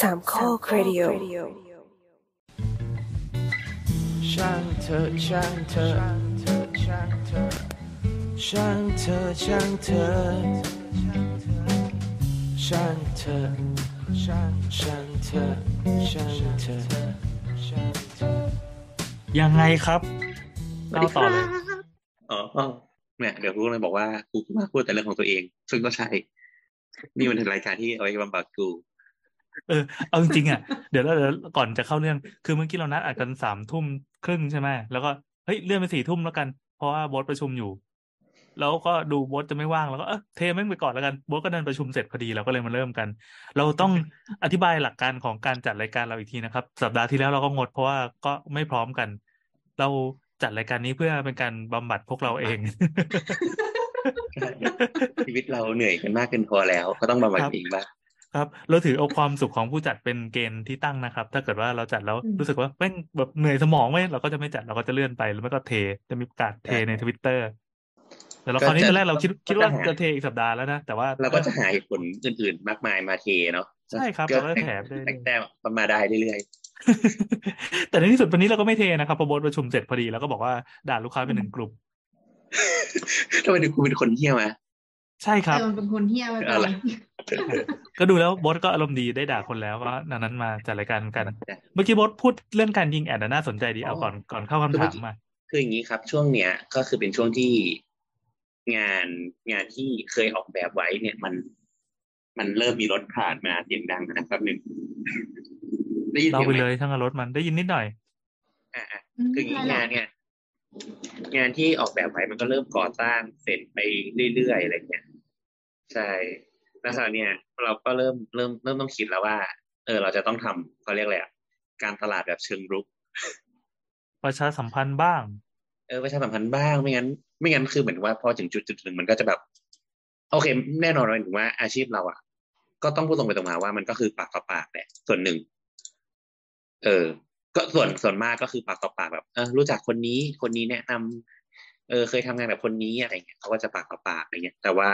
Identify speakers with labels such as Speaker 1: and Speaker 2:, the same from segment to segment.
Speaker 1: สามข้อครดิโอ
Speaker 2: ช่างเธอช่างเธอช่างเธอช่างเธอช่างเธอช่างเธอช่างช่างเธอช่างเธอช่างเธอ
Speaker 3: ยังไงครับเล่าต่อเลย
Speaker 4: อ๋อเนี่ยเดี๋ยวกูเลยบอกว่ากูมาพูดแต่เรื่องของตัวเอง ซึ่งก็ใช่ นี่มันเป็นรายการที่เอาไว้บำบัดกู
Speaker 3: เออเอาจริงๆอะเดี๋ยวเราเดี๋ยวก่อนจะเข้าเรื่อง คือเมื่อกี้เรานัดอัดกันสามทุ่มครึ่งใช่ไหมแล้วก็เฮ้ยเลื่อนไปสี่ทุ่มแล้วกัน เพราะว่าโบสประชุมอยู่ แล้วก็ดูโบสจะไม่ว่างแล้วก็เออเทแม่งไปก่อนแล้วกันโบสก็เดินประชุมเสร็จพอดีเราก็เลยมาเริ่มกัน เราต้องอธิบายหลักการของการจัดรายการเราอีกทีนะครับ สัปดาห์ที่แล้วเราก็งดเพราะว่าก็ไม่พร้อมกัน เราจัดรายการนี้เพื่อเป็นการบำบัดพวกเราเอง
Speaker 4: ชีวิตเราเหนื่อยกันมากเกินพอแล้ว ก็ต้องบำบัด
Speaker 3: ครับ
Speaker 4: เองบ้าง
Speaker 3: ครับ เราถือเอาความสุขของผู้จัดเป็นเกณฑ์ที่ตั้งนะครับ ถ้าเกิดว่าเราจัดแล้ว
Speaker 5: อืม
Speaker 3: รู้สึกว่าแม่งแบบเหนื่อยสมองไหมเราก็จะไม่จัดเราก็จะเลื่อนไปหรือไม่ก็เทจะมีประกาศเทในทวิตเตอร์แต่เราคราวนี้ตอนแรกเราคิดคิดว่าจะเทอีกสัปดาห์แล้วนะแต่ว่า
Speaker 4: เราก็จะหาเหตุผลอื่นๆ มากมายมาเทเนาะ
Speaker 3: ใช่ครับ
Speaker 4: ก็
Speaker 3: เราก็แถมได้เลย
Speaker 4: แต่งแต้มประมาได้เรื่อย
Speaker 3: แต่ในที่สุดวันนี้เราก็ไม่เทนะครับพอโบสประชุมเสร็จพอดีแล้วก็บอกว่าด่าลูกค้าเป็นหนึ่งกลุ่ม
Speaker 4: ๆทำไมถึงกูเป็นคนเที่ยมา
Speaker 3: ใช่ครับ
Speaker 5: เออมันเป็นคนเที่ยวไป
Speaker 4: อะไร
Speaker 3: ก็ดูแล้วโบสก็อารมณ์ดีได้ด่าคนแล้วก็ดังนั้นมาจัดรายการกัน เมื่อกี้โบสพูดเรื่องการยิงแอดน่าสนใจดีเอาก่อนก่อนเข้าคำถามมา
Speaker 4: คืออย่างนี้ครับ ช่วงเนี้ยก็คือเป็นช่วงที่งานงานที่เคยออกแบบไว้เนี่ยมันมันเริ่มมีรถผ่านมาเสียงดังนะครับหนึ่งได้ยิน
Speaker 3: เรา
Speaker 4: เสียง
Speaker 3: ไป
Speaker 4: ไหม
Speaker 3: เลยทั้งรถมันได้ยินนิดหน่อย
Speaker 4: อ่าๆคืออย่างนี้งานเนี่ยงานที่ออกแบบไว้มันก็เริ่มก่อสร้างเสร็จไปเรื่อยๆอะไรเงี้ย ใช่แล้วคราวเนี้ยเราก็เริ่มเริ่มเริ่มต้องคิดแล้วว่า เออ เราจะต้องทำเขาเรียกอะไรอะการตลาดแบบเชิงรุก
Speaker 3: ประชาสัมพันธ์บ้าง
Speaker 4: เออประชาสัมพันธ์บ้างไม่งั้น ไม่งั้นคือเหมือนว่าพอถึงจุดจุดหนึ่งมันก็จะแบบ โอเค แน่นอนเลยถึงว่าอาชีพเราอะก็ต้องพูดตรงไปตรงมาว่ามันก็คือปากต่อปากแหละส่วนหนึ่ง เออ ก็ส่วนส่วนมากก็คือปากต่อปากแบบเออรู้จักคนนี้คนนี้แนะนำเออ เคยทำงานแบบคนนี้อะไรเงี้ยเขาก็จะปากต่อปากอะไรเงี้ย แต่ว่า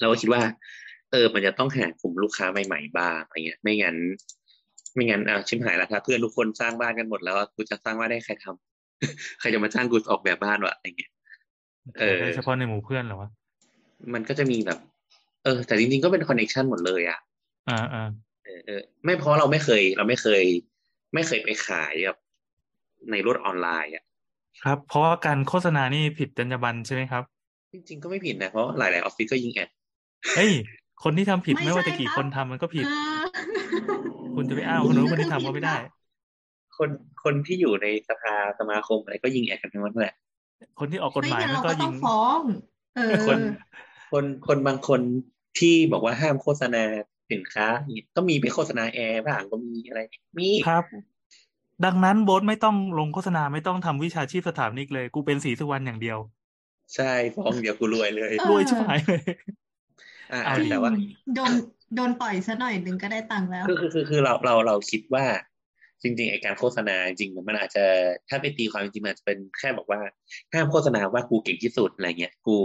Speaker 4: เราก็คิดว่า เออ มันจะต้องหากลุ่มลูกค้าใหม่ๆบ้างอะไรเงี้ย ไม่งั้น ไม่งั้นอะชิมหายแล้วถ้าเพื่อนทุกคนสร้างบ้านกันหมดแล้วกูจะสร้างบ้านได้ใครทำใครจะมาจ้างกูออกแบบบ้านวะอะไรเงี้ยเออ
Speaker 3: ได้เฉพาะในหมู่เพื่อนเหรอวะ
Speaker 4: มันก็จะมีแบบ เออ แต่จริงๆก็เป็นคอนเน t ชันหมดเลยอะ
Speaker 3: อ่าอ่า
Speaker 4: เออเออไม่เพราะเราไม่เคย เราไม่เคย ไม่เคยไปขายแบบในรถออนไลน์อะ
Speaker 3: ครับ เพราะว่าการโฆษณานี่ผิดจรรยาบรรณใช่ไหมครับ
Speaker 4: จริงๆก็ไม่ผิดนะ เพราะหลายๆออฟฟิศก็ยิงแอด
Speaker 3: เฮ้ย คนที่ทำผิด
Speaker 5: ไม่
Speaker 3: ไม่ว่าจะ
Speaker 5: ใช่
Speaker 3: กี่
Speaker 5: ครับ
Speaker 3: คนทำมันก็ผิด
Speaker 5: เออ
Speaker 3: คุณจะไปอ้าวคนนู้นคนที่ทำก็ไม่ได้
Speaker 4: คนคนที่อยู่ในสภาสมาคมอะไรก็ยิงแอดกันทั้งนั้นแหละ
Speaker 3: คนที่ออกกฎ
Speaker 5: ไม่
Speaker 3: หมาย
Speaker 5: งั้น
Speaker 3: มัน
Speaker 5: เรา
Speaker 3: ก็
Speaker 5: ก็ต้
Speaker 3: ยิ
Speaker 5: อง
Speaker 3: ง
Speaker 5: ฟ้องเออ
Speaker 4: คนคนคนบางคนที่บอกว่าห้ามโฆษณาสินค้าอย่างเงี้ยก็มีไปโฆษณาแอร์บ้างก็มีอะไร มี
Speaker 3: ครับ ดังนั้นโบสไม่ต้องลงโฆษณาไม่ต้องทำวิชาชีพสถาปนิกเลย กูเป็นสีสุวรรณอย่างเดียว
Speaker 4: ใช่ฟ้องเดี๋ยวกูรวยเลย
Speaker 5: เออ
Speaker 3: รวยชิบหายเลย
Speaker 4: อ่า
Speaker 3: เอาดิ
Speaker 4: แต่ว่า
Speaker 5: โดนโดนต่อยซะหน่อยหนึ่งก็ได้ตังค์แล้ว
Speaker 4: คือคือคือคือเราเราเราคิดว่า จริงๆไอการโฆษณาจริงๆมันอาจจะถ้าไปตีความจริงๆมันอาจจะเป็นแค่บอกว่าห้ามโฆษณาว่ากูเก่งที่สุดอะไรเงี้ย กู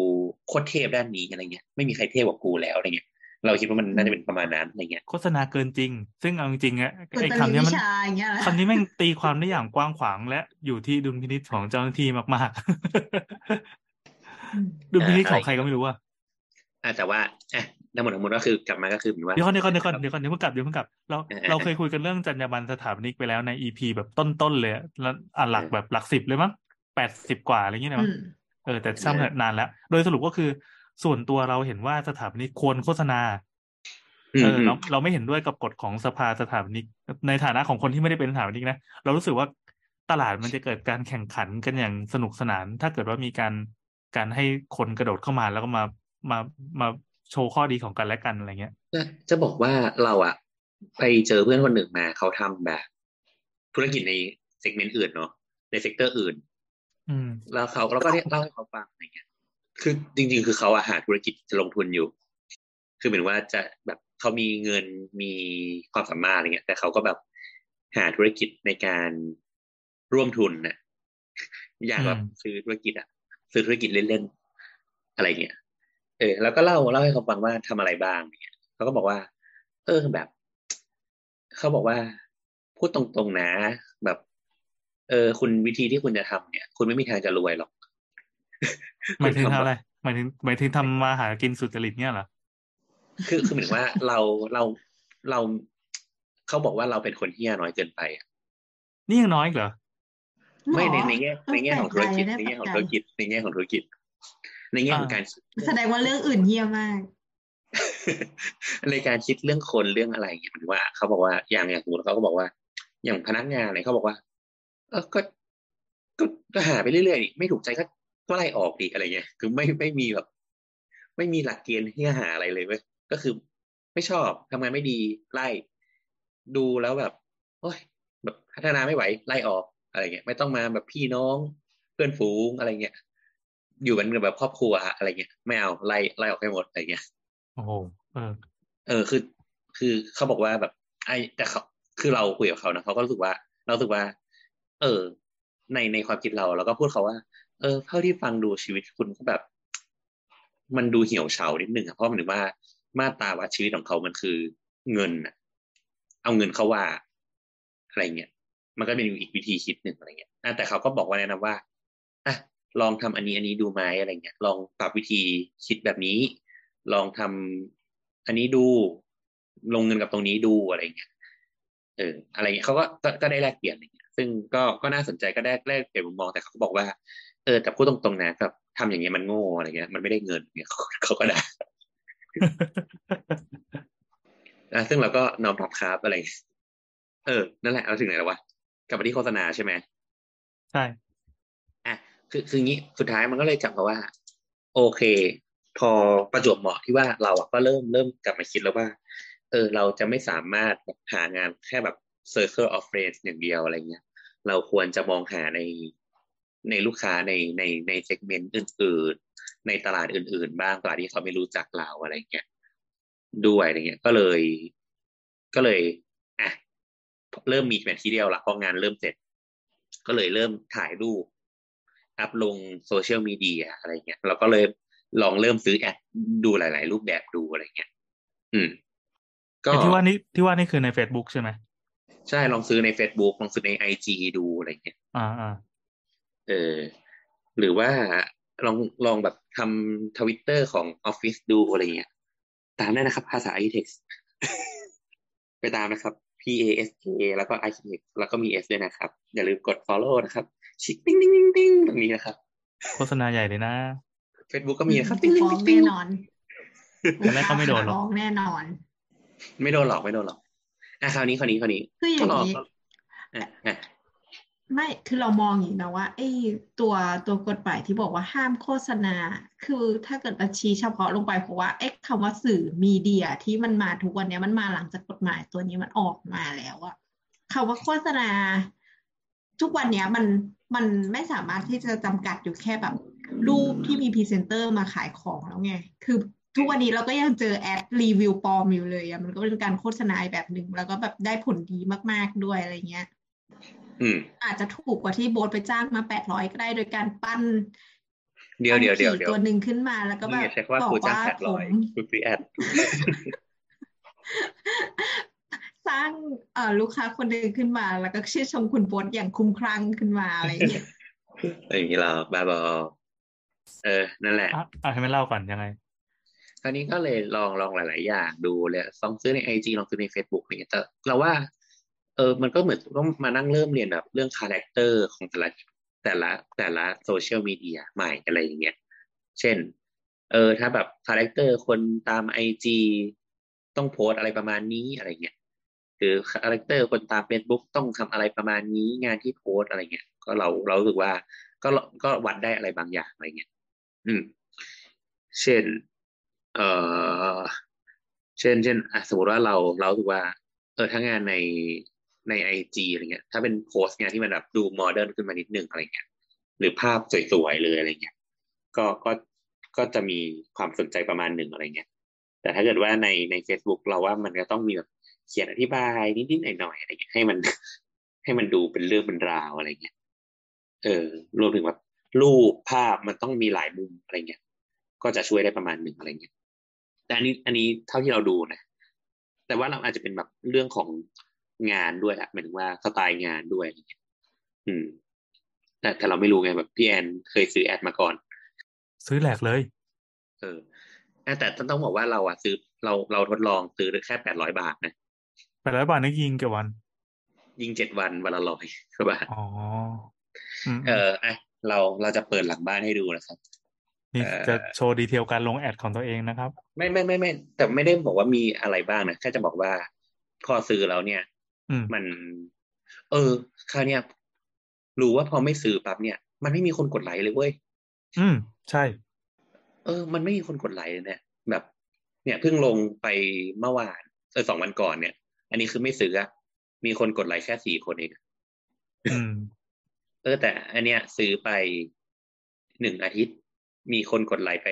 Speaker 4: โคตรเทพด้านนี้อะไรเงี้ยไม่มีใครเทพกว่ากูแล้วอะไรเงี้ยเราคิดว่ามันน่าจะเป็นประมาณนั้นอะไรเงี้ย
Speaker 3: โฆษณาเกินจริง ซึ่งเอาจริงๆอะ
Speaker 5: เปิด
Speaker 3: ไอ้
Speaker 5: เป็น
Speaker 3: คำเนี้ย
Speaker 5: วิ
Speaker 3: มัน
Speaker 5: ชาอย่างเงี้ยเหรอ
Speaker 3: คำนี้แม่งตีความได้อย่างกว้างขวางและอยู่ที่ดุลพินิจของเจ้าหน้าที่มาก
Speaker 5: อืม
Speaker 3: ๆดุลพินิจของใครก็ไม่รู้อะ
Speaker 4: อะแต่ว่าอะทั้งหมดทั้งมวลก็คือกลับมาก็คือเหมือนว่า
Speaker 3: เดี๋ยวก่อนเดี๋ยวก่อนเดี๋ยวก่อนเดี๋ยวก่อนเดี๋ยวเพิ่งกลับเดี๋ยวเพิ่งกลับเรา
Speaker 4: เออเออ
Speaker 3: เราเคยคุยกันเรื่องจรรยาบรรณสถาปนิกไปแล้วในอีพีแบบต้นๆเลยอะแล้วอะหลัก
Speaker 4: เออ
Speaker 3: แบบหลักสิบเลยมั้งแปดสิบกว่าอะไรเงี้ยนะ
Speaker 5: อื
Speaker 3: มั้ง
Speaker 5: ม
Speaker 3: เออแต่ช่างเถอะนานแล้ว โดยสรุปก็คือ ส่วนตัวเราเห็นว่าสถาปนิกควรโฆษณา
Speaker 4: อื
Speaker 3: เอ
Speaker 4: ม
Speaker 3: อ
Speaker 4: อืม
Speaker 3: เราเราไม่เห็นด้วยกับกฎของสภาสถาปนิก ในฐานะของคนที่ไม่ได้เป็นสถาปนิกนะเรารู้สึกว่าตลาดมันจะเกิดการแข่งขันกันอย่างสนุกสนาน ถ้าเกิดว่ามีการการให้คนกระโดดเข้ามาแล้วก็มา มามาโชว์ข้อดีของกันและกันอะไรเงี้ย
Speaker 4: จะจะบอกว่าเราอะไปเจอเพื่อนคนหนึ่งมาเขาทำแบบ ธุรกิจใน segment อื่นเนาะใน sector อื่น
Speaker 3: อืม
Speaker 4: แล้วเขาเราก็ได้เล่าให้เขาฟังอะไรเงี้ย คือจริง ๆ คือเขาอะหาธุรกิจจะลงทุนอยู่ คือเหมือนว่าจะแบบเขามีเงินมีความสามารถอะไรเงี้ย แต่เขาก็แบบหาธุรกิจในการร่วมทุนน่ะอยากแบบ
Speaker 3: อืม
Speaker 4: ซื้อธุรกิจอะซื้อธุรกิจเล่นๆอะไรเงี้ย เออแล้วก็เล่าเล่าให้เขาฟังว่าทำอะไรบ้างเนี่ยเขาก็บอกว่า เออแบบเขาบอกว่า พูดตรงๆนะ แบบ เออ คุณวิธีที่คุณจะทำเนี่ย คุณไม่มีทางจะรวยหรอก
Speaker 3: หมายถึง
Speaker 4: คุณ
Speaker 3: ทำอะไร
Speaker 4: แบบ
Speaker 3: หมายถึงหมายถึงทำมาหากินสุจริตเนี่ยเหรอ
Speaker 4: คือคือเหมือนว่าเราเราเราเขาบอกว่าเราเป็นคนเฮี้ยน้อยเกินไปอะ
Speaker 3: นี่ยังน้อยอีกเหรอ
Speaker 4: ไม่ใน
Speaker 5: หรอ
Speaker 4: ในแง่
Speaker 5: เออ
Speaker 4: ในแง่ของธุรกิจ
Speaker 5: แปล
Speaker 4: ใน
Speaker 5: ใจ
Speaker 4: แง่ของ
Speaker 5: ได้
Speaker 4: ธุรกิจในแง่ของธุรกิจ ในแง่ของ
Speaker 3: อ่า
Speaker 4: การ
Speaker 5: แสดงว่าเรื่องอื่นเยี่ยมมาก
Speaker 4: ในการคิดเรื่องคนเรื่องอะไรอย่างเงี้ยหมายถึงว่าเขาบอกว่าอย่างอย่างสมมติเขาก็บอกว่า อย่างพนักงานอะไรเขาบอกว่า เออก็ก็ก็หาไปเรื่อยๆนี่ไม่ถูกใจก็ก็ไล่ออกดีอะไรเงี้ยคือไม่ไม่มีแบบ ไม่มีหลักเกณฑ์ที่จะหาอะไรเลยเว้ยก็คือไม่ชอบทำงานไม่ดีไล่ ดูแล้วแบบโอ้ยแบบพัฒนาไม่ไหวไล่ออกอะไรเงี้ยไม่ต้องมาแบบพี่น้องเพื่อนฝูงอะไรเงี้ย อยู่กันแบบครอบครัวอะไรเงี้ยไม่เอาไล่ไล่ออกให้หมดอะไรเงี้ย
Speaker 3: โอ้โหเออ
Speaker 4: เออคือ คือเขาบอกว่าแบบ ไอ้แต่เขาคือเราคุยกับเขานะเขาก็รู้สึกว่า เรารู้สึกว่า เออ ในในความคิดเราเราก็พูดเขาว่า เออเท่าที่ฟังดูชีวิตคุณก็แบบ มันดูเหี่ยวเฉานิดนึงอะเพราะมันถึงว่ามาตราวัดชีวิตของเขามันคือเงินอะเอาเงินเขาว่าอะไรเงี้ยมันก็เป็นอีกวิธีคิดหนึ่งอะไรเงี้ยอะแต่เขาก็บอกว่าแนะนำว่าอะ ลองทำอันนี้อันนี้ดูไหมอะไรเงี้ย ลองปรับวิธีคิดแบบนี้ ลองทำอันนี้ดู ลงเงินกับตรงนี้ดูอะไรเงี้ย เออ อะไรเงี้ยเขาก็ก็ได้แลกเปลี่ยนอะไรเงี้ย ซึ่งก็ก็น่าสนใจก็ได้แลกเปลี่ยนมุมมองแต่เขาก็บอกว่า เออแต่พูดตรงๆนะแบบทำอย่างเงี้ยมันโง่อะไรเงี้ย มันไม่ได้เงินเนี่ยเขาเขาก็ได้อะซึ่งเราก็นอมรับครับอะไร เออ นั่นแหละ เราถึงไหนแล้ววะ กลับมาที่โฆษณาใช่ไหม
Speaker 3: ใช่
Speaker 4: คือคืองี้สุดท้ายมันก็เลยกลับมาว่า โอเค พอประจวบเหมาะที่ว่าเราอะก็เริ่มเริ่มกลับมาคิดแล้วว่า เออเราจะไม่สามารถหางานแค่แบบ circle of friends อย่างเดียวอะไรเงี้ย เราควรจะมองหาในในลูกค้าในในในเซกเมนต์อื่น ๆ ในตลาดอื่น ๆ บ้างตลาดที่เขาไม่รู้จักเราอะไรเงี้ยด้วยอะไรเงี้ย ก็เลย ก็เลยอะเริ่มมีแมทที่เดียวละพองานเริ่มเสร็จ ก็เลยเริ่มถ่ายรูป อัพลงโซเชียลมีเดียอะไรเงี้ยเราก็เลยลองเริ่มซื้อแอดดูหลาย ๆ รูปแบบดูอะไรเงี้ย อืม ก็
Speaker 3: ไอ้ที่ว่านี่ที่ว่านี่คือใน Facebook ใช่ไหม
Speaker 4: ใช่ลองซื้อใน Facebook ลองซื้อในไอจีดูอะไรเงี้ย
Speaker 3: อ่าอ่า
Speaker 4: เออ หรือว่าลองลองแบบทำทวิตเตอร์ของออฟฟิศดูอะไรเงี้ย ตามได้นะครับ ภาษา Architect ไปตามนะครับ P A S K แล้วก็ Architect แล้วก็มี S ด้วยนะครับ อย่าลืมกด follow นะครับ ชิคติ้งติ้งติ้งติ้งตรงนี้นะครับ
Speaker 3: โฆษณาใหญ่เลยนะ
Speaker 4: Facebook ก็มีนะครับ
Speaker 5: ถู
Speaker 4: ติ้ง
Speaker 5: ก
Speaker 4: ติ้ง
Speaker 5: ฟ้อง
Speaker 4: ติ้ง
Speaker 5: แน่
Speaker 4: ติ้ง
Speaker 5: นอน
Speaker 3: แต่แรกก็ไม่โดนหรอก
Speaker 5: ฟ้องแน่นอน
Speaker 4: ไม่โดนหรอกไม่โดนหรอกอะคราวนี้คราวนี้คราวนี้
Speaker 5: คืออย่างนี้
Speaker 4: ก็รอะอะ
Speaker 5: ไม่คือเรามองอย่างนี้นะว่าไอ้ตัวตัวกฎหมายที่บอกว่าห้ามโฆษณา คือถ้าเกิดเราชี้เฉพาะลงไปเพราะว่าไอ้คำว่าสื่อมีเดียที่มันมาทุกวันเนี้ยมันมาหลังจากกฎหมายตัวนี้มันออกมาแล้วอะคำว่าโฆษณา ทุกวันเนี้ยมัน มันไม่สามารถที่จะจำกัดอยู่แค่แบบ รูปที่มีพรีเซนเตอร์มาขายของแล้วไง คือทุกวันนี้เราก็ยังเจอแอดรีวิวปลอมอยู่เลยอะมันก็เป็นการโฆษณาแบบหนึ่งแล้วก็แบบได้ผลดีมากๆด้วยอะไรเงี้ย
Speaker 4: อืม
Speaker 5: อาจจะถูกกว่าที่โบ๊ทไปจ้างมาแปดร้อยก็ได้โดยการปั้น
Speaker 4: เดี๋ยว
Speaker 5: ปั้น
Speaker 4: เดี๋ยวเดี๋ยว
Speaker 5: ผี
Speaker 4: เดี๋ยว
Speaker 5: ตัวหนึ่งขึ้นมาแล้วก็แบ
Speaker 4: นี่
Speaker 5: บ
Speaker 4: ไงใช้คำว่า
Speaker 5: บอ
Speaker 4: ครู
Speaker 5: ก
Speaker 4: จ้าง
Speaker 5: ว่า
Speaker 4: แปด
Speaker 5: ผ
Speaker 4: ร้อย
Speaker 5: ม
Speaker 4: ครูฟรีแอด
Speaker 5: สร้างเอ่อลูกค้าคนหนึ่งขึ้นมา แล้วก็ชื่นชมคุณโบ๊ทอย่างคลุ้มคลั่งขึ้นมาอะไรอย่างเงี้ย
Speaker 4: อย่างนี้เราบ้าบอเออ นั่นแหละ
Speaker 3: อะอะให้มันเล่าก่อนยังไง
Speaker 4: คราวนี้ก็เลยลองลองหลาย ๆ อย่างดูเลยลองซื้อใน IG ลองซื้อใน Facebook อะไรเงี้ยแต่เราว่า เออ มันก็เหมือนต้องมานั่งเริ่มเรียนแบบ เรื่อง character ของแต่ละแต่ละแต่ละ social media ใหม่อะไรอย่างเงี้ย เช่น เออ ถ้าแบบ character คนตาม IG ต้องโพสต์อะไรประมาณนี้อะไรเงี้ย หรือ character คนตาม Facebook ต้องทำอะไรประมาณนี้งานที่โพสอะไรเงี้ยก็เราเรารู้สึกว่าก็ก็วัดได้อะไรบางอย่างอะไรเงี้ยอืม เช่น เอ่อเช่น เช่นอะสมมติว่าเราเราถือว่า เออถ้างานในใน IG อะไรเงี้ย ถ้าเป็นโพสต์งานที่มันแบบดู modern ขึ้นมานิดนึงอะไรเงี้ยหรือภาพสวยๆเลยอะไรเงี้ยก็ก็ก็จะมีความสนใจประมาณหนึ่งอะไรเงี้ยแต่ถ้าเกิดว่าในใน Facebook เราว่ามันก็ต้องมีแบบ เขียนอธิบายนิดๆหน่อยๆอะไรเงี้ยให้มัน ให้มันดูเป็นเรื่องเป็นราวอะไรเงี้ยเออรวมถึงแบบรูปภาพมันต้องมีหลายมุมอะไรเงี้ยก็จะช่วยได้ประมาณหนึ่งอะไรเงี้ยแต่อันนี้อันนี้เท่าที่เราดูนะ แต่ว่าเราอาจจะเป็นแบบเรื่องของงานด้วยอะหมายถึงว่าสไตล์งานด้วยอะไรเงี้ยอืม แต่แต่เราไม่รู้ไงแบบพี่แอนเคยซื้อแอดมาก่อน
Speaker 3: ซื้อแหลกเลย
Speaker 4: เอออะแต่ต้องบอกว่าเราอะซื้อเราเราทดลองซื้อแค่แปดร้อยบาทนะ
Speaker 3: แปดร้อยบาทนี่ยิงกี่วัน
Speaker 4: ยิงเจ็ดวันวันละร้อยบาท
Speaker 3: อ๋ออืม
Speaker 4: เอออะเราเราจะเปิดหลังบ้านให้ดูนะครับ
Speaker 3: นี่
Speaker 4: เอ่อ
Speaker 3: จะโชว์ดีเทลการลงแอดของตัวเองนะครับ
Speaker 4: ไม่ไม่ไม่ไม่แต่ไม่ได้บอกว่ามีอะไรบ้างนะแค่จะบอกว่าพอซื้อแล้วเนี่ย
Speaker 3: อืม
Speaker 4: มัน เออคราวเนี้ยรู้ว่าพอไม่ซื้อปั๊บเนี่ย มันไม่มีคนกดไลค์เลยเว้ย
Speaker 3: อืม ใช่
Speaker 4: เออ มันไม่มีคนกดไลค์เลยเนี่ยแบบ เนี่ยเพิ่งลงไปเมื่อวานเออสองวันก่อนเนี่ย อันนี้คือไม่ซื้ออะมีคนกดไลค์แค่สี่คนเอง
Speaker 3: อืม
Speaker 4: เออแต่ อันเนี้ย ซื้อไปหนึ่งอาทิตย์ มีคนกดไลค์ไป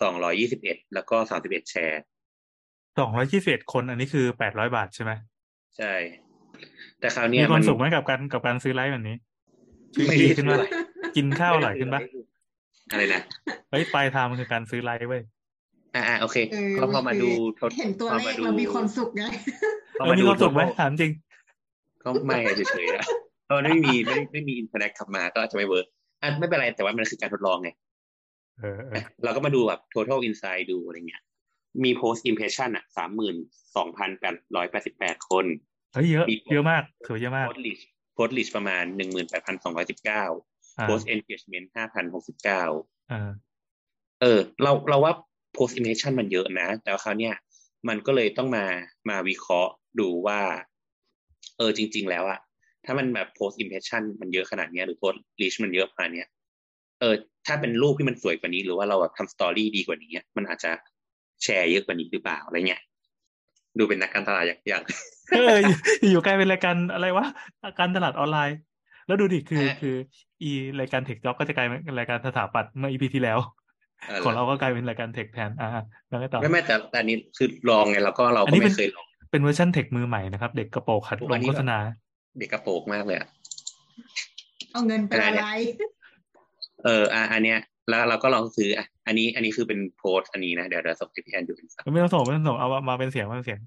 Speaker 4: สองร้อยี่สิบเอ็ดแล้วก็สามสิบเอ็ดแชร์
Speaker 3: สองร้อยยี่สิบเอ็ดคนอันนี้คือแปดร้อยบาทใช่ไหม
Speaker 4: ใช่ แต่คราวเนี้
Speaker 3: มี
Speaker 4: ย
Speaker 3: ความสุขไหมกับการกับการซื้อไลฟ์แบบนี้ชีวิต
Speaker 4: ไม่
Speaker 3: ดี
Speaker 4: ได้
Speaker 3: ขึ้น
Speaker 4: ซื้อ
Speaker 3: ปะ
Speaker 4: อะไร
Speaker 3: กินข้าวอร่อยขึ้นปะ
Speaker 4: อะไรนะ
Speaker 3: เฮ้ยปลายทางมันคือการซื้อไลฟ์เว้ย
Speaker 4: อ่าอ่าโอเค
Speaker 5: เออ
Speaker 4: ก็พอมาดู
Speaker 5: คือ
Speaker 4: ทด
Speaker 5: เห็นตัว
Speaker 4: พอ
Speaker 5: เล
Speaker 4: มา
Speaker 5: ข
Speaker 4: ดู
Speaker 5: เรามีความสุขไง
Speaker 4: พอ
Speaker 3: เออ
Speaker 4: มา
Speaker 3: มี
Speaker 4: ดู
Speaker 3: ความสุขไหม
Speaker 4: total
Speaker 3: ถามจริง
Speaker 4: ก็ไม่อะเฉยๆอะเพราะมันไม่มีไม่ไม่มีอินเทอร์เน็ตขับมาก็อาจจะไม่เวิร์กอะไม่เป็นไรแต่ว่ามันคือการทดลองไง
Speaker 3: เออเออ
Speaker 4: อะเราก็มาดูแบบ total insight ดูอะไรเงี้ย มี post impression อะสามหมื่นสองพันแปดร้อยแปดสิบแปดคน
Speaker 3: เฮ้ยเยอะ
Speaker 4: มี
Speaker 3: เยอะมากถือว่าเยอะมาก
Speaker 4: post reach post reach ประมาณหนึ่งหมื่นแปดพันสองร้อยสิบเก้า
Speaker 3: อ่า
Speaker 4: post engagement ห้าพันหกสิบเก้า
Speaker 3: เออ
Speaker 4: เออเราเราว่า post impression มันเยอะนะแต่ว่าคราวเนี้ยมันก็เลยต้องมามาวิเคราะห์ดูว่า เออจริง ๆ แล้วอะถ้ามันแบบ post impression มันเยอะขนาดเนี้ยหรือ post reach มันเยอะขนาดเนี้ยเออ ถ้าเป็นรูปที่มันสวยกว่านี้ หรือว่าเราแบบทำ story ดีกว่านี้อะมันอาจจะแชร์เยอะกว่านี้หรือเปล่าอะไรเงี้ยดูเป็นนักการตลาดอย่างอย่าง
Speaker 3: เอออยู่อยู่ใกล้เป็นรายการอะไรวะการตลาดออนไลน์ แล้วดูดิคือ
Speaker 4: อะ
Speaker 3: คือ อีรายการเทคจ็อกก็จะกลายเป็นรายการสถาปัตย์เมื่อ EP ที่แล้ว
Speaker 4: เออ
Speaker 3: ของเราก็กลายเป็นรายการ tech แทนอ่าแล้วก็ต่อ
Speaker 4: ไม่ไม่แต่แต่อันนี้คือลองไงแล้วก็เรา
Speaker 3: อัน
Speaker 4: ก็
Speaker 3: นี้เป็
Speaker 4: ไม่
Speaker 3: น
Speaker 4: เคยลอง
Speaker 3: เป็นเวอร์ชันเทคมือใหม่นะครับ เด็กกระโปรงขัด
Speaker 4: โอ้
Speaker 3: ล
Speaker 4: อั
Speaker 3: ง
Speaker 4: นนี้
Speaker 3: โฆ
Speaker 4: แบบ
Speaker 3: ษณา
Speaker 4: เด็กกระโปรงมากเลยอะ
Speaker 5: เอาเงินไปละลาย
Speaker 4: เอออะอันเนี้ย แล้วเราก็ลองซื้ออะอันนี้ อันนี้คือเป็นโพสต์อันนี้นะเดี๋ยวเดี๋ยวส่งให้พี่แอนดูอีกสัก
Speaker 3: ไม่ต้องส่งไม่ต้องส่งเอามามาเป็นเสียงมาเป็นเสียง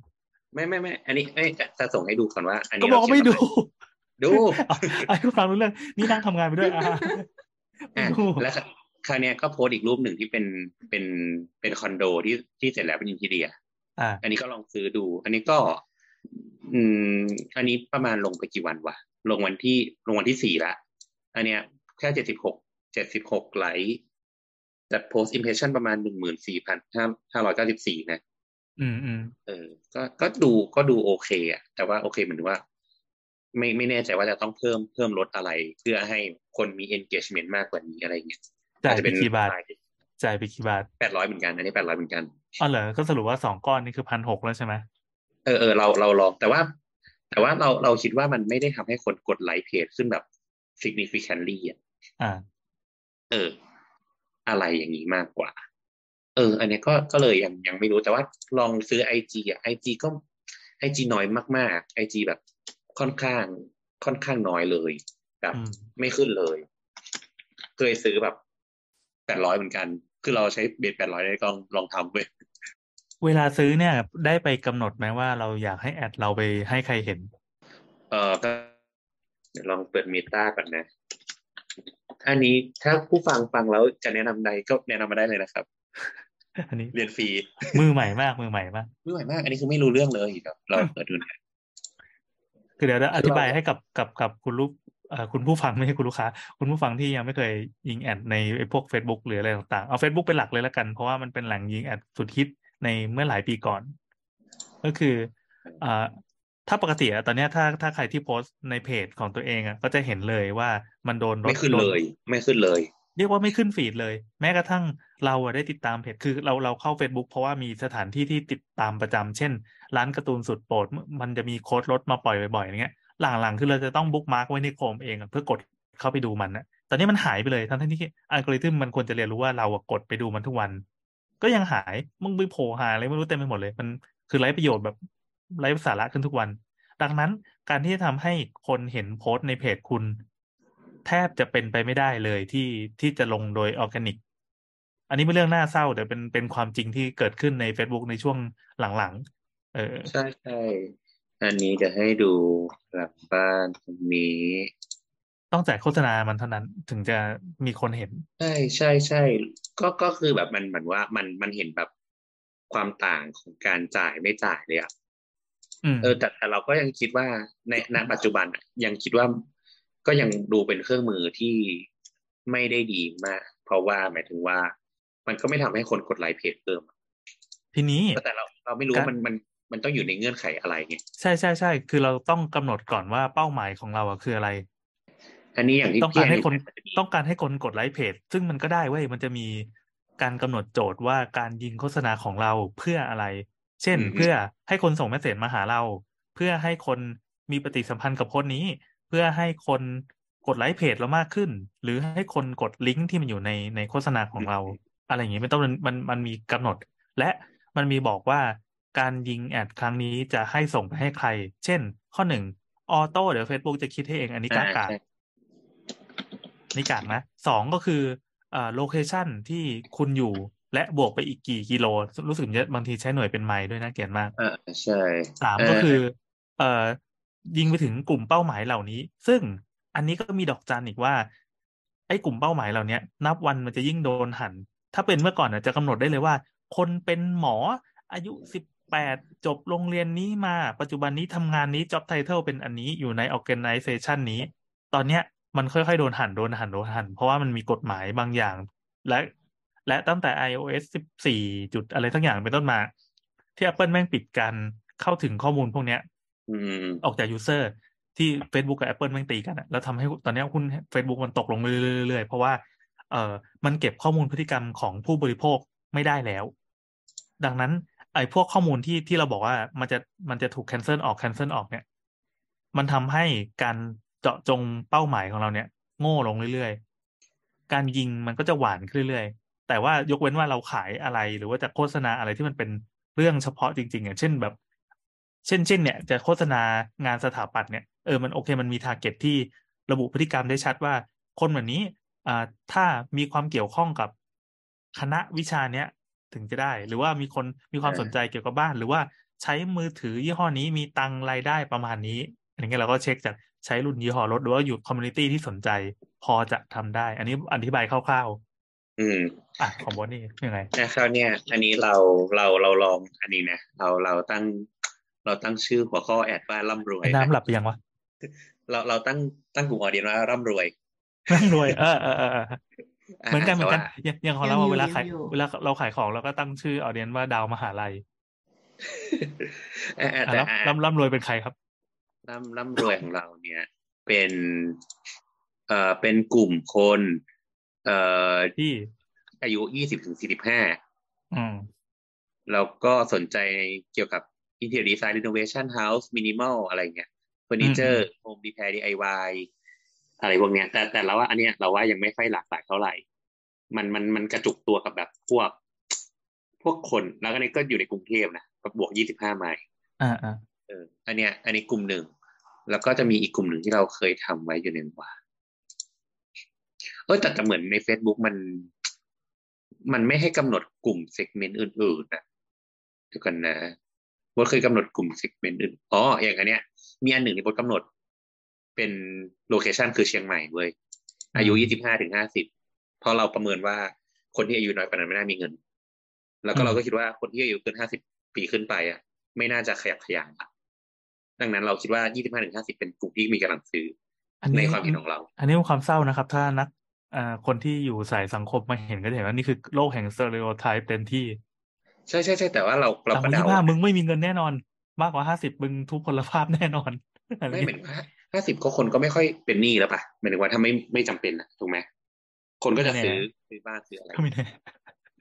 Speaker 4: ไม่ไม่ไม่อันนี้เอ้ยจะจะส่งให้ดูก่อนว่า อัน
Speaker 3: ก็
Speaker 4: นี้
Speaker 3: บอก
Speaker 4: เรา
Speaker 3: ว่าไม่ดู
Speaker 4: ดู
Speaker 3: เอาไอ้ผู้ฟังรู้เรื่องนี่นั่งทำงานไปด้วยอ่าไม่
Speaker 4: อะ
Speaker 3: ดู
Speaker 4: แล้ว คราวเนี้ยก็โพสต์อีกรูปหนึ่งที่เป็นเป็นเป็นคอนโดที่ที่เสร็จแล้วเป็นอินทีเรีย
Speaker 3: อ่า
Speaker 4: อันนี้ก็ลองซื้อดู อันนี้ก็ อืม อันนี้ประมาณลงไปกี่วันวะลงวันที่ลงวันที่สี่ละอันเนี้ยแค่เจ็ดสิบหกเจ็ดสิบหกไลค์แต่ post impression ประมาณหนึ่งหมื่นสี่พันห้าห้าร้อยเก้าสิบสี่นะ
Speaker 3: อืมอืม
Speaker 4: เออ ก็ก็ดูก็ดูโอเคอะแต่ว่าโอเคเหมือนว่า ไม่ไม่แน่ใจว่าจะต้องเพิ่มเพิ่มลดอะไร เพื่อให้คนมี engagement มากกว่านี้อะไรเงี้ย
Speaker 3: จ่าย
Speaker 4: อาจจะ
Speaker 3: ไป
Speaker 4: เป็น
Speaker 3: กี่บาทจ่ายไปกี่บาท
Speaker 4: แปดร้อยเหมือนกันอันนี้แปดร้อยเหมือนกัน
Speaker 3: อ๋อเหรอก็สรุปว่าสองก้อนนี่คือพันหกแล้วใช่ไหม
Speaker 4: เออเออเราเราลองแต่ว่า แต่ว่าเราเราคิดว่ามันไม่ได้ทำให้คนกดไลค์เพจขึ้นแบบ significantly อะ
Speaker 3: อ่า
Speaker 4: เออ อะไรอย่างนี้มากกว่า เออ อันเนี้ยก็ก็เลยยังยังไม่รู้แต่ว่าลองซื้อไอจีอะไอจีก็ไอจีน้อยมากๆไอจีแบบค่อนข้างค่อนข้างน้อยเลยแบบ
Speaker 3: อืม
Speaker 4: ไม่ขึ้นเลย เคยซื้อแบบแปดร้อยเหมือนกัน คือเราใช้เบสแปดร้อยได้ลองลองทำเว้ย
Speaker 3: เวลาซื้อเนี่ยได้ไปกำหนดไหมว่าเราอยากให้แอดเราไปให้ใครเห็น
Speaker 4: เออก็เดี๋ยวลองเปิดเมตาก่อนนะอันนี้ถ้าผู้ฟังฟังแล้วจะแนะนำใดก็แนะนำมาได้เลยนะครับ
Speaker 3: อันนี้
Speaker 4: เรียนฟรี
Speaker 3: มือใหม่มากมือใหม่มาก
Speaker 4: ไม่ไหวมาก อันนี้คือไม่รู้เรื่องเลยเดี๋ยวเราเปิดดูนะ
Speaker 3: คือเดี๋ยวอ
Speaker 4: คือเรา
Speaker 3: ธิบายให้กับกับกับคุณลูกเอ่อ คุณผู้ฟังไม่ใช่คุณลูกค้า คุณผู้ฟังที่ยังไม่เคยยิงแอดในไอ้พวก Facebook หรืออะไรต่างๆ เอา Facebook เป็นหลักเลยแล้วกัน เพราะว่ามันเป็นแหล่งยิงแอดสุดฮิตในเมื่อหลายปีก่อน ก็คืออ่าถ้าปกติอะตอนเนี้ยถ้าถ้าใครที่โพสต์ในเพจของตัวเองอะก็จะเห็นเลยว่ามันโดนรถ
Speaker 4: ไม่ขึ้น
Speaker 3: โด
Speaker 4: เลย ไม่ขึ้นเลย
Speaker 3: เรียกว่าไม่ขึ้นฟีดเลย แม้กระทั่งเราอะได้ติดตามเพจคือเราเราเข้า Facebook เพราะว่ามีสถานที่ที่ติดตามประจำเช่น ร้านการ์ตูนสุดโปรดมันจะมีโค้ดลดมาปล่อยบ่อยๆอย่างเงี้ย หลังๆ คือเราจะต้องบุ๊กมาร์กไว้ในโคมเองเพื่อกดเข้าไปดูมันนะตอนนี้มันหายไปเลยทั้งที่อัลกอริทึมมันควรจะเรียนรู้ว่าเราอะกดไปดูมันทุกวัน ก็ยังหายมึงไปโผล่หาอะไรไม่รู้เต็มไปหมดเลย มันคือไร้ประโยชน์แบบไร้สาระขึ้นทุกวัน ดังนั้นการที่จะทำให้คนเห็นโพสต์ในเพจคุณ แทบจะเป็นไปไม่ได้เลยที่ที่จะลงโดยออร์แกนิก อันนี้เป็นเรื่องน่าเศร้าแต่เป็นเป็นความจริงที่เกิดขึ้นใน Facebook ในช่วงหลังๆ เออ
Speaker 4: ใช่ใช่ อันนี้เดี๋ยวให้ดูหลังบ้านตรงนี้
Speaker 3: ต้องจ่ายโฆษณามันเท่านั้นถึงจะมีคนเห็น
Speaker 4: ใช่ใช่ใช่ก็ก็คือแบบมันเหมือนว่ามันมันเห็นแบบความต่างของการจ่ายไม่จ่ายเลยอะ
Speaker 3: อืม
Speaker 4: เออแต่แต่เราก็ยังคิดว่าในณปัจจุบันอะยังคิดว่าก็ยังดูเป็นเครื่องมือที่ไม่ได้ดีมาก เพราะว่าหมายถึงว่า มันก็ไม่ทำให้คนกดไลค์เพจเพิ่มอะ
Speaker 3: ทีนี้
Speaker 4: แต่เราเราไม่รู้ว่ามันมัน มันต้องอยู่ในเงื่อนไขอะไรไง
Speaker 3: ใช่ใช่ใช่คือเราต้องกำหนดก่อนว่าเป้าหมายของเราอะคืออะไร
Speaker 4: อันนี้อย่างที่
Speaker 3: ต้องการให้คน
Speaker 4: พี่แอนจะมี
Speaker 3: ต้องการให้คนกดไลค์เพจ ซึ่งมันก็ได้เว้ยมันจะมีการกำหนดโจทย์ว่าการยิงโฆษณาของเราเพื่ออะไร เช่น เพื่อให้คนส่งเมสเซจมาหาเรา เพื่อให้คนมีปฏิสัมพันธ์กับโพสต์นี้ เพื่อให้คนกดไลค์เพจเรามากขึ้น หรือให้คนกดลิงก์ที่มันอยู่ในในโฆษณาของเรา อะไรอย่างนี้ไม่ต้องมันมันมันมีกำหนด และมันมีบอกว่า การยิงแอดครั้งนี้จะให้ส่งไปให้ใคร เช่น ข้อหนึ่งออโต้เดี๋ยว Facebook จะคิดให้เองอันนี้กากา
Speaker 4: ใช่
Speaker 3: นี่กากนะสองก็คือเอ่อโลเคชันที่คุณอยู่และบวกไปอีกกี่กิโล รู้สึกเยอะบางทีใช้หน่วยเป็นไมล์ด้วยนะเกียนมาก
Speaker 4: อ่าใช่
Speaker 3: สาม
Speaker 4: เออ
Speaker 3: ก็คือ เอ่อยิงไปถึงกลุ่มเป้าหมายเหล่านี้ ซึ่งอันนี้ก็มีดอกจันอีกว่า ไอ้กลุ่มเป้าหมายเหล่าเนี้ยนับวันมันจะยิ่งโดนหัน ถ้าเป็นเมื่อก่อนน่ะจะกำหนดได้เลยว่า คนเป็นหมออายุสิบ แปดจบโรงเรียนนี้มาปัจจุบันนี้ทำงานนี้ job title เป็นอันนี้อยู่ใน organization นี้ ตอนเนี้ยมันค่อยๆ โดนหันโดนหันโดนหัน เพราะว่ามันมีกฎหมายบางอย่าง และ และตั้งแต่ iOS 14จุดอะไรทั้งอย่างเป็นต้นมา ที่ Apple แม่งปิดการเข้าถึงข้อมูลพวกเนี้ย
Speaker 4: อืม
Speaker 3: ออกจากยูเซอร์ที่ Facebook กับ Apple แม่งตีกันอะแล้วทำให้ตอนนี้หุ้น Facebook มันตกลงเรื่อยๆเพราะว่าเอ่อมันเก็บข้อมูลพฤติกรรมของผู้บริโภคไม่ได้แล้ว ดังนั้น ไอ้พวกข้อมูลที่ที่เราบอกว่ามันจะมันจะถูก cancel ออก cancel ออกเนี่ย มันทำให้การเจาะจงเป้าหมายของเราเนี่ย โง่ลงเรื่อยๆ การยิงมันก็จะหวานขึ้นเรื่อยๆ แต่ว่ายกเว้นว่าเราขายอะไรหรือว่าจะโฆษณาอะไรที่มันเป็นเรื่องเฉพาะจริงๆอย่างเช่นแบบ เช่นเช่นเนี่ย จะโฆษณางานสถาปัตย์เนี่ยเออมันโอเคมันมีทาร์เก็ตที่ระบุพฤติกรรมได้ชัดว่า คนแบบนี้อ่าถ้ามีความเกี่ยวข้องกับคณะวิชาเนี้ย ถึงจะได้ หรือว่ามีคนมีความ
Speaker 4: เออ
Speaker 3: สนใจเกี่ยวกับบ้าน หรือว่าใช้มือถือยี่ห้อนี้มีตังค์รายได้ประมาณนี้อย่างเงี้ยเราก็เช็คจากใช้รุ่นยี่ห้อรถหรือว่าอยู่คอมมูนิตี้ที่สนใจ พอจะทำได้ อันนี้อธิบายคร่าว
Speaker 4: อืม
Speaker 3: ๆอะของบอสนี่ยังไง
Speaker 4: นะครับเนี่ย อันนี้เราเราเราลองอันนี้นะเราเราตั้ง เราตั้งชื่อหัวข้อแอดว่าร่ำรวย
Speaker 3: ไอ้น้ำหลับไปยังวะ
Speaker 4: เราเราตั้งตั้งกลุ่มออเดียนว่าร่ำรวย
Speaker 3: นั่งรวย เออเออเออ เออ
Speaker 4: อ่า
Speaker 3: เหมือนกันเหมือนกัน
Speaker 4: แต่ว่า
Speaker 3: อย่างอย่างของ
Speaker 5: ยัง
Speaker 3: เรา
Speaker 5: อยู่
Speaker 3: อะเวลา
Speaker 5: ยัง
Speaker 3: ขาย
Speaker 5: อยู่
Speaker 3: เวลาเราขายของเราก็ตั้งชื่อออเดียนว่าดาวมหาลัย
Speaker 4: อ่าอ่า
Speaker 3: อะ
Speaker 4: แต่
Speaker 3: แล้ว
Speaker 4: อ่า
Speaker 3: ร่ำร่ำรวยเป็นใครครับ
Speaker 4: ร่ำร่ำรวยของเราเนี่ย เป็นเอ่อเป็นกลุ่มคน เอ่อ
Speaker 3: ที่
Speaker 4: อายุยี่สิบถึงสี่สิบห้า
Speaker 3: อืม
Speaker 4: แล้วก็สนใจเกี่ยวกับ interior design renovation house minimal อะไรเงี้ยเฟอร์นิเจอร์ home repair DIY อะไรพวกเนี้ย แต่แต่เราว่าอันเนี้ยเราว่ายังไม่ค่อยหลากหลายเท่าไหร่ มันมันมันกระจุกตัวกับแบบพวก พวกคนแล้วก็นี่ก็อยู่ในกรุงเทพนะก็บวกยี่สิบห้าไมล์
Speaker 3: อ่าอ่า
Speaker 4: เอออันเนี้ย อันนี้กลุ่มหนึ่งแล้วก็จะมีอีกกลุ่มหนึ่งที่เราเคยทำไว้อยู่ในว่าเออแต่แต่เหมือนใน Facebook มัน มันไม่ให้กำหนดกลุ่มเซกเมนต์อื่นๆนะเดี๋ยวกันนะว่าเคยกำหนดกลุ่มเซกเมนต์อื่นอ๋ออย่างอันเนี้ยมีอันหนึ่งที่บทกำหนด เป็นโลเคชันคือเชียงใหม่เว้ยอายุยี่สิบห้าถึงห้าสิบเพราะเราประเมินว่าคนที่อายุน้อยกว่านั้นไม่น่ามีเงิน แล้วก็เราก็คิดว่าคนที่อายุเกินห้าสิบปีขึ้นไปอะ ไม่น่าจะขยับขยายละดังนั้นเราคิดว่ายี่สิบห้าถึงห้าสิบเป็นกลุ่มที่มีกำลังซื้อ
Speaker 3: อัน
Speaker 4: ใน
Speaker 3: นี้
Speaker 4: ความเห็นของเรา
Speaker 3: อันนี้เป็นความเศร้านะครับ ถ้านักอ่าคนที่อยู่สายสังคมมาเห็นก็จะเห็นว่านี่คือโลกแห่งสเตอริโอไทป์เต็มที่
Speaker 4: ใช่ใช่ใช่แต่ว่าเราเรา
Speaker 3: ต่ำก
Speaker 4: ก็
Speaker 3: ว่า
Speaker 4: เดา
Speaker 3: ยี่ห้ามึงไม่มีเงินแน่นอน มากกว่าห้าสิบมึงทุพพลภาพแน่นอนอะไร
Speaker 4: ไม่เหมือนว่า ห้าสิบก็คนก็ไม่ค่อยเป็นหนี้แล้วป่ะหมายถึงว่าถ้าไม่ไม่จำเป็นนะถูกไหมคนก็จะซื้อซื้อบ้านซื้ออะไร
Speaker 3: ก็ไม่แน่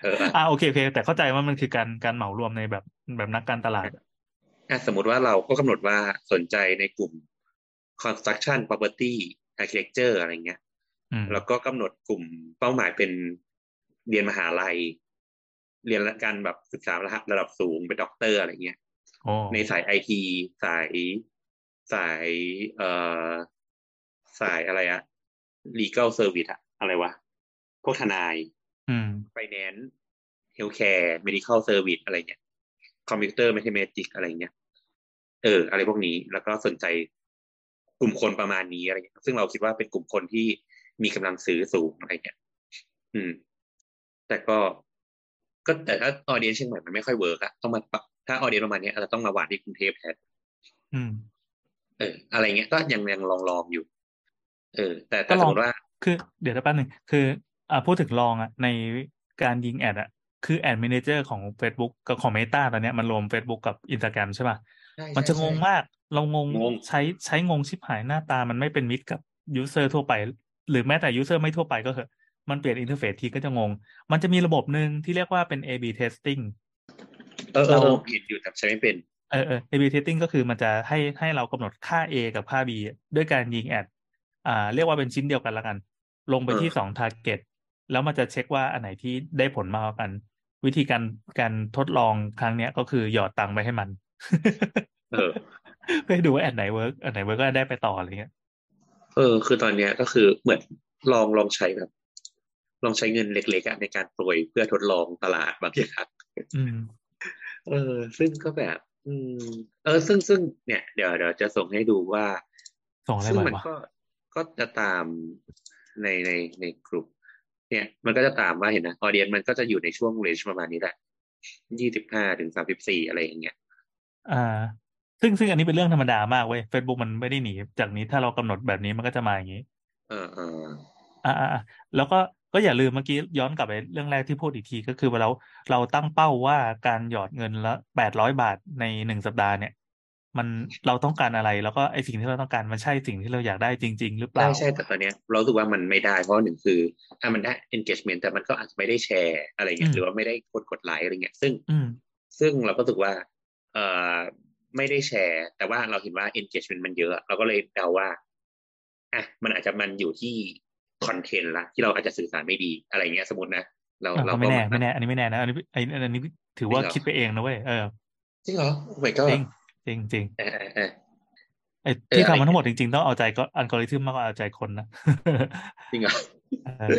Speaker 4: เอออะ
Speaker 3: อ่าโอเคโอเคแต่เข้าใจว่ามันคือการการเหมารวมในแบบแบบนักการตลาด
Speaker 4: อะสมมติว่าเราก็กำหนดว่าสนใจในกลุ่ม construction property architecture อะไรเงี้ย
Speaker 3: อืม
Speaker 4: แล้วก็กำหนดกลุ่มเป้าหมายเป็นเรียนมหาลัย เรียนการแบบศึกษาระดับระดับสูงเป็นด็อกเตอร์อะไรเงี้ย
Speaker 3: โอ้
Speaker 4: ในสายไอทีสาย สายเอ่อสายอะไรอะ legal service อะอะไรวะ พวกทนาย
Speaker 3: อืม
Speaker 4: finance healthcare medical service อะไรเงี้ย คอมพิวเตอร์ mathematics อะไรเงี้ย เออ อะไรพวกนี้ แล้วก็สนใจกลุ่มคนประมาณนี้อะไรเงี้ย ซึ่งเราคิดว่าเป็นกลุ่มคนที่มีกำลังซื้อสูงอะไรเงี้ย อืม แต่ก็ ก็แต่ถ้าออเดียนเชียงใหม่มันไม่ค่อยเวิร์กอะต้องมาปรับถ้าออเดียนประมาณเนี้ยอาจจะต้องมาหวานที่กรุงเทพแทน
Speaker 3: อืม
Speaker 4: เออ อะไรเงี้ยก็ยังยังลองลองอยู่ เออ แต่
Speaker 3: ก็
Speaker 4: แต่
Speaker 3: ล
Speaker 4: ส
Speaker 3: อ
Speaker 4: ม
Speaker 3: ง
Speaker 4: มติว่า
Speaker 3: คือ เดี๋ยวแป๊บหนึ่งคือ อ่าพูดถึงลองอะ ในการยิงแอดอะคือแอดมินเจอร์ของ Facebook กับของ Meta ตอนเนี้ยมันรวม Facebook กับ Instagram ใช่ป่ะ
Speaker 4: ใช่
Speaker 3: มัน
Speaker 4: ใช่
Speaker 3: จะงง
Speaker 4: ใช่
Speaker 3: มาก เรางง
Speaker 4: งง
Speaker 3: ใช้ใช้งงชิบหายหน้าตามันไม่เป็นมิตรกับยูเซอร์ทั่วไป หรือแม้แต่ยูเซอร์ไม่ทั่วไปก็เถอะมันเปลี่ยนอินเทอร์เฟซทีก็จะงง มันจะมีระบบหนึ่งที่เรียกว่าเป็น A/B testing
Speaker 4: เออเออเออ
Speaker 3: เรา
Speaker 4: เห็นอยู่แต่ใช้ไม่เป็น
Speaker 3: เออเออ A/B testing ก็คือมันจะให้ให้เรากำหนดค่า A กับค่า B ด้วยการยิงแอดอ่า เรียกว่าเป็นชิ้นเดียวกันละกัน ลงไป
Speaker 4: เออ
Speaker 3: ที่สอง target แล้วมันจะเช็คว่าอันไหนที่ได้ผลมากกว่ากัน วิธีการการทดลองครั้งเนี้ยก็คือหยอดตังค์ไปให้มัน
Speaker 4: เออ
Speaker 3: เพื่อให้ดูว่าแอดไหนเวิร์กอันไหนเวิร์กก็ได้ไปต่ออะไรเงี้ย
Speaker 4: เออ คือตอนเนี้ยก็คือเหมือนลองลองใช้แบบ ลองใช้เงินเล็กๆอะในการโปรยเพื่อทดลองตลาดบางอย่าง
Speaker 3: อืม
Speaker 4: เออ ซึ่งก็แบบ อืม เออซึ่งซึ่งเนี่ย เดี๋ยวเดี๋ยวจะส่งให้ดูว่า
Speaker 3: ส่งอะไร
Speaker 4: ซึ่ง
Speaker 3: มา
Speaker 4: มัน
Speaker 3: วะ
Speaker 4: ก็ก็จะตามในในในกลุ่มเนี่ย มันก็จะตามว่าเห็นนะออเดียนมันก็จะอยู่ในช่วงเรนจ์ประมาณนี้แหละยี่สิบห้าถึงสามสิบสี่อะไรอย่างเงี้ย
Speaker 3: อ่า ซึ่งซึ่งอันนี้เป็นเรื่องธรรมดามากเว้ย Facebook มันไม่ได้หนีจากนี้ถ้าเรากำหนดแบบนี้มันก็จะมาอย่างนี้
Speaker 4: เออเออ
Speaker 3: อ่าอ่าอ่าแล้วก็ ก็อย่าลืมเมื่อกี้ย้อนกลับไปเรื่องแรกที่พูดอีกทีก็คือว่าเราเราตั้งเป้าว่าการหยอดเงินละแปดร้อยบาทในหนึ่งสัปดาห์เนี่ย มันเราต้องการอะไรแล้วก็ไอสิ่งที่เราต้องการมันใช่สิ่งที่เราอยากได้จริง ๆ หรือเป
Speaker 4: ใช่
Speaker 3: ล่า
Speaker 4: ใช่แต่ตอนเนี้ยเรารู้สึกว่ามันไม่ได้เพราะว่าหนึ่งคืออะมันได้ engagement แต่มันก็อาจจะไม่ได้แชร์อะไรเงี้
Speaker 3: อื
Speaker 4: ย
Speaker 3: ม
Speaker 4: หรือว่าไม่ได้กดกดไลค์อะไรเงี้ยซึ่ง
Speaker 3: อืม
Speaker 4: ซึ่งเราก็รู้สึกว่า เอ่อไม่ได้แชร์ แต่ว่าเราเห็นว่า engagement มันเยอะ เราก็เลยเดาว่าอะมันอาจจะมันอยู่ที่ คอนเทนต์ละที่เราอาจจะสื่อสารไม่ดีอะไรเงี้ยสมมตินะเรา
Speaker 3: อะ
Speaker 4: เรา
Speaker 3: ก็ไม่แน่าไม่แน่อันนี้ไม่แน่นะอันนี้ไออันนี้ถือว่า
Speaker 4: จริงเหรอ
Speaker 3: คิดไปเองนะเว้ยเออ
Speaker 4: จริงเหรอโอ้ my god
Speaker 3: จริงจริงจริง
Speaker 4: เออเออเออ
Speaker 3: ไอ
Speaker 4: เออ
Speaker 3: ที่
Speaker 4: อะไร
Speaker 3: ทำมันทั้งหมดจริงๆ ต้องเอาใจก็อัลกอริทึมมากกว่าเอาใจคนนะ
Speaker 4: จริงเหรอ
Speaker 3: เออ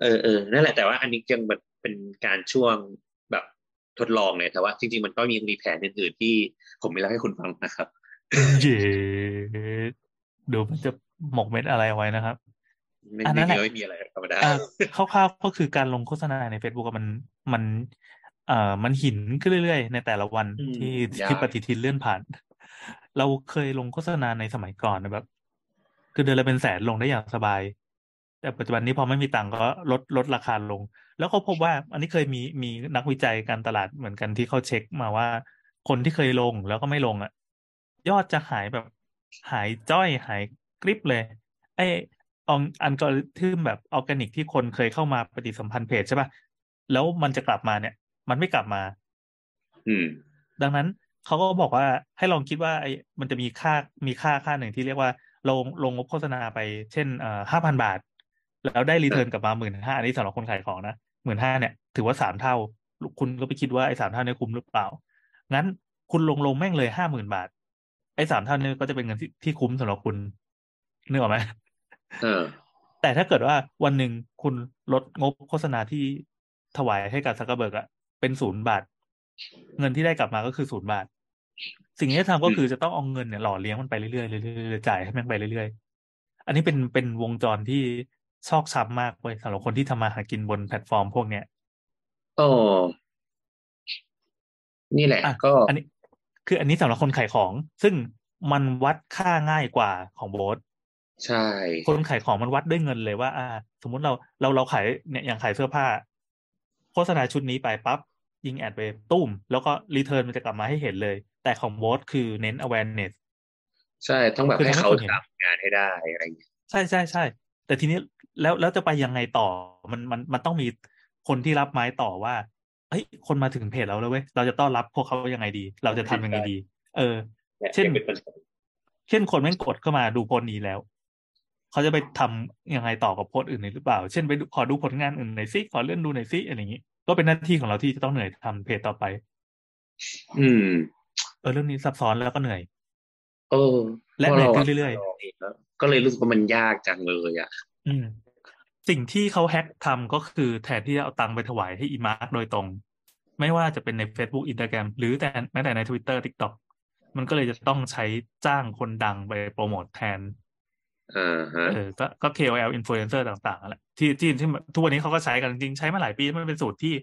Speaker 4: เออเออนั่นแหละแต่ว่าอันนี้ยังแบบเป็นการช่วงแบบทดลองเลยแต่ว่าจริง ๆ มันก็มีมีแผนอื่นๆที่ผมไม่เล่าให้คุณฟังนะครับ
Speaker 3: เย่ดูมันจะหมกเม็ดอะไรเอาไว้นะครับ
Speaker 4: ไม่
Speaker 3: อันนั้
Speaker 4: ไม่
Speaker 3: นแหละ
Speaker 4: ไม่มีอะไรธรรมดา
Speaker 3: อ่าคร่าวๆก็คือการลงโฆษณาใน Facebook อะมันมันเอ่อมันหินขึ้นเรื่อยๆ ในแต่ละวัน
Speaker 4: อืม
Speaker 3: ที่
Speaker 4: ยาก
Speaker 3: ที่ปฏิทินเลื่อนผ่าน เราเคยลงโฆษณาในสมัยก่อนนะแบบ คือเดือนละเป็นแสนลงได้อย่างสบาย แต่ปัจจุบันนี้พอไม่มีตังค์ก็ลดลดราคาลง แล้วเขาพบว่า อันนี้เคยมีมีนักวิจัยการตลาดเหมือนกันที่เขาเช็คมาว่า คนที่เคยลงแล้วก็ไม่ลงอะ ยอดจะหายแบบหายจ้อยหายกริบเลย ไอ อองอัลกอริทึมแบบออร์แกนิกที่คนเคยเข้ามาปฏิสัมพันธ์เพจใช่ป่ะ แล้วมันจะกลับมาเนี่ย มันไม่กลับมา
Speaker 4: อืม
Speaker 3: ดังนั้นเขาก็บอกว่าให้ลองคิดว่าไอ้มันจะมีค่ามีค่าค่าหนึ่งที่เรียกว่าลงลงงบโฆษณาไปเช่นเอ่อห้าพันบาท แล้วได้รีเทิร์นกลับมาหมื่นห้าอันนี้สำหรับคนขายของนะหมื่นห้าเนี่ยถือว่าสามเท่า คุณก็ไปคิดว่าไอ้สามเท่าเนี่ยคุ้มหรือเปล่า งั้นคุณลงลงแม่งเลยห้าหมื่นบาท ไอ้สามเท่านี้ก็จะเป็นเงินที่ที่คุ้มสำหรับคุณนึกออกไหม
Speaker 4: เออ
Speaker 3: แต่ถ้าเกิดว่าวันหนึ่งคุณลดงบโฆษณาที่ถวายให้กับซักเกอร์เบิร์กอะเป็นศูนย์บาท เงินที่ได้กลับมาก็คือศูนย์บาท สิ่งที่จะทำก็คือจะต้องเอาเงินเนี่ยหล่อเลี้ยงมันไปเรื่อยๆเรื่อยๆจ่ายให้มันไปเรื่อยๆ อันนี้เป็นเป็นวงจรที่ชอกช้ำมากเว้ยสำหรับคนที่ทำมาหากินบนแพลตฟอร์มพวกเนี้ย
Speaker 4: โอ้นี่แหละ
Speaker 3: อะ
Speaker 4: ก็
Speaker 3: อันนี้ คืออันนี้สำหรับคนขายของ ซึ่งมันวัดค่าง่ายกว่าของโบส
Speaker 4: ใช่
Speaker 3: คนขายของมันวัดด้วยเงินเลยว่า อ่า สมมุติเราเราเราขายเนี่ยอย่างขายเสื้อผ้า โฆษณาชุดนี้ไปปั๊บยิงแอดไปตุ้ม แล้วก็รีเทิร์นมันจะกลับมาให้เห็นเลย แต่ของโบสคือเน้น awareness
Speaker 4: ใช่ต้องแบบ
Speaker 3: คือ
Speaker 4: ให้
Speaker 3: ทำให้
Speaker 4: เขา
Speaker 3: คนเห็น
Speaker 4: ทำงานให้ได้อะไรอย่างเงี้ย
Speaker 3: ใช่ใช่ใช่แต่ทีนี้แล้วแล้วจะไปยังไงต่อมันมันมันต้องมีคนที่รับไม้ต่อว่าเฮ้ยคนมาถึงเพจเราแล้วเว้ยเราจะต้อนรับพวกเขายังไงดี เราจะทำยังไงดี เออ
Speaker 4: เนี่ย
Speaker 3: เช่น
Speaker 4: เป็นปัญหา
Speaker 3: เช่นคนแม่งกดเข้ามาดูโพสต์นี้แล้ว เขาจะไปทำยังไงต่อกับโพสต์อื่นหรือเปล่า เช่นไปดูขอดูผลงานอื่นหน่อยซิขอเลื่อนดูหน่อยซิอะไรอย่างนี้ก็เป็นหน้าที่ของเราที่จะต้องเหนื่อยทำเพจต่อไป
Speaker 4: อืม
Speaker 3: เออเรื่องนี้ซับซ้อนแล้วก็เหนื่อย
Speaker 4: เออ
Speaker 3: และ
Speaker 4: พ
Speaker 3: เหนื่อย
Speaker 4: รา
Speaker 3: ขึ้นเรื่อย
Speaker 4: ลงเองแล้วก็เลยรู้สึกว่ามันยากจังเลยอะ
Speaker 3: ๆอืม สิ่งที่เขาแฮกทำก็คือแทนที่จะเอาตังค์ไปถวายให้อีมาร์กโดยตรง ไม่ว่าจะเป็นใน Facebook Instagram หรือแต่แม้แต่ใน Twitter TikTok มันก็เลยจะต้องใช้จ้างคนดังไปโปรโมทแทน
Speaker 4: อ่าฮะ
Speaker 3: เออก็ก็ KOL influencer ต่างๆแหละที่ที่ที่ทุกวันนี้เขาก็ใช้กันจริงใช้มาหลายปีมันเป็นสูตรที่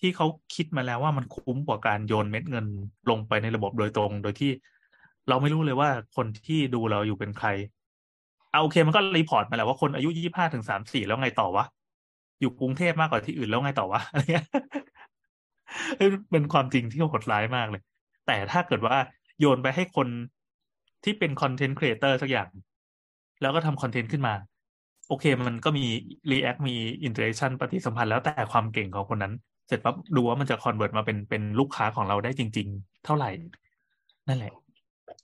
Speaker 3: ที่เขาคิดมาแล้วว่ามันคุ้มกว่าการโยนเม็ดเงินลงไปในระบบโดยตรง โดยที่เราไม่รู้เลยว่าคนที่ดูเราอยู่เป็นใคร เอาโอเคมันก็รีพอร์ตมาแล้วว่าคนอายุยี่สิบห้าถึงสามสี่แล้วไงต่อวะ อยู่กรุงเทพมากกว่าที่อื่นแล้วไงต่อวะอะไรเงี้ยเฮ้ยเป็นความจริงที่โหดร้ายมากเลย แต่ถ้าเกิดว่าโยนไปให้คนที่เป็นคอนเทนต์ครีเอเตอร์สักอย่าง แล้วก็ทำคอนเทนต์ขึ้นมา โอเค มันก็มี React มี Interaction ปฏิสัมพันธ์แล้วแต่ความเก่งของคนนั้น เสร็จปั๊บดูว่ามันจะคอนเวิร์ตมาเป็นเป็นลูกค้าของเราได้จริง ๆ เท่าไหร่ นั่นแหละ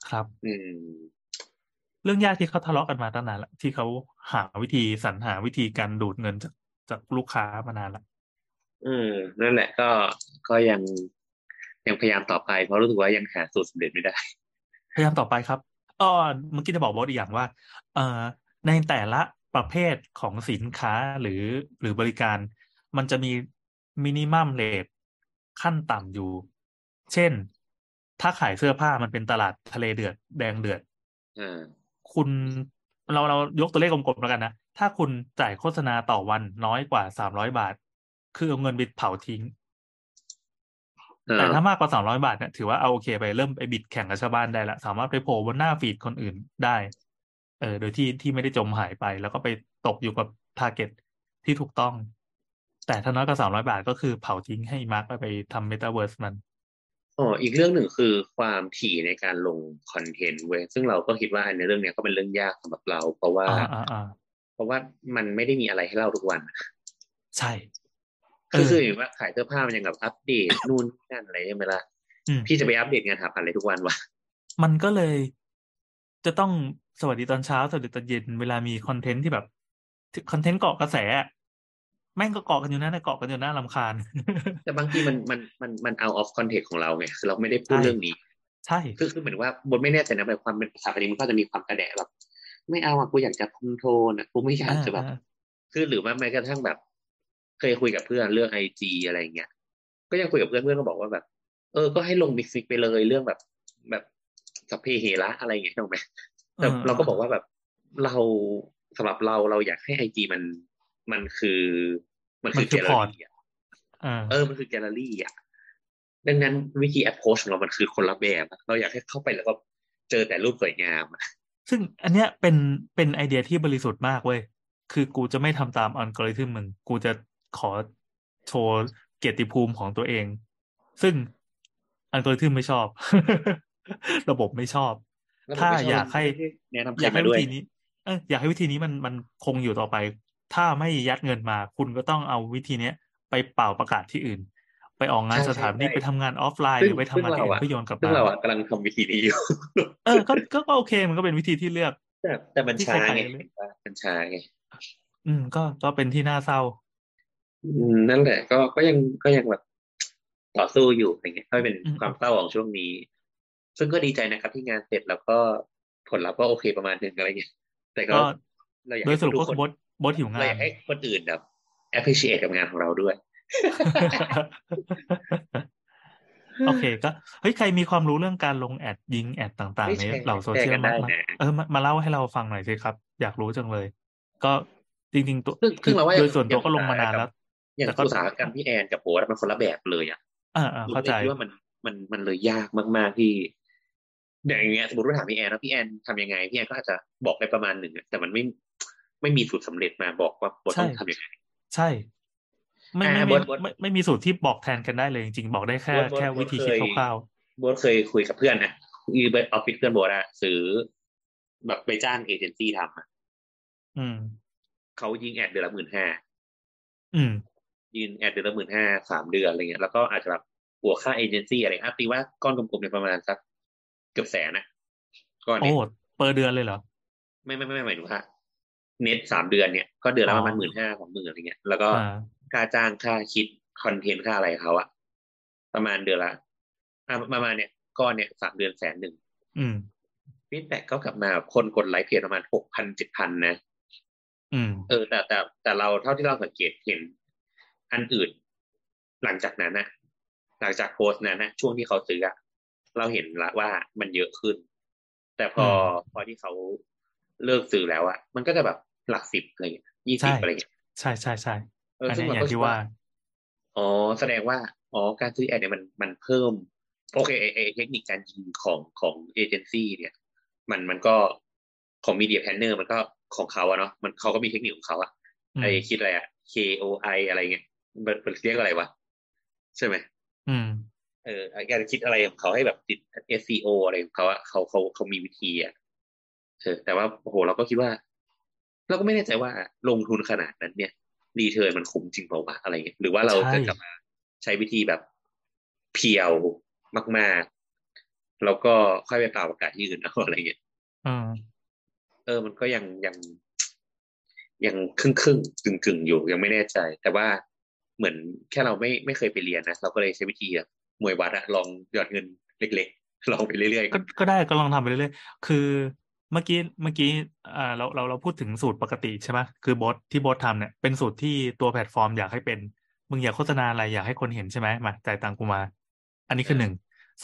Speaker 3: ครับ
Speaker 4: อืม
Speaker 3: เรื่องยากที่เขาทะเลาะกันมาตั้งนานละที่เขาหาวิธีสรรหาวิธีการดูดเงินจากจากลูกค้ามานานละ
Speaker 4: อืมนั่นแหละก็ก็ยังยังพยายามต่อไปเพราะรู้สึกว่ายังหาสูตรสำเร็จไม่ได้
Speaker 3: พยายามต่อไปครับ อ้อเมื่อกี้จะบอกบอสอีกอย่างว่าเอ่อในแต่ละประเภทของสินค้าหรือหรือบริการ มันจะมีมินิมัมเลทขั้นต่ำอยู่ เช่น ถ้าขายเสื้อผ้ามันเป็นตลาดทะเลเดือดแดงเดือด
Speaker 4: อ่า
Speaker 3: คุณเราเรายกตัวเลขกลมๆแล้วกันนะ ถ้าคุณจ่ายโฆษณาต่อวันน้อยกว่าสามร้อยบาท คือเอาเงินไปเผาทิ้ง
Speaker 4: อ่า
Speaker 3: แต่ถ้ามากกว่าสามร้อยบาทเนี่ยถือว่าเอาโอเคไปเริ่มไปบิดแข่งกับชาวบ้านได้ละสามารถไปโผล่บนหน้าฟีดคนอื่นได้ เออ โดยที่ที่ไม่ได้จมหายไป แล้วก็ไปตกอยู่กับ target ที่ถูกต้อง แต่ถ้าน้อยกว่าสามร้อยบาทก็คือเผาทิ้งให้มาร์กไปทำเมตาเวิร์สมัน
Speaker 4: อ๋ออีกเรื่องหนึ่งคือความถี่ในการลงคอนเทนต์เว้ยซึ่งเราก็คิดว่าในเรื่องเนี้ยก็เป็นเรื่องยากสำหรับเรา เพราะว่า
Speaker 3: อ่าอ่าอ่า
Speaker 4: เพราะว่ามันไม่ได้มีอะไรให้เล่าทุกวัน
Speaker 3: ใช่
Speaker 4: คือ
Speaker 3: เออ
Speaker 4: คืออย่างว่าขายเสื้อผ้ามันยังแบบอัปเดตนู่นนี่นั่นอะไรใช่ไหมล่ะ
Speaker 3: อืม
Speaker 4: พี่จะไปอัปเดตงานหาพันอะไรทุกวันวะ
Speaker 3: มันก็เลย จะต้องสวัสดีตอนเช้าสวัสดีตอนเย็นเวลามีคอนเทนต์ที่แบบคอนเทนต์เกาะกระแสอะแม่งก็เกาะกันอยู่นั่นนะเกาะกันอยู่น่ารำคาญ
Speaker 4: แต่บางทีมันมันมันมัน out of context ของเราไงคือเราไม่ได้พูด
Speaker 3: ใช่
Speaker 4: เรื่องนี้
Speaker 3: ใช่
Speaker 4: คือคือเหมือนว่าโบสไม่แน่ใจนะแบบความเป็นภาษาปานีมันก็จะมีความกระแดะแบบ ไม่เอาอะกูอยากจะ control อะกูไม่อยากจะแบบ
Speaker 3: อ่า
Speaker 4: คือหรือว่าแม้กระทั่งแบบ เคยคุยกับเพื่อนเรื่องไอจีอะไรเงี้ย ก็ยังคุยกับเพื่อนเพื่อนก็บอกว่าแบบ เออ ก็ให้ลงมิกซิกไปเลยเรื่องแบบ แบบสัพเพเหระอะไรเงี้ยถูกไหมแต่
Speaker 3: ออ
Speaker 4: เราก็บอกว่าแบบเราสำหรับเราเราอยากให้ไอจีมันมันคือ มันคือ
Speaker 3: มันคือ
Speaker 4: แกลเลอ
Speaker 3: พอร์ต
Speaker 4: รี่อะ
Speaker 3: อ่า
Speaker 4: เออ มันคือแกลเลอรี่อะดังนั้นวิธี approach ของเรามันคือคนละแบบอะเราอยากให้เข้าไปแล้วก็เจอแต่รูปสวยงามอะ
Speaker 3: ซึ่งอันเนี้ยเป็นเป็นไอเดียที่บริสุทธิ์มากเว้ย คือกูจะไม่ทำตามอัลกอริทึมมึง กูจะ ขอโชว์เกียรติภูมิของตัวเอง ซึ่งอัลกอริทึมไม่ชอบ ระบบไม่ชอบ
Speaker 4: แล้วผม
Speaker 3: ถ้า
Speaker 4: ไม่ชอบ
Speaker 3: อยากให้
Speaker 4: แนะนำใค
Speaker 3: อ
Speaker 4: ร
Speaker 3: ยากให้
Speaker 4: มาด้
Speaker 3: วิ
Speaker 4: วย
Speaker 3: ธีนี้เอออยากให้วิธีนี้มันมันคงอยู่ต่อไป ถ้าไม่ยัดเงินมา คุณก็ต้องเอาวิธีเนี้ย ไปเป่าประกาศที่อื่น ไปออกงาน
Speaker 4: ใช่
Speaker 3: สถาปนิก
Speaker 4: ใช่
Speaker 3: ไปทำงานออฟไลน์
Speaker 4: ซึ่
Speaker 3: ห
Speaker 4: ง
Speaker 3: รือไปทำ
Speaker 4: ซึ่ง
Speaker 3: งานที่
Speaker 4: เรา
Speaker 3: อื่น
Speaker 4: อะ
Speaker 3: เพื่อโยนกลับ
Speaker 4: ซึ่ง
Speaker 3: มา
Speaker 4: เราอะกำลังทำวิธีนี้อยู่
Speaker 3: เออก็ก็ก็โอเค มันก็เป็นวิธีที่เลือก
Speaker 4: แต่แต่มัน
Speaker 3: ที่
Speaker 4: ช้า
Speaker 3: ใครๆ
Speaker 4: ไง
Speaker 3: เลย
Speaker 4: มันช้าไง
Speaker 3: อืมก็ก็เป็นที่น่าเศร้า
Speaker 4: อืม นั่นแหละ ก็ก็ยังก็ยังแบบต่อสู้อยู่อะไรเงี้ยก็เป็น
Speaker 3: อืม
Speaker 4: ความเศร้าของช่วงนี้ ซึ่งก็ดีใจนะครับที่งานเสร็จแล้วก็ผลลัพธ์ก็โอเคประมาณหนึงอะไรเงี้ยแต่ก็
Speaker 3: ก็
Speaker 4: เราอยาก
Speaker 3: โดย
Speaker 4: ให้
Speaker 3: สรุป
Speaker 4: ทุ
Speaker 3: ก็
Speaker 4: ก
Speaker 3: คื
Speaker 4: ค
Speaker 3: อนบดบดหิวงา
Speaker 4: เราอนยากให้คนอื่นแบบ appreciate กับงานของเราด้วย
Speaker 3: โอเค ก็เฮ้ยใครมีความรู้เรื่องการลงแอดยิงแอดต่าง
Speaker 4: เฮ้
Speaker 3: ๆ
Speaker 4: ย
Speaker 3: ใน
Speaker 4: แชร์
Speaker 3: เหล่าโซ
Speaker 4: แชร์
Speaker 3: เชีย
Speaker 4: กั
Speaker 3: ล
Speaker 4: น
Speaker 3: มา
Speaker 4: ได้
Speaker 3: มา
Speaker 4: นะ
Speaker 3: เออมามาเล่าให้เราฟังหน่อยสิครับ อยากรู้จังเลย ก็จริงๆตัว
Speaker 4: ซึ่ง
Speaker 3: คื
Speaker 4: ซึ่
Speaker 3: อง
Speaker 4: เราว่า
Speaker 3: โดยส่วน
Speaker 4: อ
Speaker 3: ตัว
Speaker 4: ย่าง
Speaker 3: ก็ลงมา
Speaker 4: อุตสาห
Speaker 3: นาน
Speaker 4: กรรม
Speaker 3: แล้ว
Speaker 4: อย่าง
Speaker 3: แต่ก็
Speaker 4: อุตสาหกรรมพี่แอนกับโบ๊ทมันคนละแบบเลยอะ
Speaker 3: อ่าอ่าเข้าใจ
Speaker 4: เราคิดว่ามันมันมันเลยยากมาก ๆที่อย่างเงี้ยสมมติว่าถามพี่แอนว่าพี่แอนทำยังไงพี่แอนก็อาจจะบอกไปประมาณหนึ่งอะแต่มันไม่ไม่มีสูตรสำเร็จมาบอกว่าโบ๊ท
Speaker 3: ใช่
Speaker 4: ต้องทำยังไง
Speaker 3: ใช่ ไม่
Speaker 4: อ่า
Speaker 3: ไม่
Speaker 4: บ
Speaker 3: ไม่
Speaker 4: ดบด
Speaker 3: ไม่ไม่มีสูตรที่บอกแทนกันได้เลยจริงๆบอกได้แค่
Speaker 4: โบ๊ทโบ๊ท
Speaker 3: แค่
Speaker 4: โบ๊ท
Speaker 3: วิธีคิด
Speaker 4: เคย
Speaker 3: คร่าว
Speaker 4: โบ๊ทเคยคุยกับเพื่อนอะอีออฟฟิศเพื่อนโบ๊ทอะซื้อแบบไปจ้างเอเจนซี่ทำอะ
Speaker 3: ๆอืม
Speaker 4: เขายิงแอดเดือนละหมื่นห้า
Speaker 3: อืม
Speaker 4: ยิง ad เดือนละหมื่นห้าสามเดือนอะไรเงี้ยแล้วก็อาจจะแบบบวกค่าเอเจนซี่อะไรอะตีว่าก้อนกลมๆเนี่ยประมาณสักเกือบแสนนะก้อน
Speaker 3: โอ้
Speaker 4: เนี่ย
Speaker 3: per เดือนเลยเหรอ
Speaker 4: ไม่ไม่ไม่ไม่หมายถึงว่าเน็ตสามเดือนเนี่ยก็เดือนละ
Speaker 3: อ๋อ
Speaker 4: ประมาณหมื่นห้าสองหมื่นอะไรเงี้ยแล้วก็
Speaker 3: อ่า
Speaker 4: ค่าจ้างค่าคิดคอนเทนต์ค่าอะไรเขาอะประมาณเดือนละอะประมาณเนี่ยก้อนเนี่ยสามเดือนแสนหนึ่ง
Speaker 3: อืม
Speaker 4: feedback ก็กลับมาคนกดไลค์เพจประมาณหกพันเจ็ดพันนะ
Speaker 3: อืม
Speaker 4: เออแต่แต่แต่เราเท่าที่เราสังเกตเห็น อันอื่น หลังจากนั้นนะหลังจากโพสต์นั้นนะช่วงที่เขาซื้ออะเราเห็นละว่ามันเยอะขึ้น แต่พอพอที่เขาเลิกซื้อแล้วอะมันก็จะแบบหลักสิบอะไรเงี้ยยี่สิบอะไรเงี้ย
Speaker 3: ใช่ใช่ใช่
Speaker 4: เออ
Speaker 3: อัน
Speaker 4: ซึ่ง
Speaker 3: นี้
Speaker 4: เรา
Speaker 3: อย่า
Speaker 4: ก็
Speaker 3: ง
Speaker 4: คิด
Speaker 3: ที่
Speaker 4: ว่า
Speaker 3: ว่า
Speaker 4: อ๋อแสดงว่าอ๋อการซื้อ ad เนี่ยมันมันเพิ่มโอเคไอไอเทคนิคการยิงของของเอเจนซี่เนี่ย มันมันก็ของ media planner มันก็ของเขาอะเนาะมันเขาก็มีเทคนิคของเขาอะ
Speaker 3: อืม
Speaker 4: ไอคิดอะไรอะ KPI อะไรเงี้ย มันมันเรียกอะไรวะ ใช่ไหม
Speaker 3: อืม
Speaker 4: เออไอ้การคิดอะไรของเขาให้แบบติด SEO อะไรของเขาอะเขาเขาเขามีวิธีอะเออแต่ว่าโอ้โหเราก็คิดว่า เราก็ไม่แน่ใจว่าลงทุนขนาดนั้นเนี่ย return มันคุ้มจริงเปล่าวะอะไรเงี้ยหรือว่าเรา
Speaker 3: ใช่
Speaker 4: จะกลับมาใช้วิธีแบบเพียวมากๆ แล้วก็ค่อยไปเปล่าประกาศที่อื่นเอาอะไรเงี้ย
Speaker 3: อืม
Speaker 4: เออ มันก็ยังยังยังครึ่งครึ่งกึ่งกึ่งๆอยู่ยังไม่แน่ใจ แต่ว่า เหมือนแค่เราไม่ไม่เคยไปเรียนนะเราก็เลยใช้วิธีแบบมวยวัดอะลองหยอดเงินเล็กๆลองไปเรื่อย
Speaker 3: ก็ก็ได้ก็ลองทำไปเรื่อยๆคือเมื่อกี้เมื่อกี้อ่าเราเราเราพูดถึงสูตรปกติใช่ไหมคือบอสที่บอสทำเนี่ยเป็นสูตรที่ตัวแพลตฟอร์มอยากให้เป็นมึงอยากโฆษณาอะไรอยากให้คนเห็นใช่ไหมมาจ่ายตังค์กูมา อันนี้คือหนึ่ง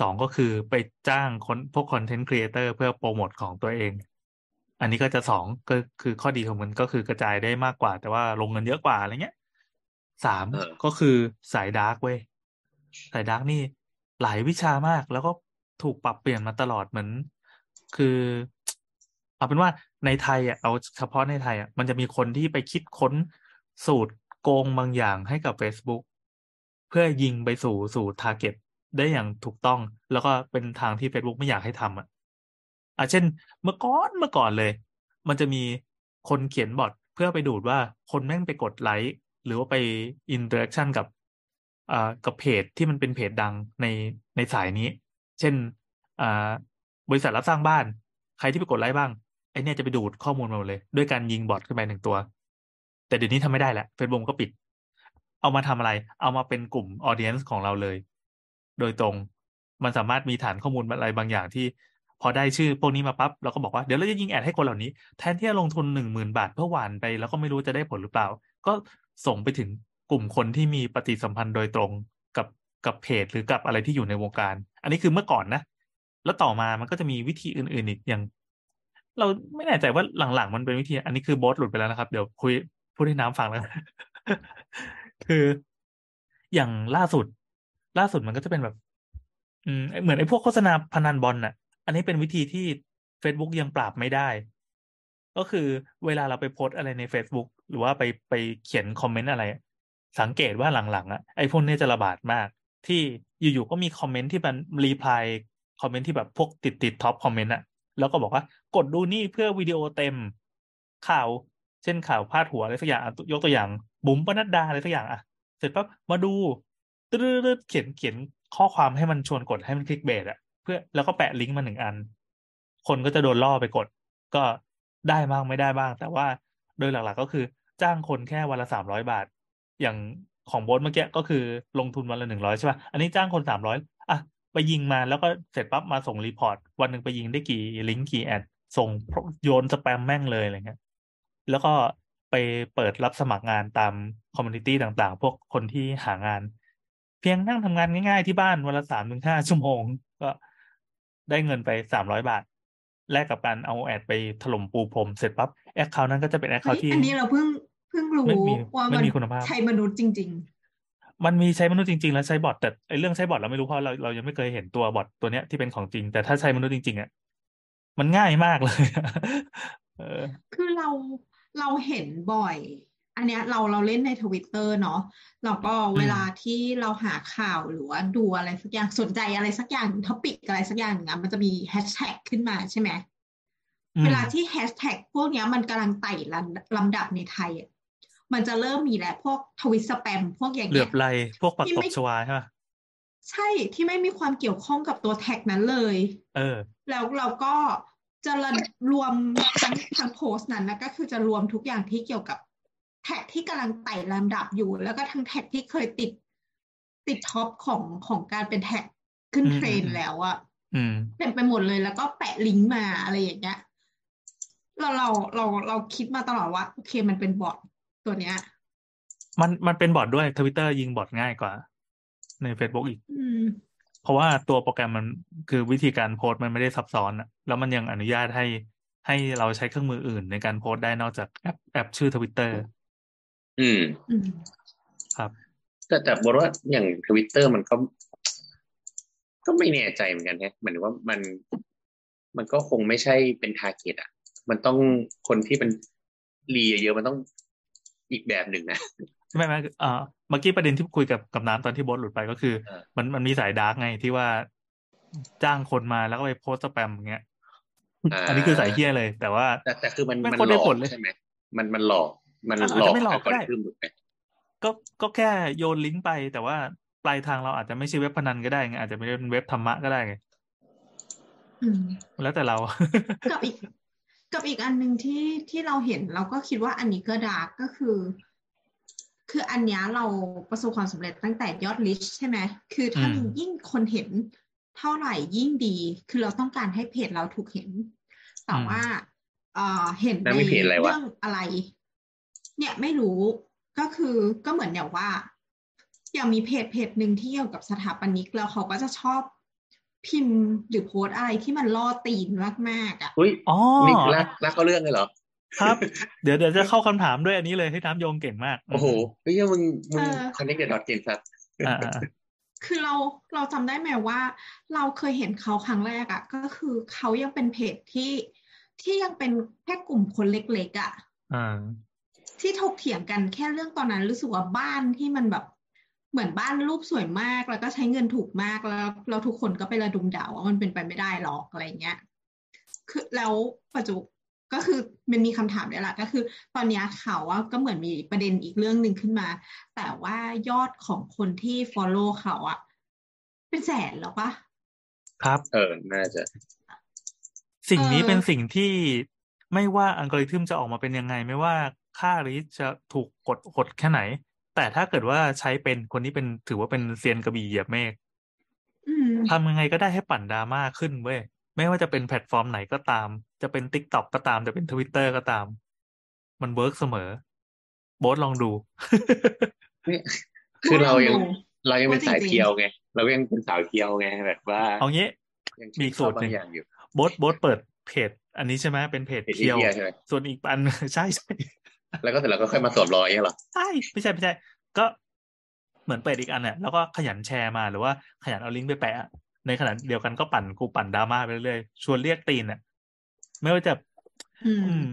Speaker 3: สองก็คือไปจ้างคนพวกคอนเทนต์ครีเอเตอร์เพื่อโปรโมทของตัวเอง อันนี้ก็จะสองก็คือข้อดีของมันก็คือกระจายได้มากกว่า แต่ว่าลงเงินเยอะกว่าอะไรเงี้ย สาม
Speaker 4: เออ
Speaker 3: ก็คือสาย dark เว้ยสาย dark นี่หลายวิชามากแล้วก็ถูกปรับเปลี่ยนมาตลอดเหมือน คือเอาเป็นว่าในไทยอะเอาเฉพาะในไทยอะมันจะมีคนที่ไปคิดค้นสูตรโกงบางอย่างให้กับ Facebook เพื่อยิงไปสู่สู่ target ได้อย่างถูกต้อง แล้วก็เป็นทางที่ Facebook ไม่อยากให้ทำอะอะเช่น เมื่อก่อนเมื่อก่อนเลย มันจะมีคนเขียนบอทเพื่อไปดูดว่าคนแม่งไปกดไลค์ หรือว่าไป interaction กับอ่ากับเพจที่มันเป็นเพจดังในในสายนี้ เช่นอ่าบริษัทรับสร้างบ้าน ใครที่ไปกดไลค์บ้างไอเนี่ยจะไปดูดข้อมูลมาหมดเลย ด้วยการยิงบอทขึ้นไปหนึ่งตัว แต่เดี๋ยวนี้ทำไม่ได้แล้วเฟซบุ๊กก็ปิด เอามาทำอะไร เอามาเป็นกลุ่มออเดียนส์ของเราเลย โดยตรงมันสามารถมีฐานข้อมูลอะไรบางอย่างที่ พอได้ชื่อพวกนี้มาปั๊บเราก็บอกว่าเดี๋ยวเราจะยิงแอดให้คนเหล่านี้ แทนที่จะลงทุนหนึ่งหมื่นบาทเพื่อหวานไป แล้วก็ไม่รู้จะได้ผลหรือเปล่า ก็ ส่งไปถึงกลุ่มคนที่มีปฏิสัมพันธ์โดยตรงกับกับเพจหรือกับอะไรที่อยู่ในวงการ อันนี้คือเมื่อก่อนนะ แล้วต่อมามันก็จะมีวิธีอื่น ๆ อีกอย่าง เราไม่แน่ใจว่าหลังๆ มันเป็นวิธี อันนี้คือโบสหลุดไปแล้วนะครับ เดี๋ยวคุยพูดให้น้ำฟังแล้ว คืออย่างล่าสุด ล่าสุดมันก็จะเป็นแบบ อืมเหมือนไอ้พวกโฆษณาพนันบอลน่ะ อันนี้เป็นวิธีที่ Facebook ยังปราบไม่ได้ ก็คือเวลาเราไปโพสอะไรใน Facebook หรือว่าไปไปเขียนคอมเมนต์อะไร สังเกตว่าหลังๆอะไอ้พวกนี้จะระบาดมาก ที่อยู่ๆก็มีคอมเมนต์ที่มัน reply คอมเมนต์ที่แบบพวกติดติด top comment อะแล้วก็บอกว่ากดดูนี่เพื่อวิดีโอเต็มข่าว เช่นข่าวพาดหัวอะไรสักอย่างยกตัวอย่าง บุ๋มปนัดดาอะไรสักอย่างอะเสร็จปั๊บมาดูตืดๆเขียนเขียนข้อความให้มันชวนกดให้มัน clickbait อะเพื่อแล้วก็แปะลิงก์มาหนึ่งอัน คนก็จะโดนล่อไปกด ก็ได้บ้างไม่ได้บ้าง แต่ว่าโดยหลัก ๆ ก็คือ จ้างคนแค่วันละสามร้อยบาท อย่างของโบสเมื่อกี้ก็คือลงทุนวันละหนึ่งร้อยใช่ป่ะ อันนี้จ้างคนสามร้อยอะไปยิงมาแล้วก็เสร็จปั๊บมาส่ง report วันหนึ่งไปยิงได้กี่ลิงก์กี่ ad ส่งโยนสแปมแม่งเลยอะไรเงี้ย แล้วก็ไปเปิดรับสมัครงานตามคอมมูนิตี้ต่างๆ พวกคนที่หางาน เพียงนั่งทำงานง่ายๆที่บ้านวันละสามถึงห้าชั่วโมง ก็ได้เงินไปสามร้อยบาทแลกกับการเอา ad ไปถล่มปูพรมเสร็จปั๊บ account นั้นก็จะเป็น account ที่
Speaker 5: อันนี้เราเพิ่ง เพิ่งรู้
Speaker 3: ไม่มี
Speaker 5: ว่า
Speaker 3: ไม่
Speaker 5: มัน
Speaker 3: มีคุณภาพ
Speaker 5: ใช้มนุษย์จริง
Speaker 3: มันมีใช้มนุษย์จริง ๆ แล้วใช้บอทแต่ไอเรื่องใช้บอทเราไม่รู้เพราะเราเรายังไม่เคยเห็นตัวบอทตัวเนี้ยที่เป็นของจริง แต่ถ้าใช้มนุษย์จริงๆอะมันง่ายมากเลยเออ
Speaker 5: ๆคือเราเราเห็นบ่อย อันเนี้ยเราเราเล่นในทวิตเตอร์เนาะเราก็เวลาที่เราหาข่าวหรือว่าดูอะไรสักอย่างสนใจอะไรสักอย่าง topic อะไรสักอย่างอะมันจะมีแฮชแท็กขึ้นมาใช่ไหม
Speaker 3: อืม
Speaker 5: เวลาที่แฮชแท็กพวกเนี้ยมันกำลังไต่ลำลำดับในไทยอะ มันจะเริ่มมีแหละพวกทวิตสแปมพวกอย่าง
Speaker 3: เงี้ย
Speaker 5: เห
Speaker 3: ลือบไหลพวกผักตบชวาที่ไม่ใช่ป่ะ
Speaker 5: ใช่ที่ไม่มีความเกี่ยวข้องกับตัวแท็กนั้นเลย
Speaker 3: เออ
Speaker 5: แล้วเราก็จะระรวมทั้งทั้งโพสต์นั้นนะก็คือจะรวมทุกอย่างที่เกี่ยวกับแท็กที่กำลังไต่ลำดับอยู่ แล้วก็ทั้งแท็กที่เคยติดติด top ของของการเป็นแท็กขึ้น
Speaker 3: อืม
Speaker 5: เทรน
Speaker 3: อืม
Speaker 5: ด์แล้วอะ
Speaker 3: อืม
Speaker 5: เต็มไปหมดเลยแล้วก็แปะลิงก์มาอะไรอย่างเงี้ยเราเราเราเราคิดมาตลอดว่า โอเคมันเป็น bot ตัวเนี้ย
Speaker 3: มันมันเป็น bot ด้วยทวิตเตอร์ยิง bot ง่ายกว่า ใน Facebook อีก
Speaker 5: อืม
Speaker 3: เพราะว่าตัวโปรแกรมมันคือวิธีการโพสต์มันไม่ได้ซับซ้อนอะแล้วมันยังอนุญาตให้ให้เราใช้เครื่องมืออื่นในการโพสต์ได้นอกจากแอปแอปชื่อทวิตเตอร์
Speaker 4: อืม
Speaker 5: อืม
Speaker 3: ครับ
Speaker 4: แต่แต่บอกว่าอย่างทวิตเตอร์มันก็ ก็ไม่แน่ใจเหมือนกันแฮะหมายถึงว่ามันมันก็คงไม่ใช่เป็น target อะ มันต้องคนที่เป็นรีเยอะๆมันต้อง อีกแบบหนึ่งนะ
Speaker 3: ไม่ไม่เอ่อเมื่อกี้ประเด็นที่คุยกับกับน้ำตอนที่โบอสหลุดไปก็คือ
Speaker 4: เออ
Speaker 3: มันมันมีสาย dark ไงที่ว่าจ้างคนมาแล้วก็ไปโพสต์สแปมอย่างเงี้ยอันนี้คือสายเฮี้ยเลย แต่ว่า
Speaker 4: แต่แต่คือมัน
Speaker 3: ไม่
Speaker 4: มัน
Speaker 3: ควรได้ผ
Speaker 4: ลห
Speaker 3: ล
Speaker 4: อ
Speaker 3: กเลย
Speaker 4: ใช่ไหมมันมันหลอก มัน
Speaker 3: อาจ
Speaker 4: หล
Speaker 3: จะ
Speaker 4: อก
Speaker 3: ไม่หลอกก็ได้
Speaker 4: ขึ้นถูกไหม
Speaker 3: ก็ก็แค่โยนลิงก์ไปแต่ว่าปลายทางเราอาจจะไม่ใช่เว็บพนันก็ได้ไงอาจจะไม่ได้เป็นเว็บธรรมะก็ได้ไง
Speaker 5: อืม
Speaker 3: แล้วแต่เรา
Speaker 5: กับอีก กับอีกอันหนึ่งที่ที่เราเห็นเราก็คิดว่าอันนี้ก็ดาร์กก็คือ คืออันเนี้ยเราประสบความสำเร็จตั้งแต่ยอดลิชใช่ไหมคือถ้า
Speaker 3: อืม
Speaker 5: ยิ่งคนเห็นเท่าไหร่ยิ่งดี คือเราต้องการให้เพจเราถูกเห็น แต่ว่าเอ่อเห็น
Speaker 4: แล้ว
Speaker 5: ใน
Speaker 4: มีเพจอะไรวะ
Speaker 5: เรื่องอะไร เนี่ยไม่รู้ก็คือก็เหมือนอย่างว่าอย่างมีเพจเพจหนึ่งที่เกี่ยวกับสถาปนิกแล้วเขาก็จะชอบ พิมพ์หรือโพสต์อะไรที่มันล่อตีนมากๆอะ
Speaker 4: อุ้ย
Speaker 3: อ๋อ
Speaker 4: นี่ลากลากเขาเรื่องเลยเหรอ
Speaker 3: ครับ เดี๋ยวเดี๋ยวจะเข้าคำถามด้วยอันนี้เลยให้น้ำโยงเก่งมาก
Speaker 4: โอ้โหเฮ้ยมึงมึง
Speaker 5: เออ
Speaker 4: คอนเนคเดดอทเจนสัต
Speaker 3: อ่าอ่า
Speaker 5: คือเราเราจำได้ไหมว่า เราเคยเห็นเขาครั้งแรกอะ่ะ ก็คือเขายังเป็นเพจที่ที่ยังเป็นแค่กลุ่มคนเล็กๆอะ่ะ
Speaker 3: อ่า
Speaker 5: ที่ถกเถียงกันแค่เรื่องตอนนั้นรู้สึกว่าบ้านที่มันแบบ เหมือนบ้านรูปสวยมากแล้วก็ใช้เงินถูกมากแล้วเราทุกคนก็ไประดุมด่าว่ามันเป็นไปไม่ได้หรอกอะไรเงี้ยคือแล้วปัจจุก็คือมันมีคำถามเนี่ยแหละก็คือ ตอนเนี้ยเขาว่าก็เหมือนมีประเด็นอีกเรื่องหนึ่งขึ้นมา แต่ว่ายอดของคนที่ follow เขาอะเป็นแสนแล้วปะ
Speaker 3: ครับ
Speaker 4: เออ น่าจะ
Speaker 3: สิ่งนี้
Speaker 5: เออ
Speaker 3: เป็นสิ่งที่ไม่ว่าอัลกอริทึมจะออกมาเป็นยังไง ไม่ว่าค่า reach จะถูกกดหดแค่ไหน แต่ถ้าเกิดว่าใช้เป็นคนที่เป็นถือว่าเป็นเซียนกระบี่เหยียบเมฆ
Speaker 5: อืม
Speaker 3: ทำยังไงก็ได้ให้ปั่นดราม่าขึ้นเว้ย ไม่ว่าจะเป็นแพลตฟอร์มไหนก็ตาม จะเป็น TikTok ก็ตาม จะเป็นทวิตเตอร์ก็ตาม มัน work เสมอ โบสลองดู
Speaker 4: คือเรายัง
Speaker 5: โอ้
Speaker 4: เรายังเป็น
Speaker 5: โอ้จริงๆ
Speaker 4: สายเที่ยวไง เรายังเป็นสาวเที่ยวไงแบบว่า
Speaker 3: เอางี้
Speaker 4: ยัง
Speaker 3: มีอีกสูตรหนึ่ง
Speaker 4: บางอย่างอยู่
Speaker 3: โบสโบสเปิดเพจ อันนี้ใช่ไหมเป็นเพจ
Speaker 4: เพจ
Speaker 3: เที่ยว
Speaker 4: เที่ยวใช่ไหม
Speaker 3: ส่วนอีกอันใช่ใช่
Speaker 4: แล้วก็เสร็จแล้วก็ค่อยมาสวมรอยอย่างเงี้ยเหรอ
Speaker 3: ใช่ไม่ใช่ไม่ใช่ ก็เหมือนเปิดอีกอันเนี่ยแล้วก็ขยันแชร์มาหรือว่าขยันเอาลิงก์ไปแปะ ในขณะเดียวกันก็ปั่นกูปั่นดราม่าไปเรื่อยๆชวนเรียกตีนอะ ไม่ว่าจะ
Speaker 5: อืม
Speaker 3: อืม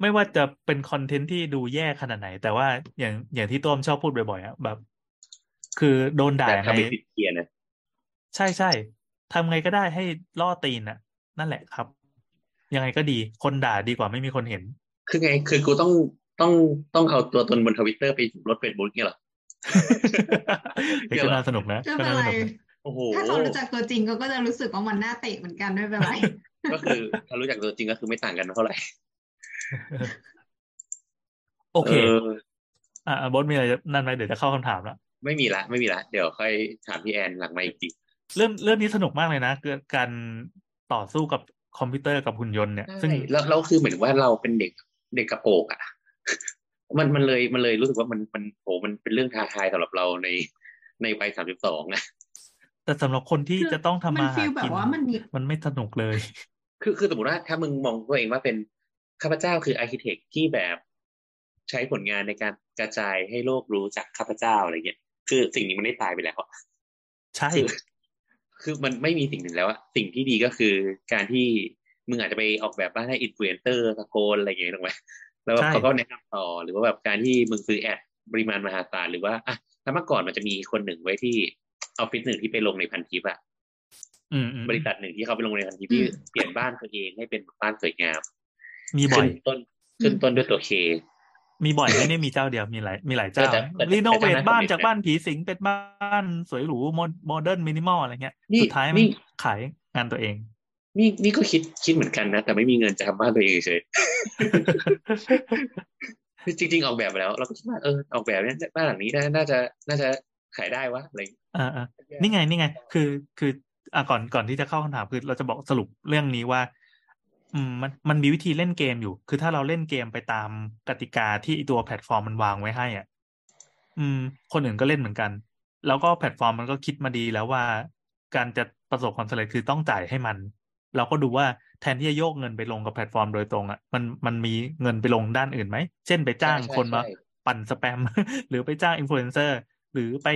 Speaker 3: ไม่ว่าจะเป็นคอนเทนต์ที่ดูแย่ขนาดไหน แต่ว่าอย่างอย่างที่ต้มชอบพูดบ่อยๆอะแบบ คือโดนด่า
Speaker 4: แต่
Speaker 3: ยัง
Speaker 4: ทำ
Speaker 3: ไง
Speaker 4: เป็นติดเกียร์นะ
Speaker 3: ใช่ใช่ทำไงก็ได้ให้ล่อตีนอะ นั่นแหละครับ ยังไงก็ดีคนด่าดีกว่าไม่มีคนเห็น
Speaker 4: คือไงคือกูต้อง ต้องต้องเอาตัวตนบนทวิตเตอร์ไปลดเฟซบุ๊กเนี่ยเหรอ
Speaker 3: เฮ้ยก็น่าสนุกนะ
Speaker 5: ไม่
Speaker 3: ก็
Speaker 5: เป็น
Speaker 3: น่าส
Speaker 5: ไร
Speaker 3: นุกนะ
Speaker 4: โอ้โห
Speaker 5: ถ้าเขารู้จักตัวจริงเขาก็จะรู้สึกว่ามันน่าเตะเหมือนกันไม่เป็นไร
Speaker 4: ก็คือถ้ารู้จักตัวจริงก็คือไม่ต่างกันเท่าไหร่
Speaker 3: โอเค
Speaker 4: เออ
Speaker 3: อ่าบอสมีอะไรจะนั่นไหมเดี๋ยวจะเข้าคำถามแล้ว
Speaker 4: ไม่มีละ ไม่มีละ เดี๋ยวค่อยถามพี่แอนหลังไมาอีกที
Speaker 3: เรื่องเรื่องนี้สนุกมากเลยนะคือการต่อสู้กับคอมพิวเตอร์กับหุ่นยนต์เนี่ยซึ่ง
Speaker 4: ใช่แล้วแล้วคือเหมือนว่าเราเป็นเด็กเด็กกระโปรงอะ มันมันเลยมันเลยรู้สึกว่ามันมันโหมันเป็นเรื่องท้าทายสำหรับเราในในวัยสามสิบสองอะ
Speaker 3: แต่สำหรับคนที่
Speaker 5: คือ
Speaker 3: จะต้องทำ
Speaker 5: มัน
Speaker 3: มาหา
Speaker 5: กิน feel แบบว่ามันมี
Speaker 3: มันไม่สนุกเลย
Speaker 4: คือคือสมมติว่าถ้ามึงมองตัวเองว่าเป็นข้าพเจ้าคือ architect ที่แบบใช้ผลงานในการกระจายให้โลกรู้จักข้าพเจ้าอะไรเงี้ย คือสิ่งนี้มันได้ตายไปแล้วอะ
Speaker 3: ใช่
Speaker 4: คือคือมันไม่มีสิ่งหนึ่งแล้วอะสิ่งที่ดีก็คือการที่มึงอาจจะไปออกแบบบ้านให้อินฟลูเอนเซอร์ตะโกนอะไรอย่างเงี้ยถูกไหม แล้วเขาก็แนะนำต่อหรือว่าแบบการที่มึงซื้อ adปริมาณมหาศาลหรือว่าอะถ้าเมื่อก่อนมันจะมีคนหนึ่งไว้ที่ออฟฟิศหนึ่งที่ไปลงในพันทิปอะ
Speaker 3: อืมอืม
Speaker 4: บริษัทหนึ่งที่เขาไปลงในพันทิปที่เปลี่ยนบ้านตัวเองให้เป็นบ้านสวยงาม
Speaker 3: มีบ่อย
Speaker 4: ขึ้นต้นขึ้นต้นด้วยตัว K
Speaker 3: มีบ่อยไม่ได้มีเจ้าเดียวมีหลายมีหลายเจ้า
Speaker 4: แต่แต่
Speaker 3: renovate
Speaker 4: แต่เจ้านั้น
Speaker 3: บ้าน
Speaker 4: สำเร็จนะ
Speaker 3: จากบ้านผีสิงเป็นบ้านสวยหรู modern minimal อะไรเงี้ย
Speaker 4: นี่
Speaker 3: สุดท้ายมัน
Speaker 4: นี่
Speaker 3: ขายงานตัวเอง
Speaker 4: นี่นี่ก็คิดคิดเหมือนกันนะ แต่ไม่มีเงินจะทำบ้านตัวเองเฉยจริง ๆ ออกแบบไปแล้ว เราก็คิดว่าเออออกแบบเนี้ยบ้านหลังนี้น่าน่าจะน่าจะขายได้วะอะไรอย่างเงี้ย
Speaker 3: อ่าอ่านี่ไงนี่ไง คือคืออะก่อนก่อนที่จะเข้าคำถามคือเราจะบอกสรุปเรื่องนี้ว่า อืมมันมันมีวิธีเล่นเกมอยู่ คือถ้าเราเล่นเกมไปตามกติกาที่ตัวแพลตฟอร์มมันวางไว้ให้อะอืม คนอื่นก็เล่นเหมือนกัน แล้วก็แพลตฟอร์มมันก็คิดมาดีแล้วว่า การจะประสบความสำเร็จคือต้องจ่ายให้มัน เราก็ดูว่าแทนที่จะโยกเงินไปลงกับแพลตฟอร์มโดยตรงอะมันมันมีเงินไปลงด้านอื่นไหม เช่นไปจ้าง
Speaker 4: ใช่ใช่
Speaker 3: คนมา
Speaker 4: ใช่
Speaker 3: ปั่นสแปม หรือไปจ้างอินฟลูเอนเซอร์หรือไป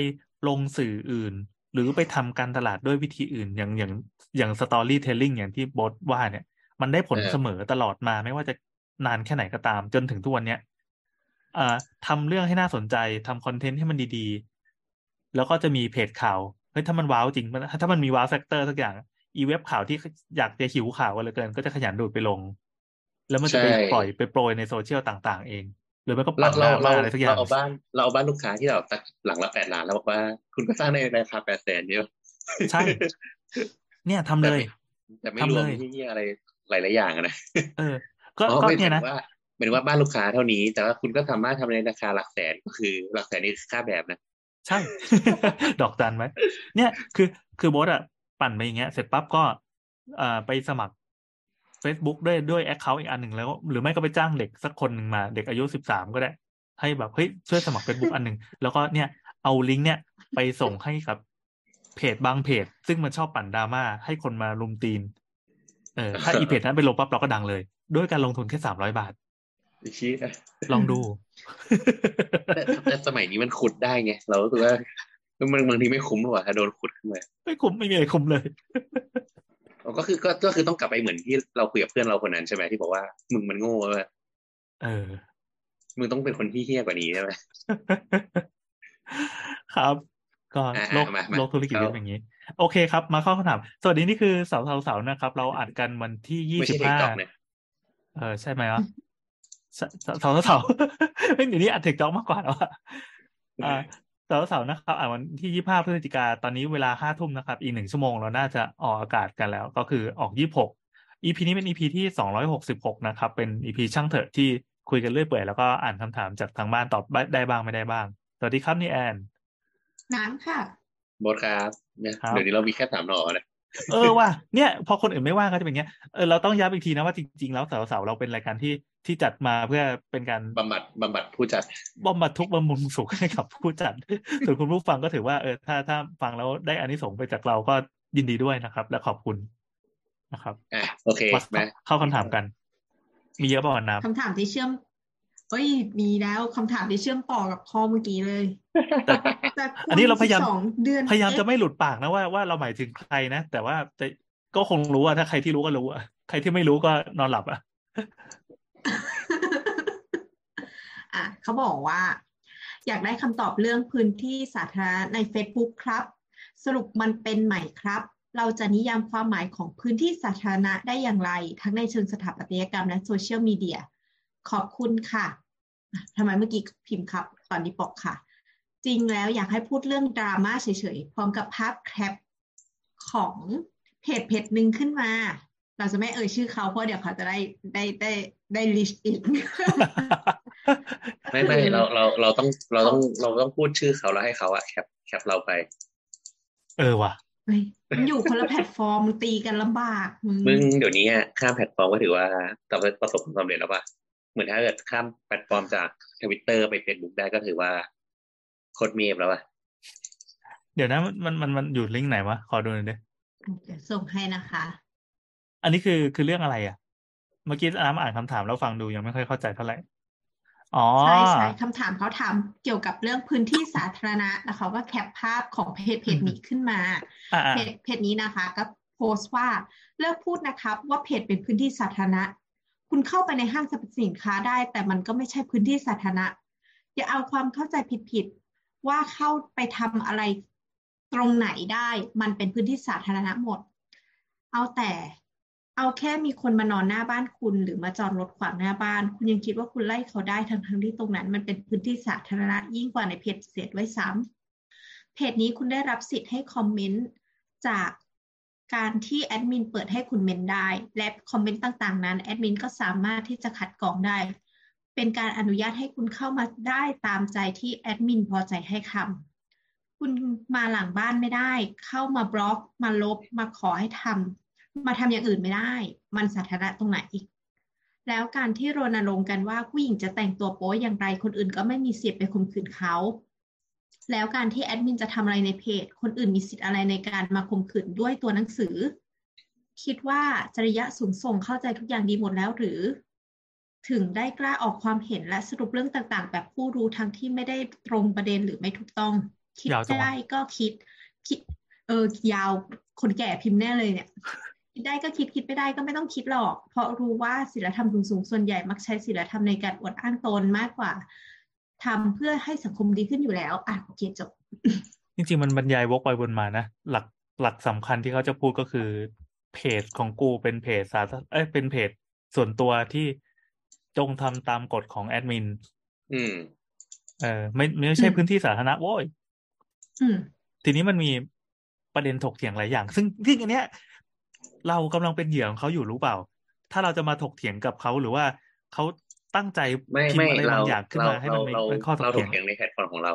Speaker 3: ลงสื่ออื่น หรือไปทำการตลาดด้วยวิธีอื่น อย่างอย่างอย่าง storytelling อย่างที่โบสว่าเนี่ย มันได้ผล
Speaker 4: เออ
Speaker 3: เสมอตลอดมาไม่ว่าจะนานแค่ไหนก็ตาม จนถึงทุกวันเนี้ยอ่าทำเรื่องให้น่าสนใจทำ content ให้มันดีๆ แล้วก็จะมีเพจข่าวเฮ้ยถ้ามัน wow จริงมันถ้ามันมี wow factor สักอย่าง อีเว็บข่าวที่อยากจะหิวข่าวกันเหลือเกิน ก็จะขยันดูดไปลง แล้วมันจะไป
Speaker 4: ใช่
Speaker 3: ปล่อยไปโปรยในโซเชียลต่างๆ เองหรือไม่ก็
Speaker 4: เรา
Speaker 3: ปั่นด
Speaker 4: รา
Speaker 3: ม่าอะไรสักอย่า
Speaker 4: เรา
Speaker 3: เรา
Speaker 4: เราเอาบ้านเราเอาบ้านลูกค้าที่เราสักหลังละแปดล้านแล้วบอกว่าคุณก็สร้างในราคาแปดแสนเดียว
Speaker 3: ใช่ เนี่ยทำเลย
Speaker 4: แต่ไม่
Speaker 3: ทำ
Speaker 4: รวม
Speaker 3: เลย
Speaker 4: ที่อะไรหลายๆอย่างอะนะ
Speaker 3: เออ ก็
Speaker 4: อ๋อ
Speaker 3: ก็
Speaker 4: ไม่
Speaker 3: เนี่ยนะถึ
Speaker 4: งว่าหมายถึงว่าบ้านลูกค้าเท่านี้ แต่ว่าคุณก็สามารถทำในราคาหลักแสนก็คือ หลักแสนนี่คือค่าแบบนะ
Speaker 3: ใช่ ดอกจันไหมเนี่ยคือคือโบสอะ ปั่นไปอย่างเงี้ย เสร็จปั๊บก็อ่าไปสมัคร Facebook ด้วยด้วยแอคเคาท์อีกอันหนึ่งแล้ว หรือไม่ก็ไปจ้างเด็กสักคนหนึ่งมา เด็กอายุสิบสามก็ได้ ให้แบบเฮ้ยช่วยสมัคร Facebook อันหนึ่งแล้วก็เนี่ยเอาลิงก์เนี่ยไปส่งให้กับเพจบางเพจ ซึ่งมันชอบปั่นดราม่าให้คนมารุมตีน เออถ้าอีเพจนั้นไปลงปั๊บเราก็ดังเลย ด้วยการลงทุนแค่สามร้อยบาท
Speaker 4: ไอ้ชี้ย
Speaker 3: ลองดู
Speaker 4: แต่แต่สมัยนี้มันขุดได้ไงเรารู้สึกว่า มันบางทีไม่คุ้มหรอกถ้าโดนขุดขึ้นมา
Speaker 3: ไม่คุ้มไม่มีอะไรคุ้มเลย
Speaker 4: อ๋อก็คือก็ก็คือต้องกลับไปเหมือนที่เราคุยกับเพื่อนเราคนนั้นใช่ไหมที่บอกว่ามึงมันโง่เว้ย
Speaker 3: เออ
Speaker 4: มึงต้องเป็นคนที่เฮี้ยกว่านี้ใช่ไหม
Speaker 3: ครับก็
Speaker 4: อะ
Speaker 3: โลก
Speaker 4: อะมามา
Speaker 3: โลกธุรกิจ
Speaker 4: เข้า
Speaker 3: เป็นอย่างนี้ โอเคครับ มาเข้าคำถาม สวัสดีนี่คือเสาเสาเสานะครับ เราอัดกันวันที่ยี่
Speaker 4: ไม่
Speaker 3: สิ
Speaker 4: ใช่
Speaker 3: บ
Speaker 4: เทค
Speaker 3: ห้า
Speaker 4: ต็อกเนี่ย
Speaker 3: เออใช่ไหมวะเสเสาเสาเสาเฮ้ยเดี๋ยวนี้อัดเทคจ็อกมากกว่าแล้วอะอ่า เสาเสานะครับอ่าวันที่ยี่ห้าพฤศจิกาตอนนี้เวลาห้าทุ่มนะครับ อีกหนึ่งชั่วโมงเราน่าจะออกอากาศกันแล้ว ก็คือออกยี่หก EP นี้เป็น EP ที่สองร้อยหกสิบหกนะครับ เป็น EP ช่างเถอะที่คุยกันเรื่อยเปื่อยแล้วก็อ่านคำถามจากทางบ้านตอบได้บ้างไม่ได้บ้าง สวัสดีครับนี่แอน
Speaker 5: น้ำค่ะ
Speaker 4: บทครับเนี่ย
Speaker 3: ครับ
Speaker 4: เดี๋ยวนี้เรามีแค่สามหน่อนะ
Speaker 3: เออว่ะเนี่ย พอคนอื่นไม่ว่างก็จะเป็นอย่างเงี้ยเออเราต้องย้ำอีกทีนะว่าจริงๆแล้วเสาเสาเราเป็นรายการที่ ที่จัดมาเพื่อเป็นการ
Speaker 4: บำบัดบำบัดผู้จัด
Speaker 3: บำบัดทุกข์บำรุงสุขให้กับผู้จัดส่วนคุณผู้ฟังก็ถือว่าเออถ้าถ้าฟังแล้วได้อานิสงส์ไปจากเราก็ยินดีด้วยนะครับ และขอบคุณนะครับ
Speaker 4: อะโอเค
Speaker 3: มา
Speaker 4: มา
Speaker 3: เข้าคำถามกัน มีเยอะป่ะวันน้
Speaker 5: คำถามที่เชื่อมเอ้ยมีแล้วคำถามที่เชื่อมต่อกับข้อเมื่อกี้เลยำ
Speaker 3: แต่
Speaker 5: แต่
Speaker 3: อันนี้เราพยายาม
Speaker 5: สองเดือน
Speaker 3: พยายามจะ
Speaker 5: เอ๊
Speaker 3: ไม่หลุดปากนะว่าว่าเราหมายถึงใครนะแต่ว่าจะก็คงรู้อะถ้าใครที่รู้ก็รู้อะใครที่ไม่รู้ก็นอนหลับอะ
Speaker 5: อะเขาบอกว่า อยากได้คำตอบเรื่องพื้นที่สาธารณะใน Facebook ครับ สรุปมันเป็นใหม่ครับ เราจะนิยามความหมายของพื้นที่สาธารณะได้อย่างไร ทั้งในเชิงสถาปัตยกรรมและโซเชียลมีเดีย ขอบคุณค่ะทำไมเมื่อกี้พิมพ์ครับ ตอนนี้บอกค่ะ จริงแล้วอยากให้พูดเรื่องดราม่าเฉยๆ พร้อมกับภาพ cap ของเพจเพจหนึ่งขึ้นมา เราจะไม่เอ่ยชื่อเขาเพราะเดี๋ยวเขาจะได้ได้ได้ได้ reach อีก
Speaker 4: ไม่ไม่เราเราเราต้องเราต้องเราต้องพูดชื่อเขาแล้วให้เขาอะ cap cap เราไป
Speaker 3: เออว่ะ
Speaker 5: เฮ้ยมันอยู่คนละแพลตฟอร์มมันตีกันลำบาก มึง
Speaker 4: มึงเดี๋ยวนี้อะข้ามแพลตฟอร์มก็ถือว่าประสบความสำเร็จแล้วป่ะเหมือนถ้าเกิดข้ามแพลตฟอร์มจากทวิตเตอร์ไปเฟซบุ๊กได้ก็ถือว่าโคตรเมพแล้วป่ะ
Speaker 3: เดี๋ยวนะมันมันมันอยู่ลิงก์ไหนวะขอดูหน่อยดิ
Speaker 5: เดี๋ยวส่งให้นะคะ
Speaker 3: อันนี้คือคือเรื่องอะไรอะ เมื่อกี้น้ำอ่านคำถามแล้วฟังดูยังไม่ค่อยเข้าใจเท่าไหร่ อ๋อ
Speaker 5: ใช่ใช่คำถามเขาถามเกี่ยวกับเรื่องพื้นที่สาธารณะแล้วเขาก็ cap ภาพของเพจเพจนี้ขึ้นมา
Speaker 3: อ่าอ่า
Speaker 5: เพจเพจนี้นะคะ ก็โพสต์ว่าเลิกพูดนะครับ ว่าเพจเป็นพื้นที่สาธารณะ คุณเข้าไปในห้างสรรพสินค้าได้ แต่มันก็ไม่ใช่พื้นที่สาธารณะอย่าเอาความเข้าใจผิดๆว่าเข้าไปทำอะไรตรงไหนได้ มันเป็นพื้นที่สาธารณะหมด เอาแต่ เอาแค่มีคนมานอนหน้าบ้านคุณ หรือมาจอดรถขวางหน้าบ้าน คุณยังคิดว่าคุณไล่เขาได้ทั้งทั้งที่ตรงนั้น มันเป็นพื้นที่สาธารณะยิ่งกว่าในเพจเสียด้วยซ้ำเพจนี้คุณได้รับสิทธิ์ให้คอมเมนต์จากการที่แอดมินเปิดให้คุณเมนได้ และคอมเมนต์ต่างๆ นั้นแอดมินก็สามารถที่จะคัดกรองได้ เป็นการอนุญาตให้คุณเข้ามาได้ตามใจที่แอดมินพอใจให้คำคุณมาหลังบ้านไม่ได้ เข้ามาบล็อกมาลบมาขอให้ทำ มาทำอย่างอื่นไม่ได้ มันสาธารณะตรงไหนอีก แล้วการที่รณรงค์กันว่าผู้หญิงจะแต่งตัวโป๊อย่างไรคนอื่นก็ไม่มีสิทธิ์ไปข่มขืนเขา แล้วการที่แอดมินจะทำอะไรในเพจ คนอื่นมีสิทธิ์อะไรในการมาข่มขืนด้วยตัวหนังสือ คิดว่าจริยะสูงส่งเข้าใจทุกอย่างดีหมดแล้วหรือ ถึงได้กล้าออกความเห็นและสรุปเรื่องต่างๆ แบบผู้รู้ทั้งที่ไม่ได้ตรงประเด็นหรือไม่ถูกต้อง คิด
Speaker 3: ยาวจังวะ
Speaker 5: ได้ก็คิดคิดเออยาวคนแก่พิมพ์แน่เลยเนี่ย คิดได้ก็คิดคิดไม่ได้ก็ไม่ต้องคิดหรอก เพราะรู้ว่าศีลธรรมสูงๆส่วนใหญ่มักใช้ศีลธรรมในการอวดอ้างตนมากกว่าทำเพื่อให้สังคมดีขึ้นอยู่แล้วอะโอเคจบ
Speaker 3: จริงๆมันบรรยายวกไปวนมานะหลักหลักสำคัญที่เขาจะพูดก็คือเพจของกูเป็นเพจสาธารเอ้ยเป็นเพจส่วนตัวที่จงทำตามกฎของแอดมิน
Speaker 4: อืม
Speaker 3: เออไม่ไม่ใช่
Speaker 5: อืม
Speaker 3: พื้นที่สาธารณะโว้ย
Speaker 5: อืม
Speaker 3: ทีนี้มันมีประเด็นถกเถียงหลายอย่าง ซึ่งซึ่งอันเนี้ย เรากำลังเป็นเหยื่อของเขาอยู่รู้เปล่า ถ้าเราจะมาถกเถียงกับเขาหรือว่าเขาตั้งใจ
Speaker 4: ไม่
Speaker 3: พิม
Speaker 4: ไม่
Speaker 3: พ์อะไร
Speaker 4: เรา
Speaker 3: บางอย่างขึ้น
Speaker 4: เรา
Speaker 3: มาให้
Speaker 4: เรา
Speaker 3: มันเป็น
Speaker 4: เรา
Speaker 3: เป็นข้อถ
Speaker 4: เรา
Speaker 3: ก
Speaker 4: ถ
Speaker 3: เถี
Speaker 4: ก
Speaker 3: ยง
Speaker 4: เถียงในแพลตฟอร์มของเรา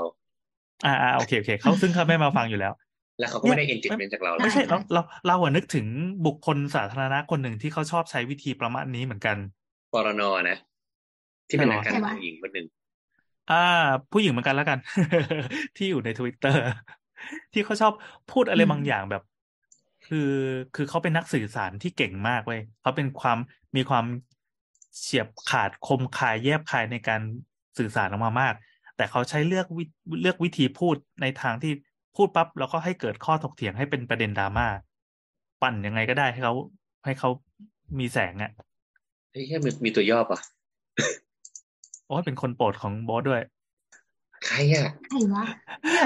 Speaker 3: อ่าอ่าโอเคโอเคเขาซึ่งเขาไม่มาฟังอยู่แล้ว
Speaker 4: แล้วเขาก็ไม่ได้ engagement จากเรา
Speaker 3: ไม่ใช่
Speaker 5: ใช่
Speaker 3: เราเราเราอะนึกถึงบุคคลสาธารณะคนหนึ่งที่เขาชอบใช้วิธีประมาณนี้เหมือนกัน
Speaker 4: ปรนนะ ที่เป็น
Speaker 3: ใช่
Speaker 4: นั
Speaker 3: เหรอ
Speaker 4: กการ
Speaker 5: ใช่ไหม
Speaker 4: เมืองหญิงคนหนึ่ง
Speaker 3: อ่า ผู้หญิงเหมือนกันแล้วกัน ที่อยู่ในทวิตเตอร์ที่เขาชอบพูดอะไร
Speaker 5: อืม
Speaker 3: บางอย่างแบบ คือคือเขาเป็นนักสื่อสารที่เก่งมากเว้ยเขาเป็นความมีความเฉียบขาดคมคายแยบคายในการสื่อสารออกมามาก แต่เขาใช้เลือกวิเลือกวิธีพูดในทางที่พูดปั๊บแล้วก็ให้เกิดข้อถกเถียงให้เป็นประเด็นดราม่าปั่นยังไงก็ได้ให้เขาให้เขามีแสงอะ
Speaker 4: เฮ้ยแค่มีมีตัวย่อปะ
Speaker 3: โอ้ยเป็นคนโปรดของบอสด้วย
Speaker 4: ใครอะ
Speaker 5: ใครวะเนี่ย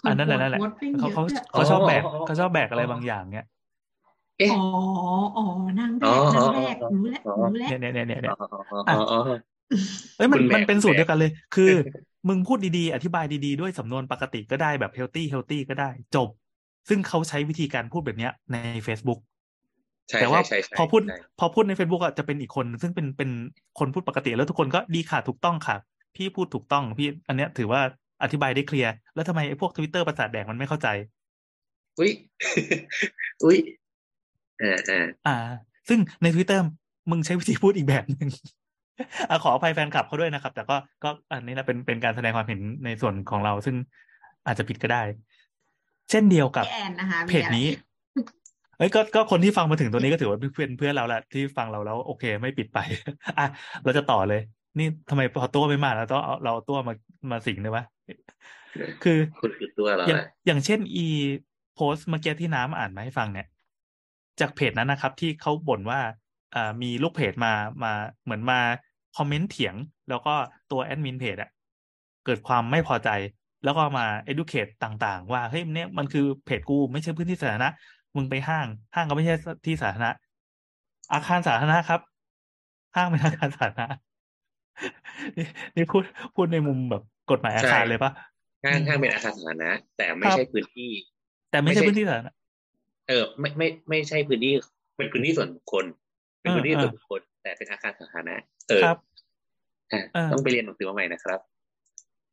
Speaker 5: ค
Speaker 3: อันนั้นแหละนั่นแหละ
Speaker 5: โพสต์ไม่
Speaker 3: เขา
Speaker 5: เย
Speaker 3: เขา
Speaker 5: อะด้วย
Speaker 3: เขาชอบแบก
Speaker 4: อ๋ออ๋อ
Speaker 3: เขาชอบแบกอะไร
Speaker 4: อ๋อ
Speaker 3: บางอย่างเนี่ย
Speaker 4: เอ๊ะ
Speaker 5: อ๋ออ๋อนางแบ
Speaker 4: อ๋อก
Speaker 5: นางแบก
Speaker 4: อ๋อ
Speaker 5: รู้แล้ว
Speaker 4: อ๋อ
Speaker 5: รู้แล้ว
Speaker 3: เนี่ยเนี่ยเนี่ยเนี่ย
Speaker 4: อ๋ออ๋ออ๋ออ๋อ
Speaker 3: เอ้ยมัน
Speaker 4: คุณแบก
Speaker 3: มันเป็นสูตร
Speaker 4: คุณแบก
Speaker 3: เดียวกันเลย คือ มึงพูดดีๆ อธิบายดีๆ ด้วยสำนวนปกติก็ได้แบบเฮลตี้เฮลตี้ก็ได้ จบ ซึ่งเขาใช้วิธีการพูดแบบเนี้ยใน Facebook
Speaker 4: ใช่
Speaker 3: แต่ว่า
Speaker 4: ใช่ใช่
Speaker 3: พอพูด
Speaker 4: ใช่
Speaker 3: พอพูดใน Facebook อะจะเป็นอีกคน ซึ่งเป็นเป็นคนพูดปกติแล้วทุกคนก็ดีค่ะถูกต้องค่ะ พี่พูดถูกต้องพี่อันเนี้ยถือว่าอธิบายได้เคลียร์ แล้วทำไมไอ้พวกทวิตเตอร์ประสาทแดกมันไม่เข้าใจ
Speaker 4: อุ้ยอุ้ยอ่าอ่า
Speaker 3: อ่า ซึ่งใน Twitter มึงใช้วิธีพูดอีกแบบหนึ่งอะขออภัยแฟนคลับเขาด้วยนะครับ แต่ก็ก็อันนี้นะเป็นเป็นการแสดงความเห็นในส่วนของเรา ซึ่งอาจจะผิดก็ได้ เช่นเดียวกับ
Speaker 5: พี่แอนนะคะมี
Speaker 3: เพจ
Speaker 5: อะไร
Speaker 3: นี้เอ้ยก็ก็คนที่ฟังมาถึงตัวนี้ก็ถือว่าเป็นเพื่อนเพื่อนเราแหละที่ฟังเราแล้วโอเค ไม่ปิดไป อะเราจะต่อเลย นี่ทำไมพอตัวไม่มาแล้วต้องเอาเราเอาตัวมามาสิงเลยวะคือ
Speaker 4: คุณคือตัวเรา
Speaker 3: อย่าง
Speaker 4: แหละ
Speaker 3: อย่างเช่นอีโพสต์เมื่อกี้ที่น้ำอ่านมาให้ฟังเนี่ย จากเพจนั้นนะครับ ที่เขาบ่นว่าอ่ามีลูกเพจมามาเหมือนมาคอมเมนต์เถียง แล้วก็ตัวแอดมินเพจอะเกิดความไม่พอใจ แล้วก็มา educate ต่าง ๆ ว่าเฮ้ยเนี่ยมันคือเพจกูไม่ใช่พื้นที่สาธารณะมึงไปห้าง ห้างก็ไม่ใช่ที่สาธารณะอาคารสาธารณะครับ ห้างเป็นอาคารสาธารณะ นี่นี่พูดพูดในมุมแบบกฎหมายอาคารเลยปะ
Speaker 4: ห้างห้างเป็นอาคารสาธารณะแต่ไม่
Speaker 3: ครับ
Speaker 4: ใช่พื้นที่
Speaker 3: แต่ไม่
Speaker 4: ไม่
Speaker 3: ใช่
Speaker 4: ใช่
Speaker 3: พื้นที่สาธารณะ
Speaker 4: เออ ไม่ไม่ไม่ใช่พื้นที่เป็นพื้นที่ส่วนบุคคล เป็นพื้นที่
Speaker 3: เออ
Speaker 4: ส่วนบุคคล แต่เป็นอาคารสาธารณะเออ
Speaker 3: ครับ
Speaker 4: อะ
Speaker 3: เออ
Speaker 4: ต้องไปเรียนหนังสือมาใหม่นะครับ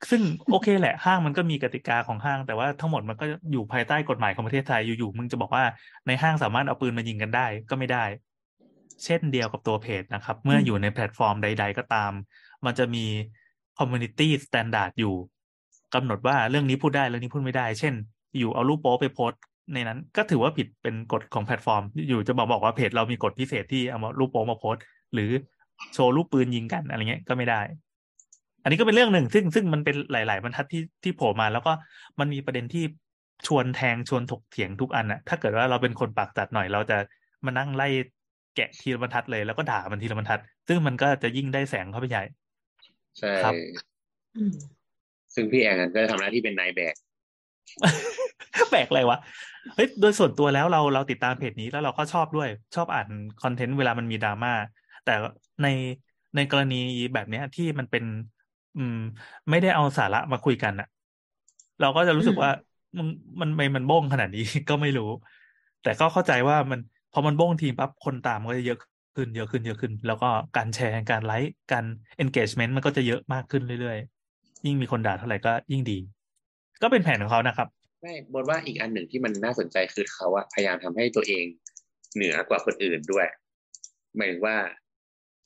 Speaker 3: ซึ่งโอเคแหละห้างมันก็มีกติกาของห้าง แต่ว่าทั้งหมดมันก็อยู่ภายใต้กฎหมายของประเทศไทยอยู่ๆมึงจะบอกว่าในห้างสามารถเอาปืนมายิงกันได้ก็ไม่ได้ เช่นเดียวกับตัวเพจนะครับ เมื่ออยู่ในแพลตฟอร์มใด ๆ ก็ตาม มันจะมี community standard อยู่กำหนดว่าเรื่องนี้พูดได้เรื่องนี้พูดไม่ได้ เช่น อยู่เอารูปโป๊ไปโพสต์ในนั้นก็ถือว่าผิดเป็นกฎของแพลตฟอร์ม อยู่จะบอกบอกว่าเพจเรามีกฎพิเศษที่เอามารูปโป๊มาโพสต์หรือโชว์รูปปืนยิงกันอะไรเงี้ยก็ไม่ได้ อันนี้ก็เป็นเรื่องหนึ่ง ซึ่งซึ่งมันเป็นหลาย ๆ บรรทัดที่ที่โผล่มา แล้วก็มันมีประเด็นที่ชวนแทงชวนถกเถียงทุกอันอะถ้าเกิดว่าเราเป็นคนปากจัดหน่อยเราจะมานั่งไล่ แกะทีละบรรทัดเลยแล้วก็ด่ามันทีละบรรทัด ซึ่งมันก็จะยิ่งได้แสงเข้าไปใหญ่
Speaker 4: ใช่
Speaker 3: ครับ
Speaker 5: อืม
Speaker 4: ซึ่งพี่แอนก็จะทำหน้าที่เป็นนายแบก
Speaker 3: แปลกอะไรวะ เฮ้ย โดยส่วนตัวแล้วเราเราติดตามเพจนี้แล้วเราก็ชอบด้วย ชอบอ่านคอนเทนต์เวลามันมีดราม่า แต่ในในกรณีแบบเนี้ยที่มันเป็น อืม ไม่ได้เอาสาระมาคุยกันอะเราก็จะรู้สึกว่ามันมันไม่มันบ้งขนาดนี้ก็ไม่รู้ แต่ก็เข้าใจว่ามัน พอมันบ้งทีปั๊บคนตามก็จะเยอะขึ้นเยอะขึ้นเยอะขึ้น แล้วก็การแชร์การไลค์การ engagement มันก็จะเยอะมากขึ้นเรื่อยๆ ยิ่งมีคนด่าเท่าไหร่ก็ยิ่งดี ก็เป็นแผนของเขานะครับ
Speaker 4: ไม่บนว่าอีกอันหนึ่งที่มันน่าสนใจคือเขาอะพยายามทำให้ตัวเองเหนือกว่าคนอื่นด้วยหมายถึงว่า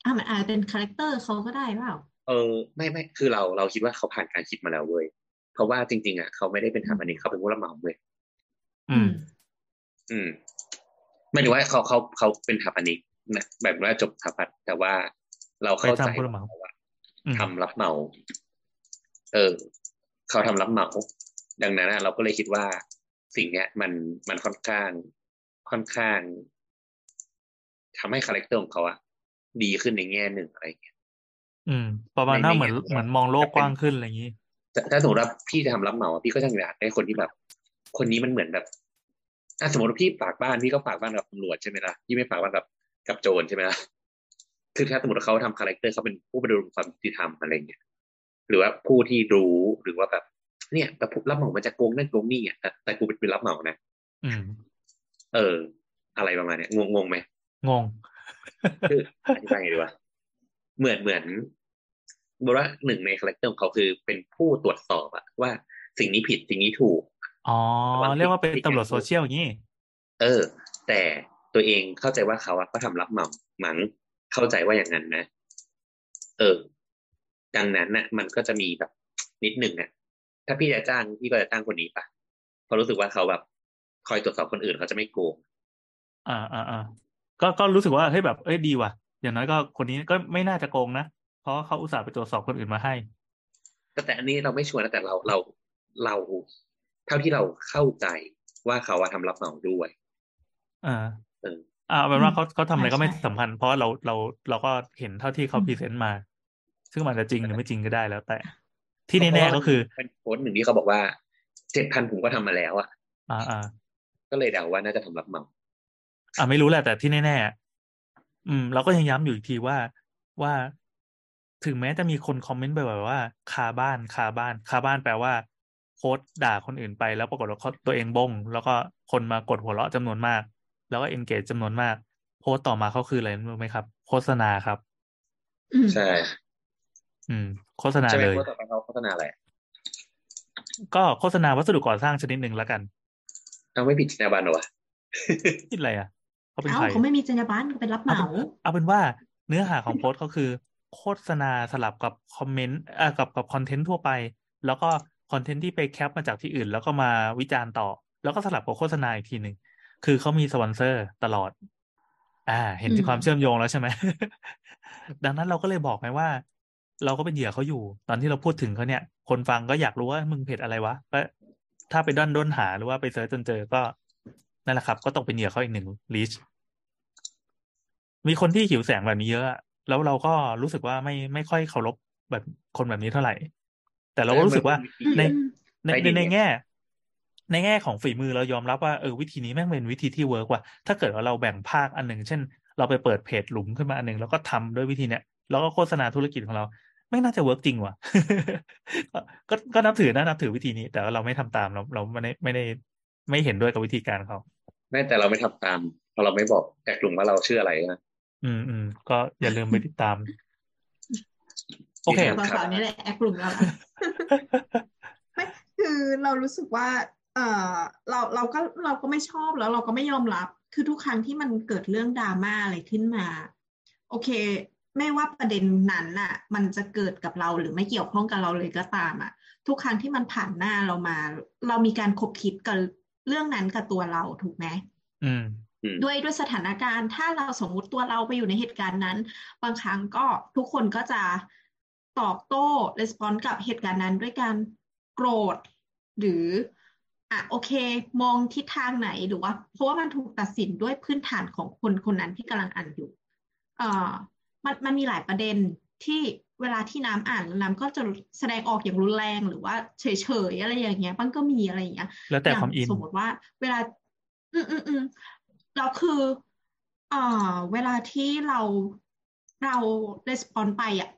Speaker 5: อะมันอาจจะเป็น character เขาก็ได้เปล่า
Speaker 4: เออไม่ไม่คือเราเราคิดว่าเขาผ่านการคิดมาแล้วเว้ยเพราะว่าจริง ๆอะเขาไม่ได้เป็นสถาปนิกเขาเป็นผู้รับเหมาเว้ย
Speaker 3: อืม
Speaker 4: อืม ไม่ถึงว่าเขาเขาเขาเป็นสถาปนิกนะแบบว่าจบสถาปัตย์แต่ว่าเราเข้าใจ
Speaker 3: ไปทำผู้รับเหมา
Speaker 4: ว่า
Speaker 3: อืม
Speaker 4: ทำรับเหมา เออ เขาทำรับเหมา ดังนั้นอะเราก็เลยคิดว่าสิ่งเนี้ย มันมันค่อนข้างค่อนข้างทำให้ character ของเขาอะดีขึ้นในแง่หนึ่งอะไรอย่างเงี้ย
Speaker 3: อืม ประมาณ
Speaker 4: ใน
Speaker 3: ว่า
Speaker 4: ใน
Speaker 3: เหมือน
Speaker 4: แง่
Speaker 3: เหมือนมองโลกกว้างขึ้นอะไรอย่างนี้
Speaker 4: แต่ถ้าสมมติว่าพี่จะทำรับเหมาอะพี่ก็จะอยากได้คนที่แบบ คนนี้มันเหมือนแบบ อะสมมติว่าพี่ฝากบ้านพี่ก็ฝากบ้านกับตำรวจใช่ไหมล่ะพี่ไม่ฝากบ้านกับกับโจรใช่ไหมล่ะคือถ้าสมมติว่าเขาทำ character เขาเป็นผู้บริหารความยุติธรรมอะไรอย่างเงี้ยหรือว่าผู้ที่รู้หรือว่าแบบ เนี่ยแต่ผู้รับเหมามันจะโกงนั่นโกงนี่อะแต่แต่กูเป็นรับเหมานะ
Speaker 3: อืม
Speaker 4: เออ อะไรประมาณเนี้ยงงงงไหม
Speaker 3: งง
Speaker 4: คืออธิบายไงดีวะเหมือนเหมือนบอกว่าหนึ่งใน character ของเขาคือเป็นผู้ตรวจสอบอะว่าสิ่งนี้ผิดสิ่งนี้ถูก
Speaker 3: อ๋อ
Speaker 4: ระวัง
Speaker 3: เรียกว่าเป็น
Speaker 4: ผิด
Speaker 3: ตำรวจ
Speaker 4: อย่าง
Speaker 3: โซเชียลอย่างนี้
Speaker 4: เออ แต่ตัวเองเข้าใจว่าเขาอะก็ทำรับเหมาหมังเข้าใจว่าอย่างนั้นนะ เออ ดังนั้นน่ะมันก็จะมีแบบนิดหนึ่งอะถ้าพี่จะจ้างพี่ก็จะจ้างคนนี้ปะเพราะรู้สึกว่าเขาแบบคอยตรวจสอบคนอื่นเขาจะไม่โกง
Speaker 3: อ่าอ่าอ่าก็ก็รู้สึกว่าเฮ้ยแบบเอ้ยดีว่ะ อย่างน้อยก็คนนี้ก็ไม่น่าจะโกงนะ เพราะเขาอุตส่าห์ไปตรวจสอบคนอื่นมาให้
Speaker 4: แต่แต่อันนี้เราไม่ชัวร์นะแต่เราเราเรา เท่าที่เราเข้าใจว่าเขาอะทำรับเหมาด้วย
Speaker 3: อ่า
Speaker 4: เออ
Speaker 3: อ่าเอาเป็นว่าเขาเขาทำอะไร
Speaker 5: ใช่
Speaker 3: ก็ไม่
Speaker 5: ใช่
Speaker 3: สำคัญ เพราะว่าเราเราเราก็เห็นเท่าที่เขา
Speaker 5: อืม
Speaker 3: present มา ซึ่งมันจะจริงหรือไม่จริงก็ได้แล้ว แต่ ที่แน่ๆก็คือ
Speaker 4: เป็นโพสต์หนึ่งที่เขาบอกว่าเจ็ดพันผมก็ทำมาแล้วอะ
Speaker 3: อ่าอ่า
Speaker 4: ก็เลยเดาว่าน่าจะทำรับเหมา
Speaker 3: อ่าไม่รู้แหละแต่ที่แน่ๆอืม เราก็ยังย้ำอยู่อีกทีว่าว่าถึงแม้จะมีคน comment ไปแบบว่า คาบ้านคาบ้าน คาบ้านแปลว่า โพสต์ด่าคนอื่นไปแล้วปรากฏว่าเขาตัวเองบง แล้วก็คนมากดหัวเราะจำนวนมาก แล้วก็เอนเกจจำนวนมาก โพสต์ต่อมาเขาคืออะไรรู้ไหมครับ โฆษณาครับ
Speaker 5: อืม
Speaker 4: ใช่
Speaker 3: อืม โฆษณา
Speaker 4: ใช่ไหม
Speaker 3: เลย
Speaker 4: โพสต์ต่อไปเขาโฆษณาอะไร
Speaker 3: ก็โฆษณาวัสดุก่อสร้างชนิดหนึ่งแล้วกัน
Speaker 4: เอาไม่ผิดจรรยาบรรณเหรอวะ
Speaker 3: คิดอะไรอะเขาเป็น
Speaker 5: เอ้า
Speaker 3: ใคร
Speaker 5: เขาไม่มีจรรยาบรรณเขาเป็นรับเหมา
Speaker 3: เอาเป็นว่าเนื้อหาของโพสต์เขาคือ โฆษณาสลับกับคอมเมนต์เอ่อกับกับคอนเทนต์ทั่วไป แล้วก็ content ที่ไป cap มาจากที่อื่น แล้วก็มาวิจารณ์ต่อ แล้วก็สลับกับโฆษณาอีกทีหนึ่งคือเขามีสปอนเซอร์ตลอด อ่า เห็น
Speaker 5: อืมที่
Speaker 3: ความเชื่อมโยงแล้วใช่ไหมดังนั้นเราก็เลยบอกไงว่า เราก็เป็นเหยื่อเขาอยู่ ตอนที่เราพูดถึงเขาเนี่ย คนฟังก็อยากรู้ว่ามึงเพจอะไรวะก็ถ้าไปด้นด้นหาหรือว่าไป search จนเจอก็นั่นแหละครับ ก็ตกเป็นเหยื่อเขาอีกหนึ่งลิชมีคนที่หิวแสงแบบนี้เยอะอะแล้วเราก็รู้สึกว่าไม่ไม่ค่อยเคารพแบบคนแบบนี้เท่าไหร่ แต่เราก็รู้สึกว่า
Speaker 5: อืม
Speaker 3: ใน
Speaker 5: อืม
Speaker 3: ใน
Speaker 4: ไป
Speaker 3: ใน
Speaker 4: ดี
Speaker 3: ใน
Speaker 4: เนี่ย
Speaker 3: แง่ ในแง่ของฝีมือเรายอมรับว่าเออวิธีนี้แม่งเป็นวิธีที่ work ว่ะถ้าเกิดว่าเราแบ่งภาคอันหนึ่งเช่น เราไปเปิดเพจหลุมขึ้นมาอันหนึ่งแล้วก็ทำด้วยวิธีเนี้ยแล้วก็โฆษณาธุรกิจของเราไม่น่าจะ work จริงว่ะก็ก็ก็นับถือนะนับถือวิธีนี้ แต่ว่าเราไม่ทำตามเราเราไม่ได้ไม่ได้ไม่เห็นด้วยกับวิธีการเขา
Speaker 4: แม้แต่เราไม่ทำตามเพราะเราไม่บอกแอกลุ่มว่าเราชื่ออะไรนะ
Speaker 3: อืมอืมก็อย่าลืมไปติดตาม โอเค
Speaker 4: นี่
Speaker 5: ตอน
Speaker 4: ครั
Speaker 5: สา
Speaker 4: บ
Speaker 5: วนี่แหละแอคกลุ่มเราละไม่คือเรารู้สึกว่า เออเราเราก็เราก็ไม่ชอบแล้วเราก็ไม่ยอมรับ คือทุกครั้งที่มันเกิดเรื่องดราม่าอะไรขึ้นมา โอเค ไม่ว่าประเด็นนั้นน่ะ มันจะเกิดกับเราหรือไม่เกี่ยวข้องกับเราเลยก็ตามอะ ทุกครั้งที่มันผ่านหน้าเรามา เรามีการคบคิดกับเรื่องนั้นกับตัวเราถูกไหม
Speaker 3: อืม
Speaker 4: อืม
Speaker 5: ด้วยด้วยสถานการณ์ถ้าเราสมมุติตัวเราไปอยู่ในเหตุการณ์นั้น บางครั้งก็ทุกคนก็จะ ตอบโต้รีสปอนส์กับเหตุการณ์นั้นด้วยการโกรธ หรืออะโอเค มองทิศทางไหนหรือว่า เพราะว่ามันถูกตัดสินด้วยพื้นฐานของคนคนนั้นที่กำลังอ่านอยู่เอ่อมันมันมีหลายประเด็นที่เวลาที่น้ำอ่านแล้วน้ำก็จะแสดงออกอย่างรุนแรงหรือว่าเฉยๆอะไรอย่างเงี้ยมันก็มีอะไรอย่างเงี้ย
Speaker 3: แล้วแต่
Speaker 5: อย่า
Speaker 3: ค
Speaker 5: ง
Speaker 3: วามอิน
Speaker 5: สมมติว่า เวลา อืมอืมอืมเราคืออ่าเวลาที่เราเราレスปอนไปอะ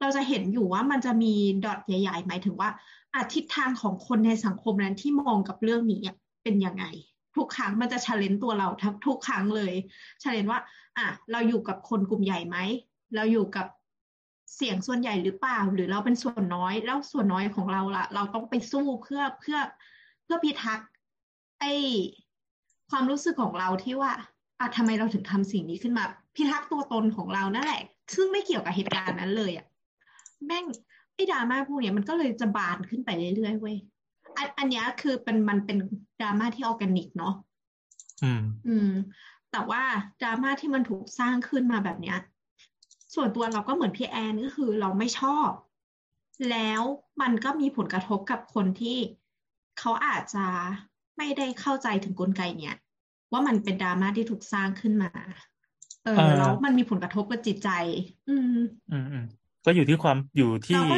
Speaker 5: เราจะเห็นอยู่ว่ามันจะมีดอทใหญ่ ๆ หมายถึงว่าอาทิศทางของคนในสังคมนั้นที่มองกับเรื่องนี้เป็นยังไง ทุกครั้งมันจะชาเลนตัวเราทั้งทุกครั้งเลยชาเลนว่า อะเราอยู่กับคนกลุ่มใหญ่ไหมเราอยู่กับเสียงส่วนใหญ่หรือเปล่า หรือเราเป็นส่วนน้อย แล้วส่วนน้อยของเราล่ะ เราต้องไปสู้เพื่อเพื่อเพื่อพิทักษ์ไอความรู้สึกของเราที่ว่าอะทำไมเราถึงทำสิ่งนี้ขึ้นมา พิทักษ์ตัวตนของเรานั่นแหละ ซึ่งไม่เกี่ยวกับเหตุการณ์นั้นเลยอะ แม่งไออ้ดราม่าพวกเนี้ยมันก็เลยจะบานขึ้นไปเรื่อยๆเว้ยอันอันเนี้ยคือเป็นมันเป็นดราม่าที่ออร์แกนิกเนาะ
Speaker 3: อืม
Speaker 5: อืม แต่ว่าดราม่าที่มันถูกสร้างขึ้นมาแบบเนี้ย ส่วนตัวเราก็เหมือนพี่แอนก็คือเราไม่ชอบ แล้วมันก็มีผลกระทบกับคนที่เขาอาจจะไม่ได้เข้าใจถึงกลไกเนี้ยว่ามันเป็นดราม่าที่ถูกสร้างขึ้นมา เออ
Speaker 3: เออ
Speaker 5: แล้วมันมีผลกระทบกับจิตใจ อืม
Speaker 3: อืมอืม ก็อยู่ที่ความอยู่ที่
Speaker 5: เราก็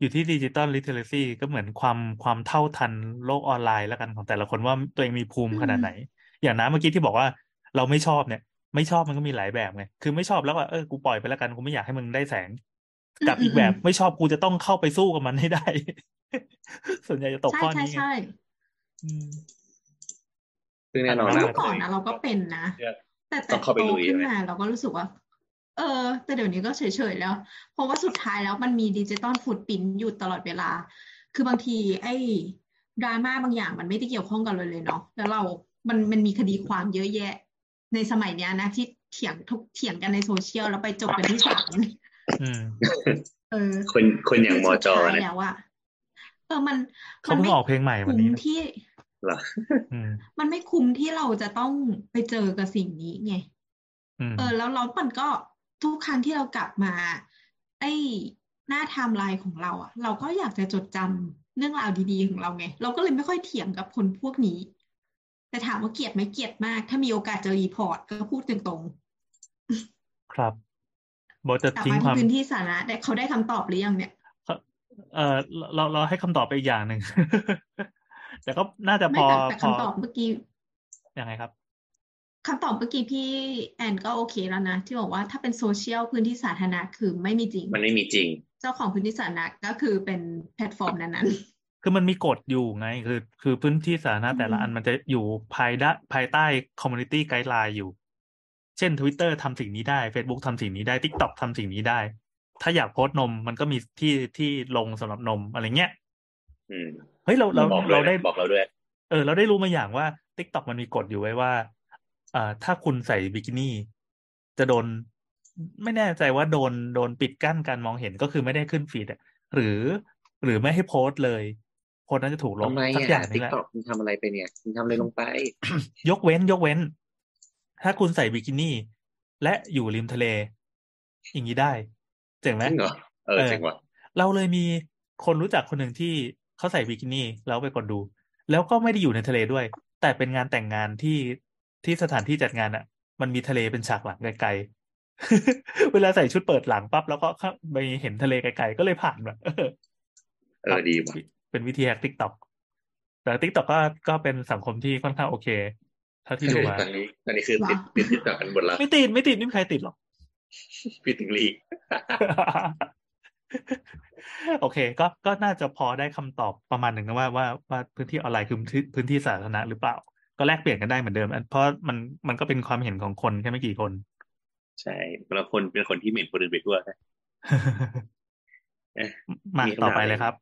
Speaker 3: อยู่ที่ดิจิตอลลิเทเรซีก็เหมือนความความเท่าทันโลกออนไลน์แล้วกันของแต่ละคนว่าตัวเองมีภูมิขนาดไหน อย่างน้ำเมื่อกี้ที่บอกว่าเราไม่ชอบเนี่ย ไม่ชอบมันก็มีหลายแบบไงคือไม่ชอบแล้วก็เออกูปล่อยไปแล้วกันกูไม่อยากให้มึงได้แสงกับ
Speaker 5: อืม
Speaker 3: อีกแบบ
Speaker 5: อืม
Speaker 3: ไม่ชอบกูจะต้องเข้าไปสู้กับมันให้ได้ ส่วนใหญ่จะตก
Speaker 5: ใช่
Speaker 3: ข้อ
Speaker 5: ใช่
Speaker 3: นี้ไง
Speaker 5: ใช่
Speaker 3: อืม
Speaker 4: ซึ่งแน่นอน
Speaker 5: แต่
Speaker 3: อ่า
Speaker 5: เมื่อก่อนนะเราก็เป็นนะแต่
Speaker 4: ต้
Speaker 5: แต่
Speaker 4: องเข้าไป
Speaker 5: โต
Speaker 4: ลุย
Speaker 5: ขึ้น
Speaker 4: ใช่ไหม
Speaker 5: มาเราก็รู้สึกว่า เออ แต่เดี๋ยวนี้ก็เฉยๆแล้ว เพราะว่าสุดท้ายแล้วมันมีดิจิตอลฟุตปรินท์อยู่ตลอดเวลา คือบางที ไอ้ดราม่าบางอย่างมันไม่ได้เกี่ยวข้องกันเลยเลยเนาะแล้วเรา มันมันมีคดีความเยอะแยะ ในสมัยเนี้ยนะที่เถียงทุกเถียงกันในโซเชียลแล้วไปจบกันที่ศาล
Speaker 3: อืม
Speaker 5: เออ
Speaker 4: คนคนอย่างม
Speaker 5: คือ
Speaker 4: อ
Speaker 5: สุด
Speaker 4: จอ
Speaker 5: ท้าย
Speaker 4: เนี่ย
Speaker 5: แล้วอะเออมัน
Speaker 3: เขา
Speaker 5: มัน
Speaker 3: เพิ่ง
Speaker 5: ไม่
Speaker 3: ออกเพลงใหม่วัน
Speaker 5: คุ้ม
Speaker 3: นี้นะ
Speaker 5: ที่
Speaker 4: เหรอ
Speaker 3: อืม
Speaker 5: มันไม่คุ้มที่เราจะต้องไปเจอกับสิ่งนี้ไง
Speaker 3: อืม
Speaker 5: เออ แล้วแล้วมันก็ ทุกครั้งที่เรากลับมาไอ้หน้าไทม์ไลน์ของเราอะเราก็อยากจะจดจำเรื่องราวดีๆของเราไง เราก็เลยไม่ค่อยเถียงกับคนพวกนี้ แต่ถามว่าเกลียดไหมเกลียดมาก ถ้ามีโอกาสจะรีพอร์ตก็พูดตรง
Speaker 3: ครับบอสจะ
Speaker 5: ๆกลับ
Speaker 3: ทิ้ง
Speaker 5: มา
Speaker 3: ค
Speaker 5: ที่
Speaker 3: วาม
Speaker 5: พื้นที่สาธารณะแต่เขาได้คำตอบหรือยังเนี่ย
Speaker 3: เออเราเราให้คำตอบไปอีกอย่างหนึ่งแต่ก็น่าจะพ
Speaker 5: ไม่
Speaker 3: อ
Speaker 5: แต่แต่
Speaker 3: พอ
Speaker 5: คำตอบเมื่อกี้
Speaker 3: ยังไงครับ
Speaker 5: คำตอบเมื่อกี้พี่แอนก็โอเคแล้วนะ ที่บอกว่าถ้าเป็นโซเชียลพื้นที่สาธารณะคือไม่มีจริง
Speaker 4: มันไม่มีจริง
Speaker 5: เจ้าของพื้นที่สาธารณะก็คือเป็นแพลตฟอร์มนั้น
Speaker 3: คือมันมีกฎอยู่ไง คือคือพื้นที่สาธารณะ
Speaker 5: อืม
Speaker 3: แต่ละอันมันจะอยู่ภายได้ภายใต้ community guideline อยู่ เช่น Twitter ทำสิ่งนี้ได้ Facebook ทำสิ่งนี้ได้ TikTok ทำสิ่งนี้ได้ ถ้าอยากโพสต์นมมันก็มีที่ที่ลงสำหรับนมอะไรเงี้ย
Speaker 4: อืม
Speaker 3: เฮ้ยเราเรา
Speaker 4: บอกเรา
Speaker 3: ได้เลย
Speaker 4: นะบอกเราด้วย
Speaker 3: เออ เราได้รู้มาอย่างว่า TikTok มันมีกฎอยู่ไว้ว่าเอ่อถ้าคุณใส่บิกินี่ จะโดนไม่แน่ใจว่าโดนโดนปิดกั้นการมองเห็นก็คือไม่ได้ขึ้นฟีดอะหรือ หรือไม่ให้โพสต์เลยโพสต์นั้นจะถูกลบ
Speaker 4: ทำไม
Speaker 3: สักอย่าง
Speaker 4: อะ
Speaker 3: นึ
Speaker 4: ติ๊
Speaker 3: ง
Speaker 4: ก
Speaker 3: แหละ
Speaker 4: ต็อกคุณทำอะไรไปเนี่ยคุณทำอะไรลงไป
Speaker 3: ยกเว้นยกเว้น ถ้าคุณใส่บิกินี่ และอยู่ริมทะเล อย่างนี้ได้ เจ๋งไหม
Speaker 4: จริงเหรอเออ
Speaker 3: เออ
Speaker 4: จริงว่ะ
Speaker 3: เราเลยมีคนรู้จักคนหนึ่งที่เขาใส่บิกินี่แล้วไปกดดู แล้วก็ไม่ได้อยู่ในทะเลด้วย แต่เป็นงานแต่งงานที่ ที่สถานที่จัดงานอะ มันมีทะเลเป็นฉากหลังไกลๆ เวลาใส่ชุดเปิดหลังปั๊บแล้วก็เข้าไปเห็นทะเลไกลๆ ก็เลยผ่านแบบเออ
Speaker 4: เออดีว่ะ
Speaker 3: เป็นวิธี hack ติ๊กต็อกแต่ติ๊กต็อกก็ก็เป็นสังคมที่ค่อนข้างโอเคเท่าที่ดูมา
Speaker 4: ตอนนี้ตอนนี้คือ
Speaker 5: เหรอ
Speaker 4: ติดติดติดต่อกันหมดละ
Speaker 3: ไม่ติดไม่ติดไม่มีใครติดหรอก
Speaker 4: พี่ติงลี
Speaker 3: โอเค ก็ก็น่าจะพอได้คำตอบประมาณหนึ่งนะว่าว่าว่าพื้นที่ออนไลน์คือพื้นที่พื้นที่สาธารณะหรือเปล่า ก็แลกเปลี่ยนกันได้เหมือนเดิมอันเพราะมันมันก็เป็นความเห็นของคนแค่ไม่กี่คน
Speaker 4: ใช่เราคนเป็นคนที่เหม็นคนอื่นไปทั่วนะเอ๊ะ
Speaker 3: มา
Speaker 4: มีคำถาม
Speaker 3: ต่อไปเลย
Speaker 4: อะไร
Speaker 3: ครับ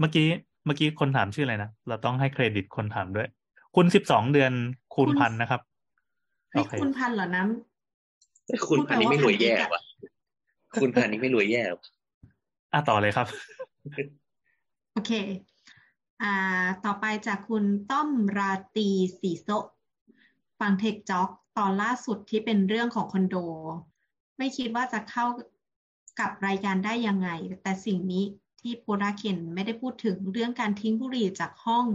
Speaker 3: เมื่อกี้เมื่อกี้คนถามชื่ออะไรนะ เราต้องให้เครดิตคนถามด้วย คุณสิบสองเดือนคูณ
Speaker 5: คุณ
Speaker 3: พันนะครับ
Speaker 5: เฮ้
Speaker 3: โอยเค
Speaker 5: คุณพันเหรอน้
Speaker 4: คุณพันนี้ไม่รวยแย่
Speaker 5: พูดไปว่าพัน
Speaker 4: ว่ะคุณพันนี้ไม่รวยแย่ว่ะ
Speaker 3: อะต่อเลยครับำ
Speaker 5: โอเค อ่าต่อไปจากคุณต้อมราตีสีโซฟังเทคจ็อกตอนล่าสุดที่เป็นเรื่องของคอนโด ไม่คิดว่าจะเข้ากับรายการได้ยังไง แต่สิ่งนี้ที่โปราเคนไม่ได้พูดถึงเรื่องการทิ้งบุหรี่จากห้อง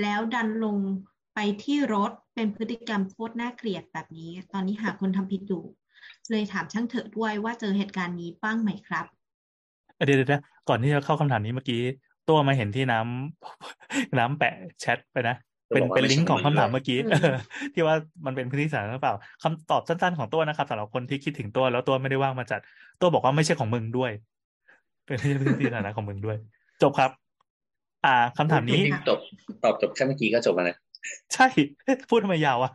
Speaker 5: แล้วดันลงไปที่รถเป็นพฤติกรรมโคตรน่าเกลียดแบบนี้ ตอนนี้หาคนทำผิดอยู่ เลยถามช่างเถอะด้วยว่าเจอเหตุการณ์นี้บ้างไหมครับ
Speaker 3: เดี๋ยวเดี๋ยวเดี๋ยวก่อนที่จะเข้าคำถามนี้เมื่อกี้ ตัวมาเห็นที่น้ำน้ำแปะแชทไปนะเป็น
Speaker 4: ตัวบอกว่า
Speaker 3: เป็น
Speaker 4: ไม่
Speaker 3: ลิงก์ของ
Speaker 4: ใช่
Speaker 3: คำถาม
Speaker 4: มึง
Speaker 3: เมื่อกี้
Speaker 5: อืม
Speaker 3: เออที่ว่ามันเป็นพื้นที่สาธารณะหรือเปล่าคำตอบสั้นๆของตัวนะครับสำหรับคนที่คิดถึงตัวแล้วตัวไม่ได้ว่างมาจัด ตัวบอกว่าไม่ใช่ของมึงด้วย เป็นไม่ใช่พื้นที่สาธารณะของมึงด้วย จบครับ อ่าคำถามนี้
Speaker 4: จริงๆจบตอบจบแค่เมื่อกี้ก็จบแล้วนะ
Speaker 3: ใช่ พูดทำไมยาวอะ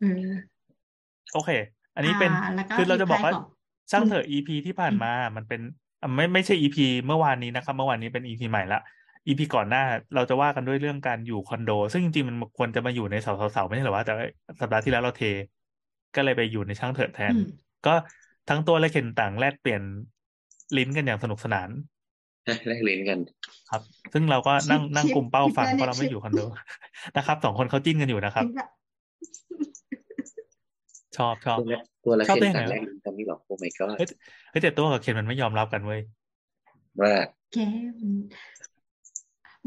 Speaker 5: เออ
Speaker 3: โอเค อันนี้เป็น
Speaker 5: อ่าแล้วก็
Speaker 3: คือเราจะบอกว่า
Speaker 5: ทิ้งท้ายของ
Speaker 3: ช่าง
Speaker 5: คุณ
Speaker 3: เถอะ EP ที่ผ่านมา มันเป็นอะ ไม่ไม่ใช่ EP เมื่อวานนี้นะครับ เมื่อวานนี้เป็น EP ใหม่ละ EP ก่อนหน้าเราจะว่ากันด้วยเรื่องการอยู่คอนโด ซึ่งจริงๆมันควรจะมาอยู่ในเสาเสาๆไม่ใช่เหรอวะแต่ว่าสัปดาห์ที่แล้วเราเท ก็เลยไปอยู่ในช่างเถอะแทน
Speaker 5: อืม
Speaker 3: ก็ทั้งตัวและเคนต่างแลกเปลี่ยนลิ้นกันอย่างสนุกสนาน
Speaker 4: แลกลิ้นกัน
Speaker 3: ครับ ซึ่งเราก็นั่ง
Speaker 5: คิด
Speaker 3: นั่ง
Speaker 5: คิด
Speaker 3: กุมเป้าฟัง
Speaker 5: คิด
Speaker 3: เพ
Speaker 5: แล้ว
Speaker 3: ราะเราไม่
Speaker 5: เนี่ย
Speaker 3: อยู่คอนโดนะครับสองคนเขาจิ้นกันอยู่นะครับ
Speaker 5: คิดว่า
Speaker 3: ชอบชอบ
Speaker 4: ตัวละตัวละ
Speaker 3: ชอบ
Speaker 4: เคน
Speaker 3: ได้ไง
Speaker 4: ต่างแร
Speaker 3: วะ
Speaker 4: กลิ้นกันนี่หรอโอ้ my god
Speaker 3: เฮ้ยเฮ้ยแต่ตัวกับเคนมันไม่ยอมรับกันเว้ย
Speaker 4: ว่า
Speaker 5: แกมัน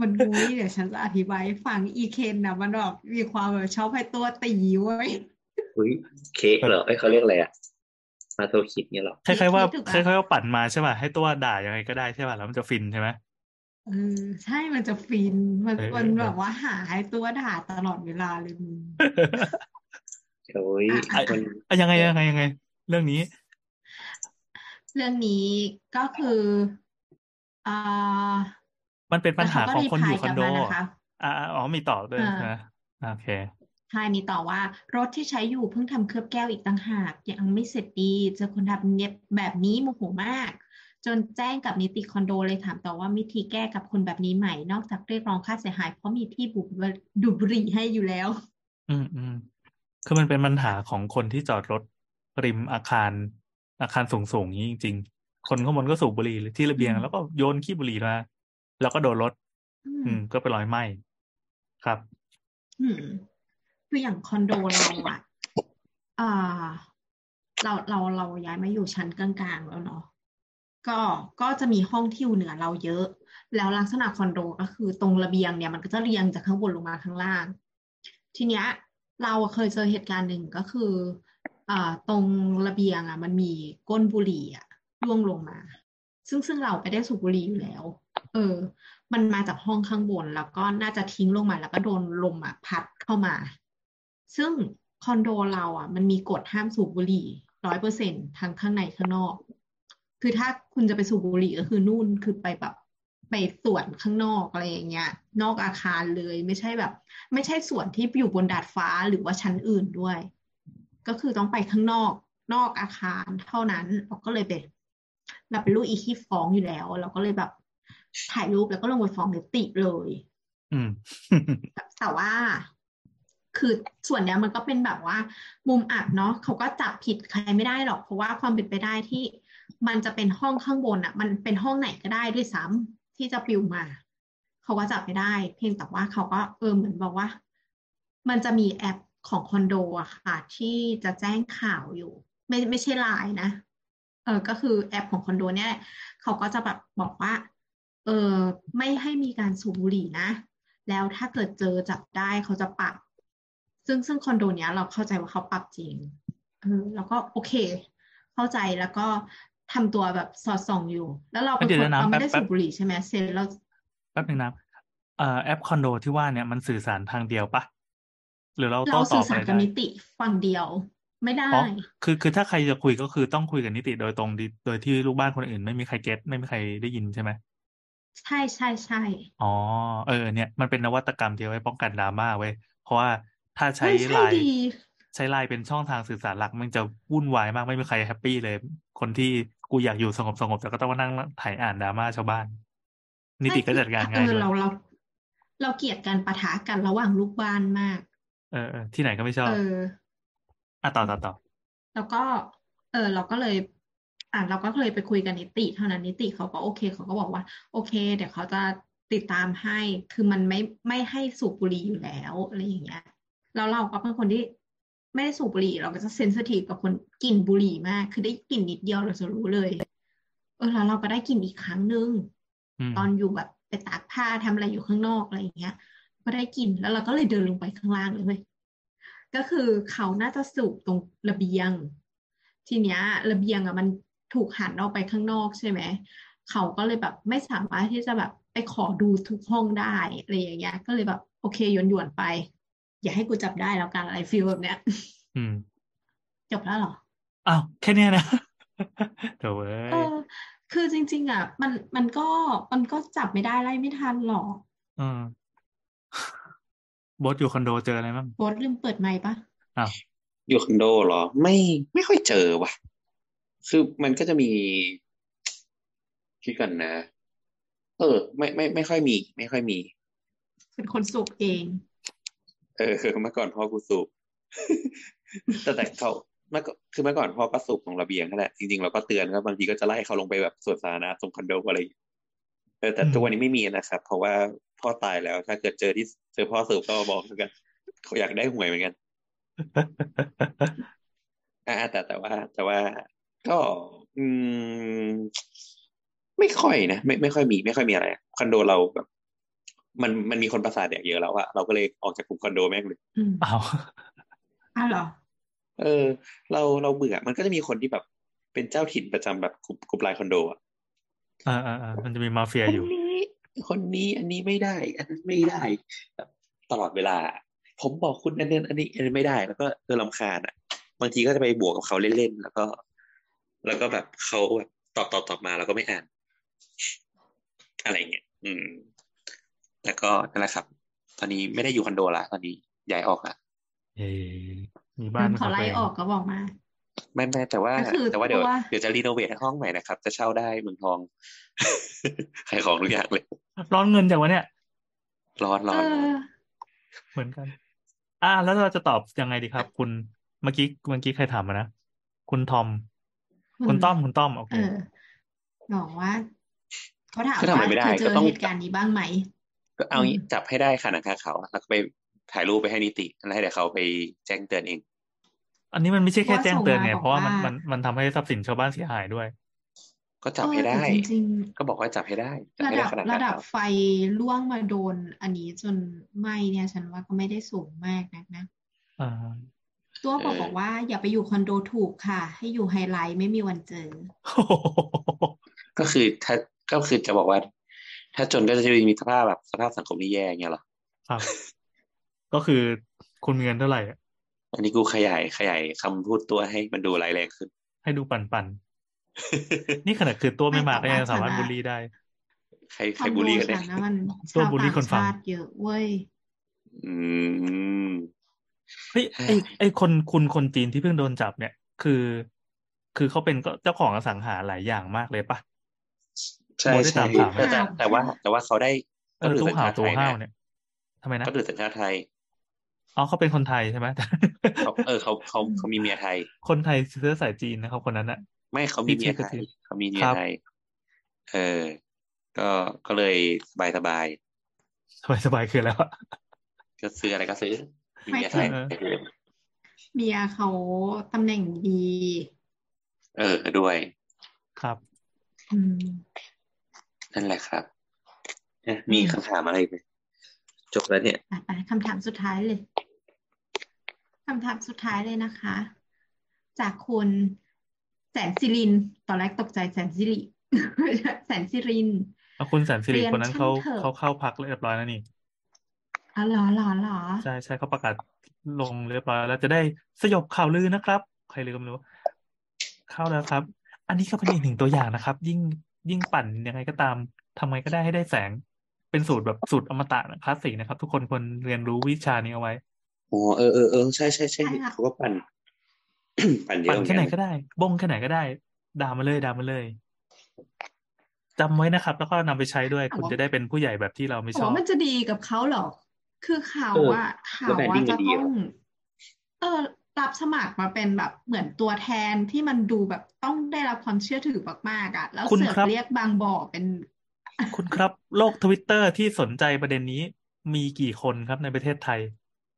Speaker 5: มันมุ้ยเดี๋ยวฉันจะอธิบายให้ฟังอีเคนนะมันแบบมีความแบบชอบให้ตัวตีเว้ย
Speaker 4: อุ้ยเค้กเหรอเอ้ยเขาเรียกอะไรอะมาโทคิดเนี่ยเหรอ
Speaker 3: คล้ายๆว่า
Speaker 5: ถูก
Speaker 3: ค
Speaker 5: ปะ
Speaker 3: ล้ายๆว่าปั่นมาใช่ป่ะให้ตัวด่ายังไงก็ได้ใช่ป่ะแล้วมันจะฟินใช่ไหม
Speaker 5: เออใช่มันจะฟินมัน
Speaker 3: เออ
Speaker 5: มัน
Speaker 3: เออ
Speaker 5: แบบว่าหาให้ตัวด่าตลอดเวลาเลยมึง
Speaker 4: โอ้ย
Speaker 5: อะอะ
Speaker 4: มัน
Speaker 3: อะยังไงยังไงยังไง เรื่องนี้
Speaker 5: เรื่องนี้ก็คืออ่า
Speaker 3: มันเป็นปัญหา
Speaker 5: แล้ว
Speaker 3: ข
Speaker 5: เขา
Speaker 3: อง
Speaker 5: ก็
Speaker 3: คนอยู่
Speaker 5: รี
Speaker 3: คอน
Speaker 5: พลาย
Speaker 3: โด
Speaker 5: กลับมานะคะ
Speaker 3: อ่าอ๋อมีต่อด้วย
Speaker 5: อ่า
Speaker 3: ใช่ไหมโอเค
Speaker 5: ใช่มีต่อว่ารถที่ใช้อยู่เพิ่งทำเคลือบแก้วอีกต่างหากยังไม่เสร็จดีเจอคนทำเน็ตแบบนี้โมโหมาก จนแจ้งกับนิติคอนโดเลยถามต่อว่าวิธีแก้กับคนแบบนี้ใหม่ นอกจากเรียกร้องค่าเสียหายเพราะมีที่บุบดูดบุหรี่ให้อยู่แล้ว
Speaker 3: อืมอืม คือมันเป็นปัญหาของคนที่จอดรถริมอาคาร อาคารสูงสูงนี้จริง ๆ คนข้างบนก็สูบบุหรี่ที่ระเบียง
Speaker 5: อืม
Speaker 3: แล้วก็โยนขี้บุหรี่มา แล้วก็โดนรถ
Speaker 5: อื
Speaker 3: อื
Speaker 5: ม
Speaker 3: มก็เป็นรอยไหม้ครับ
Speaker 5: อืมคืออย่างคอนโดเราอะอ่าเราเราเราย้ายมาอยู่ชั้นกลางๆแล้วเนาะก็ก็จะมีห้องที่อยู่เหนือเราเยอะ แล้วลักษณะคอนโดก็คือตรงระเบียงเนี่ยมันก็จะเรียงจากข้างบนลงมาข้างล่าง ทีเนี้ย เราเคยเจอเหตุการณ์หนึ่งก็คืออ่าตรงระเบียงอะ มันมีก้นบุหรี่อะร่วงลงมา ซึ่งซึ่งเราไม่ได้สูบบุหรี่อยู่แล้ว เออ มันมาจากห้องข้างบน แล้วก็น่าจะทิ้งลงมา แล้วก็โดนลมอะพัดเข้ามา ซึ่งคอนโดเราอะ มันมีกฎห้ามสูบบุหรี่ร้อยเปอร์เซ็นทั้งข้างในข้างนอก คือถ้าคุณจะไปสูบบุหรี่ก็คือนู่นคือไปแบบ ไปสวนข้างนอกอะไรอย่างเงี้ย นอกอาคารเลยไม่ใช่แบบ ไม่ใช่สวนที่อยู่บนดาดฟ้าหรือว่าชั้นอื่นด้วย ก็คือต้องไปข้างนอกนอกอาคารเท่านั้นเราก็เลยไปเราเป็นลูกอีที่ฟ้องอยู่แล้ว เราก็เลยแบบถ่ายรูปแล้วก็ลงไปฟ้องนิติเลย
Speaker 3: อืม
Speaker 5: แต่ว่าคือส่วนเนี้ยมันก็เป็นแบบว่า มุมอับเนาะเขาก็จับผิดใครไม่ได้หรอก เพราะว่าความเป็นไปได้ที่มันจะเป็นห้องข้างบนอะ มันเป็นห้องไหนก็ได้ด้วยซ้ำ ที่จะปลิวมา เขาก็จับไม่ได้ เพียงแต่ว่าเขาก็เออเหมือนบอกว่า มันจะมีแอปของคอนโดอะค่ะ ที่จะแจ้งข่าวอยู่ ไม่ไม่ใช่ไลน์นะเออก็คือแอปของคอนโดเนี่ยเขาก็จะแบบบอกว่า เออไม่ให้มีการสูบบุหรี่นะ แล้วถ้าเกิดเจอจับได้เขาจะปรับ ซึ่งซึ่งคอนโดเนี้ยเราเข้าใจว่าเขาปรับจริงเออแล้วก็โอเค เข้าใจแล้วก็ ทำตัวแบบสอดส่องอยู่ แล้วเราเป็น
Speaker 3: เดี๋ยว
Speaker 5: คน
Speaker 3: นะ
Speaker 5: เราไม่
Speaker 3: แป๊บ
Speaker 5: ได้
Speaker 3: แป๊
Speaker 5: สู
Speaker 3: บ
Speaker 5: บบุหรี่ใช่ไหมเสร็จแล้ว
Speaker 3: แป๊บนึงนะเอ่อแอปคอนโดที่ว่าเนี่ยมันสื่อสารทางเดียวปะหรือเรา
Speaker 5: เรา
Speaker 3: โต้ตอ
Speaker 5: สื่
Speaker 3: บ
Speaker 5: อสาร
Speaker 3: อะไร
Speaker 5: กับ
Speaker 3: ได้
Speaker 5: นิติฝั่งเดียวไม่ได้
Speaker 3: อ๋อคือคือถ้าใครจะคุยก็คือต้องคุยกับนิติโดยตรงดิโดยที่ลูกบ้านคนอื่น ไม่มีใคร get ไม่มีใครได้ยินใช่ไหม
Speaker 5: ใช่ใช่ใช่
Speaker 3: อ๋อเออเนี่ย มันเป็นนวัตกรรมที่เอาไว้ป้องกันดราม่าเว้ยเพราะว่าถ้าใช้
Speaker 5: เฮ้ยใช่
Speaker 3: ไลน์
Speaker 5: ดี
Speaker 3: ใช้ไลน์เป็นช่องทางสื่อสารหลักมันจะวุ่นวายมากไม่มีใคร happy เลย คนที่กูอยากอยู่สงบสงบแต่ก็ต้องมานั่งถ่ายอ่านดราม่าชาวบ้าน นิติก็จัดการ
Speaker 5: เอ
Speaker 3: ง่าย
Speaker 5: อ
Speaker 3: ด้วย
Speaker 5: เราเรา เราเกลียดการปะทะกันระหว่างลูกบ้านมาก
Speaker 3: เออเออที่ไหนก็ไม่ชอบ
Speaker 5: เออ
Speaker 3: อะต่อต่อต่อ
Speaker 5: แล้วก็ เออ เราก็เลยอ่าเราก็เลยไปคุยกับนิติ เท่านั้นนิติเขาก็โอเคเขาก็บอกว่า โอเค เดี๋ยวเขาจะติดตามให้ คือมันไม่ไม่ให้สูบบุหรี่อยู่แล้วอะไรอย่างเงี้ยแล้วเราก็เป็นคนที่ ไม่ได้สูบบุหรี่เราก็จะเซนซิทีฟกับคนกลิ่นบุหรี่มาก คือได้กลิ่นนิดเดียวเราจะรู้เลย เออแล้วเราก็ได้กลิ่นอีกครั้งหนึ่ง
Speaker 3: อืม
Speaker 5: ตอนอยู่แบบไปตากผ้าทำอะไรอยู่ข้างนอกอะไรอย่างเงี้ย ก็ได้กลิ่นแล้วเราก็เลยเดินลงไปข้างล่างเลยเว้ยก็คือเขาน่าจะสูบตรงระเบียง ทีเนี้ย ระเบียงอะมันถูกหันออกไปข้างนอกใช่ไหมเขาก็เลยแบบไม่สามารถที่จะแบบไปขอดูทุกห้องได้อะไรอย่างเงี้ย ก็เลยแบบโอเคหยวนหยวนๆไป อย่าให้กูจับได้แล้วกันอะไรฟีลแบบเนี้ย
Speaker 3: อืม
Speaker 5: จบแล้วเหรอ
Speaker 3: อ้าวแค่เนี้ยนะโถ่เว้
Speaker 5: เอยอคือจริง ๆ อะ มันมันก็มันก็จับไม่ได้ไล่ไม่ทันหรอก
Speaker 3: อืมบอสอยู่คอนโดเจออะไรบ้าง
Speaker 5: โบทลืมเปิดไมค์ปะ
Speaker 3: อ้าว
Speaker 4: อยู่คอนโดเหรอ ไม่ไม่ค่อยเจอว่ะ คือมันก็จะมีคิดกันนะ เออ ไม่ไม่ไม่ค่อยมี ไม่ค่อยมี
Speaker 5: เป็นคนสูบเอง
Speaker 4: เออเมื่อก่อนพ่อกูสูบแต่แต่เขาเมื่อก่อนคือเมื่อก่อนพ่อก็สูบตรงระเบียงนั่นแหละจริงๆเราก็เตือนก็บางทีก็จะไล่เขาลงไปแบบสวนสาธารณะตรงคอนโดอะไรเออแต่
Speaker 3: อืม
Speaker 4: ทุกวันนี้ไม่มีนะครับ เพราะว่าพ่อตายแล้วถ้าเกิดเจอที่เจอพ่อสูบก็มาบอกเหมือนกันเขาอยากได้หวยเหมือนกันอ่าแต่แต่ว่า แต่ว่าก็อืมไม่ค่อยนะไม่ไม่ค่อยมี ไม่ค่อยมีอะไรคอนโดเราแบบ มันมันมีคนประสาทแดกเยอะแล้วอะเราก็เลยออกจากกลุ่มคอนโดแม่งเลย
Speaker 5: อืม
Speaker 3: อ้าว
Speaker 5: อ้าวเหรอ
Speaker 4: เออ เราเราเบื่อมันก็จะมีคนที่แบบเป็นเจ้าถิ่นประจำแบบกลุ่มกลุ่มไลน์คอนโดอะ
Speaker 3: อ่าอ่าอ่ามันจะมีมาเฟีย
Speaker 4: คน
Speaker 3: อยู่
Speaker 4: นี้ คนนี้อันนี้ไม่ได้ อันนั้นไม่ได้แบบตลอดเวลา ผมบอกคุณอันนี้อันนี้อันนี้ไม่ได้ แล้วก็เออรำคาญอะ บางทีก็จะไปบวกกับเขาเล่นๆแล้วก็ แล้วก็แบบเขาแบบตอบตอบตอบมาแล้วก็ไม่อ่าน อะไรเงี้ยอืม แล้วก็นั่นแหละครับ ตอนนี้ไม่ได้อยู่คอนโดละตอนนี้ย้ายออกละ
Speaker 3: เอ้มี
Speaker 5: โด
Speaker 3: บ้าน
Speaker 5: น
Speaker 3: เป็นข
Speaker 5: เขา
Speaker 3: องตัว
Speaker 5: ไล่
Speaker 3: เอง
Speaker 5: ออกก็บอกมา
Speaker 4: ไม่ไม่แต่ว่า
Speaker 5: ก็คือ
Speaker 4: แต่ว่าเดี๋ยว
Speaker 5: ตัว
Speaker 4: เดี๋ยวจะรีโนเวทห้องใหม่นะครับ จะเช่าได้เมืองทองขายของทุกอย่างเลย
Speaker 3: ร้อนเงินจากวะเนี่ย
Speaker 4: ร้อนร้
Speaker 5: เอ
Speaker 4: อนร้อน
Speaker 5: อ
Speaker 3: เหมือนกัน อ่า แล้วเราจะตอบยังไงดีครับ คุณเมื่อกี้เมื่อกี้ใครถามมานะคุณทอม คุณต้อมคุณต้อมโอเค
Speaker 5: เออบอกว่าเขาถาม
Speaker 4: ก็ทำอะไร
Speaker 5: ว่า
Speaker 4: ไม่ได้
Speaker 5: เธอเจ
Speaker 4: ก็
Speaker 5: อ
Speaker 4: ต้อง
Speaker 5: เหตุการณ์นี้บ้างไหม
Speaker 4: ก็เอางี้
Speaker 5: อืม
Speaker 4: จับให้ได้ค่ะหนังคาเขาวแล้วก็ไปถ่ายรูปไปให้นิติแล้วให้เดี๋ยวเขาไปแจ้งเตือนเอง
Speaker 3: อันนี้มันไม่ใช่แค่
Speaker 5: ว่า
Speaker 3: แจ้งเตือนไง
Speaker 5: ส่งมา
Speaker 3: เพราะว่ามัน
Speaker 5: บอกว่า
Speaker 3: มันมันทำให้ทรัพย์สินชาวบ้านเสียหายด้วย
Speaker 4: ก็จับ
Speaker 5: เออ
Speaker 4: ให้
Speaker 5: แต่
Speaker 4: ได้
Speaker 5: จริง
Speaker 4: ก็บอกว่าจับให้ได้จับ
Speaker 5: ๆระ
Speaker 4: ให้
Speaker 5: ดั
Speaker 4: ได้
Speaker 5: บ
Speaker 4: ขนาด
Speaker 5: ระ
Speaker 4: นั้น
Speaker 5: ดับ
Speaker 4: ครับ
Speaker 5: ไฟล่วงมาโดน อันนี้จนไหม้เนี่ยฉันว่าก็ไม่ได้สูงมากนักนะ
Speaker 3: อ่า
Speaker 5: ตัวบอกบอกว่าอย่าไปอยู่คอนโดถูกค่ะ ให้อยู่ไฮไลท์ไม่มีวันเจอ
Speaker 4: ก็คือถ้าก็คือจะบอกว่า ถ้าจนก็จะมีสภาพแบบสภาพสังคมที่แย่อย่างเงี้ยเหรอ
Speaker 3: ครับ ก็คือคุณมีเงินเท่าไหร่อะ
Speaker 4: อันนี้กูขยายขยายคำพูดตัวให้มันดูร้ายแรงขึ้น
Speaker 3: ให้ดูปันปันๆนี่ขนาดคือตัวไม่
Speaker 5: ไม่
Speaker 3: มาก
Speaker 5: แต่
Speaker 3: ก็
Speaker 5: ว่า
Speaker 3: ยังสามารถ
Speaker 5: ฉันอะ
Speaker 3: บูลลี่ได้
Speaker 4: ใคร
Speaker 5: ค
Speaker 4: ใคร
Speaker 5: อน
Speaker 4: บูล
Speaker 5: โด
Speaker 4: ลี่กัน
Speaker 5: ฉั
Speaker 4: เนี่ย
Speaker 5: นนะมัน
Speaker 3: ตัว
Speaker 5: ชาว
Speaker 3: บูลลี่
Speaker 5: ต่าง
Speaker 3: คนฟัง
Speaker 5: ชาติเยอะเว้ย
Speaker 4: อืม
Speaker 3: เฮ้ยไอไอคนคุณคนจีนที่เพิ่งโดนจับเนี่ย คือ คือเขาเป็นก็เจ้าของอสังหาหลายอย่างมากเลยปะ
Speaker 4: ใช่
Speaker 3: โบได้
Speaker 4: ใช่
Speaker 3: ตามข่าวไหม
Speaker 4: แต่แต่แต่ว่า แต่ว่าเขาได้
Speaker 3: เออ
Speaker 4: ถื
Speaker 3: ตู้
Speaker 4: สัญ
Speaker 3: ห่าว
Speaker 4: ชาติ
Speaker 3: ตู้
Speaker 4: ไทย
Speaker 3: ห้าว
Speaker 4: นะ
Speaker 3: เนี่ยทำไมนะ
Speaker 4: เขาถือสัญชาติไทย
Speaker 3: อ๋อเขาเป็นคนไทยใช่ไหม
Speaker 4: เขาเออเขาเขาเขามีเมียไทย
Speaker 3: คนไทยเชื้อสายจีนนะครับคนนั้นอะ
Speaker 4: ไม่เขามีเมีย
Speaker 3: ที่
Speaker 4: ไท
Speaker 3: ที่
Speaker 4: ยเขามีเมี
Speaker 3: ค
Speaker 4: ย
Speaker 3: รับ
Speaker 4: ไทย เออ ก็ก็เลยสบายสบาย
Speaker 3: สบายสบายคือแล้วอะ
Speaker 4: ก็ซื้ออะไรก็ซื้อมีเมียไทย
Speaker 3: เออ
Speaker 4: ไปเลย
Speaker 5: เมียเขาตำแหน่งดี
Speaker 4: เออด้วย
Speaker 3: ครับ
Speaker 5: อืม
Speaker 4: นั่นแหละครับเอ๊ะมี
Speaker 5: อืม
Speaker 4: คำถามอะไรไหมจบแล้วเนี่ย
Speaker 5: อะไปคำถามสุดท้ายเลยคำถามสุดท้ายเลยนะคะ จากคุณแสนสิริน ตอนแรกตกใจแสนสิริแสนสิริน
Speaker 3: แล้วคุณแสนสิริ
Speaker 5: เรียน
Speaker 3: คนนั้น
Speaker 5: ช่าง
Speaker 3: เขา
Speaker 5: เถอะ
Speaker 3: เขาเข้าพักเรียบร้อยแล้วนี่
Speaker 5: อ๋อเหรอเหรอเหรอ
Speaker 3: ใช่ใช่เขาประกาศลงเรียบร้อยแล้วจะได้สยบข่าวลือนะครับ ใครลือก็ไม่รู้ เข้าแล้วครับ อันนี้ก็เป็นอีกหนึ่งตัวอย่างนะครับ ยิ่ง ยิ่งปั่นยังไงก็ตามทำไงก็ได้ให้ได้แสง เป็นสูตรแบบสูตรอมตะคลาสสิกนะครับ ทุกคนควรเรียนรู้วิชานี้เอาไว้
Speaker 4: โอ้เออเออเออใช่ใช่ใช่
Speaker 5: ใช่ค่ะ
Speaker 4: เขาก็ปั่น ปั่นเยอะ
Speaker 3: ปั่น
Speaker 4: เหมือน
Speaker 3: แค่ไหน
Speaker 4: กัน
Speaker 3: ก็ได้บ้งแค่ไหนก็ได้ ด่ามาเลยด่ามาเลยจำไว้นะครับ แล้วก็นำไปใช้ด้วยคุณจะได้เป็นผู้ใหญ่แบบที่เราไม่
Speaker 5: แต่
Speaker 3: ชอบ
Speaker 5: ว่ามันจะดีกับเขาเหรอคือข่าว
Speaker 4: เออ
Speaker 5: ว่าข่า
Speaker 4: แล้ว
Speaker 5: ว
Speaker 4: แบรน
Speaker 5: ว่า
Speaker 4: ดิ้งมั
Speaker 5: จะ
Speaker 4: นดี
Speaker 5: ต้อง
Speaker 4: เหรอ
Speaker 5: เออ รับสมัครมาเป็นแบบเหมือนตัวแทนที่มันดูแบบต้องได้รับความเชื่อถือมากๆอะ แล้ว
Speaker 3: คุณ
Speaker 5: เสือก
Speaker 3: ครับ
Speaker 5: เรียกบางบ่อเป็น
Speaker 3: คุณครับ โลกทวิตเตอร์ที่สนใจประเด็นนี้ มีกี่คนครับในประเทศไทย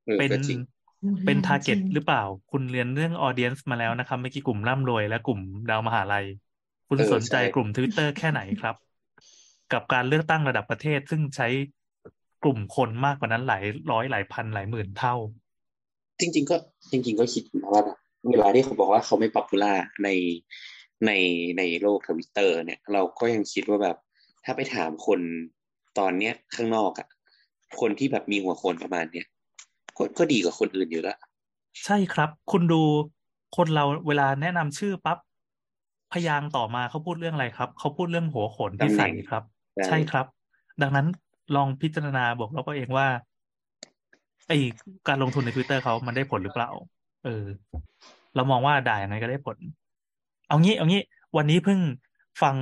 Speaker 4: เออ
Speaker 3: เป็น
Speaker 4: ก็จริง
Speaker 3: เป็น
Speaker 5: แรง
Speaker 3: ทาร์เก็ต
Speaker 5: จริง
Speaker 3: หรือเปล่า คุณเรียนเรื่องออเดียนซ์มาแล้วนะครับเมื่อกี้กลุ่มร่ำรวยและกลุ่มดาวมหาลัย คุณ
Speaker 4: เออ
Speaker 3: สนใจ
Speaker 4: ใช่
Speaker 3: กลุ่มทวิตเตอร์แค่ไหนครับ กับการเลือกตั้งระดับประเทศซึ่งใช้กลุ่มคนมากกว่านั้นหลายร้อยหลายพันหลายหมื่นเท่า
Speaker 4: จริง ๆ ก็จริง ๆ ก็คิดนะว่าแบบเวลาที่เขาบอกว่าเขาไม่ป๊อปปูล่าในในในโลกทวิตเตอร์เนี่ย เราก็ยังคิดว่าแบบ ถ้าไปถามคนตอนเนี้ยข้างนอกอะคนที่แบบมีหัวโขนประมาณเนี้ยก็ก็ดีกว่าคนอื่นอยู่แล้ว
Speaker 3: ใช่ครับ คุณดูคนเราเวลาแนะนำชื่อปั๊บพยางค์ต่อมาเขาพูดเรื่องอะไรครับ เขาพูดเรื่องหัวโขนที่
Speaker 4: ตำแหน่
Speaker 3: ใส่
Speaker 4: ง
Speaker 3: ครับ
Speaker 4: ใช่
Speaker 3: ใช่ครับ ดังนั้นลองพิจารณาบอกเราก็เองว่า ไอการลงทุนใน Twitter เขามันได้ผลหรือเปล่า เออ เรามองว่าด่ายังไงก็ได้ผล เอางี้ เอางี้ วันนี้เพิ่งฟัง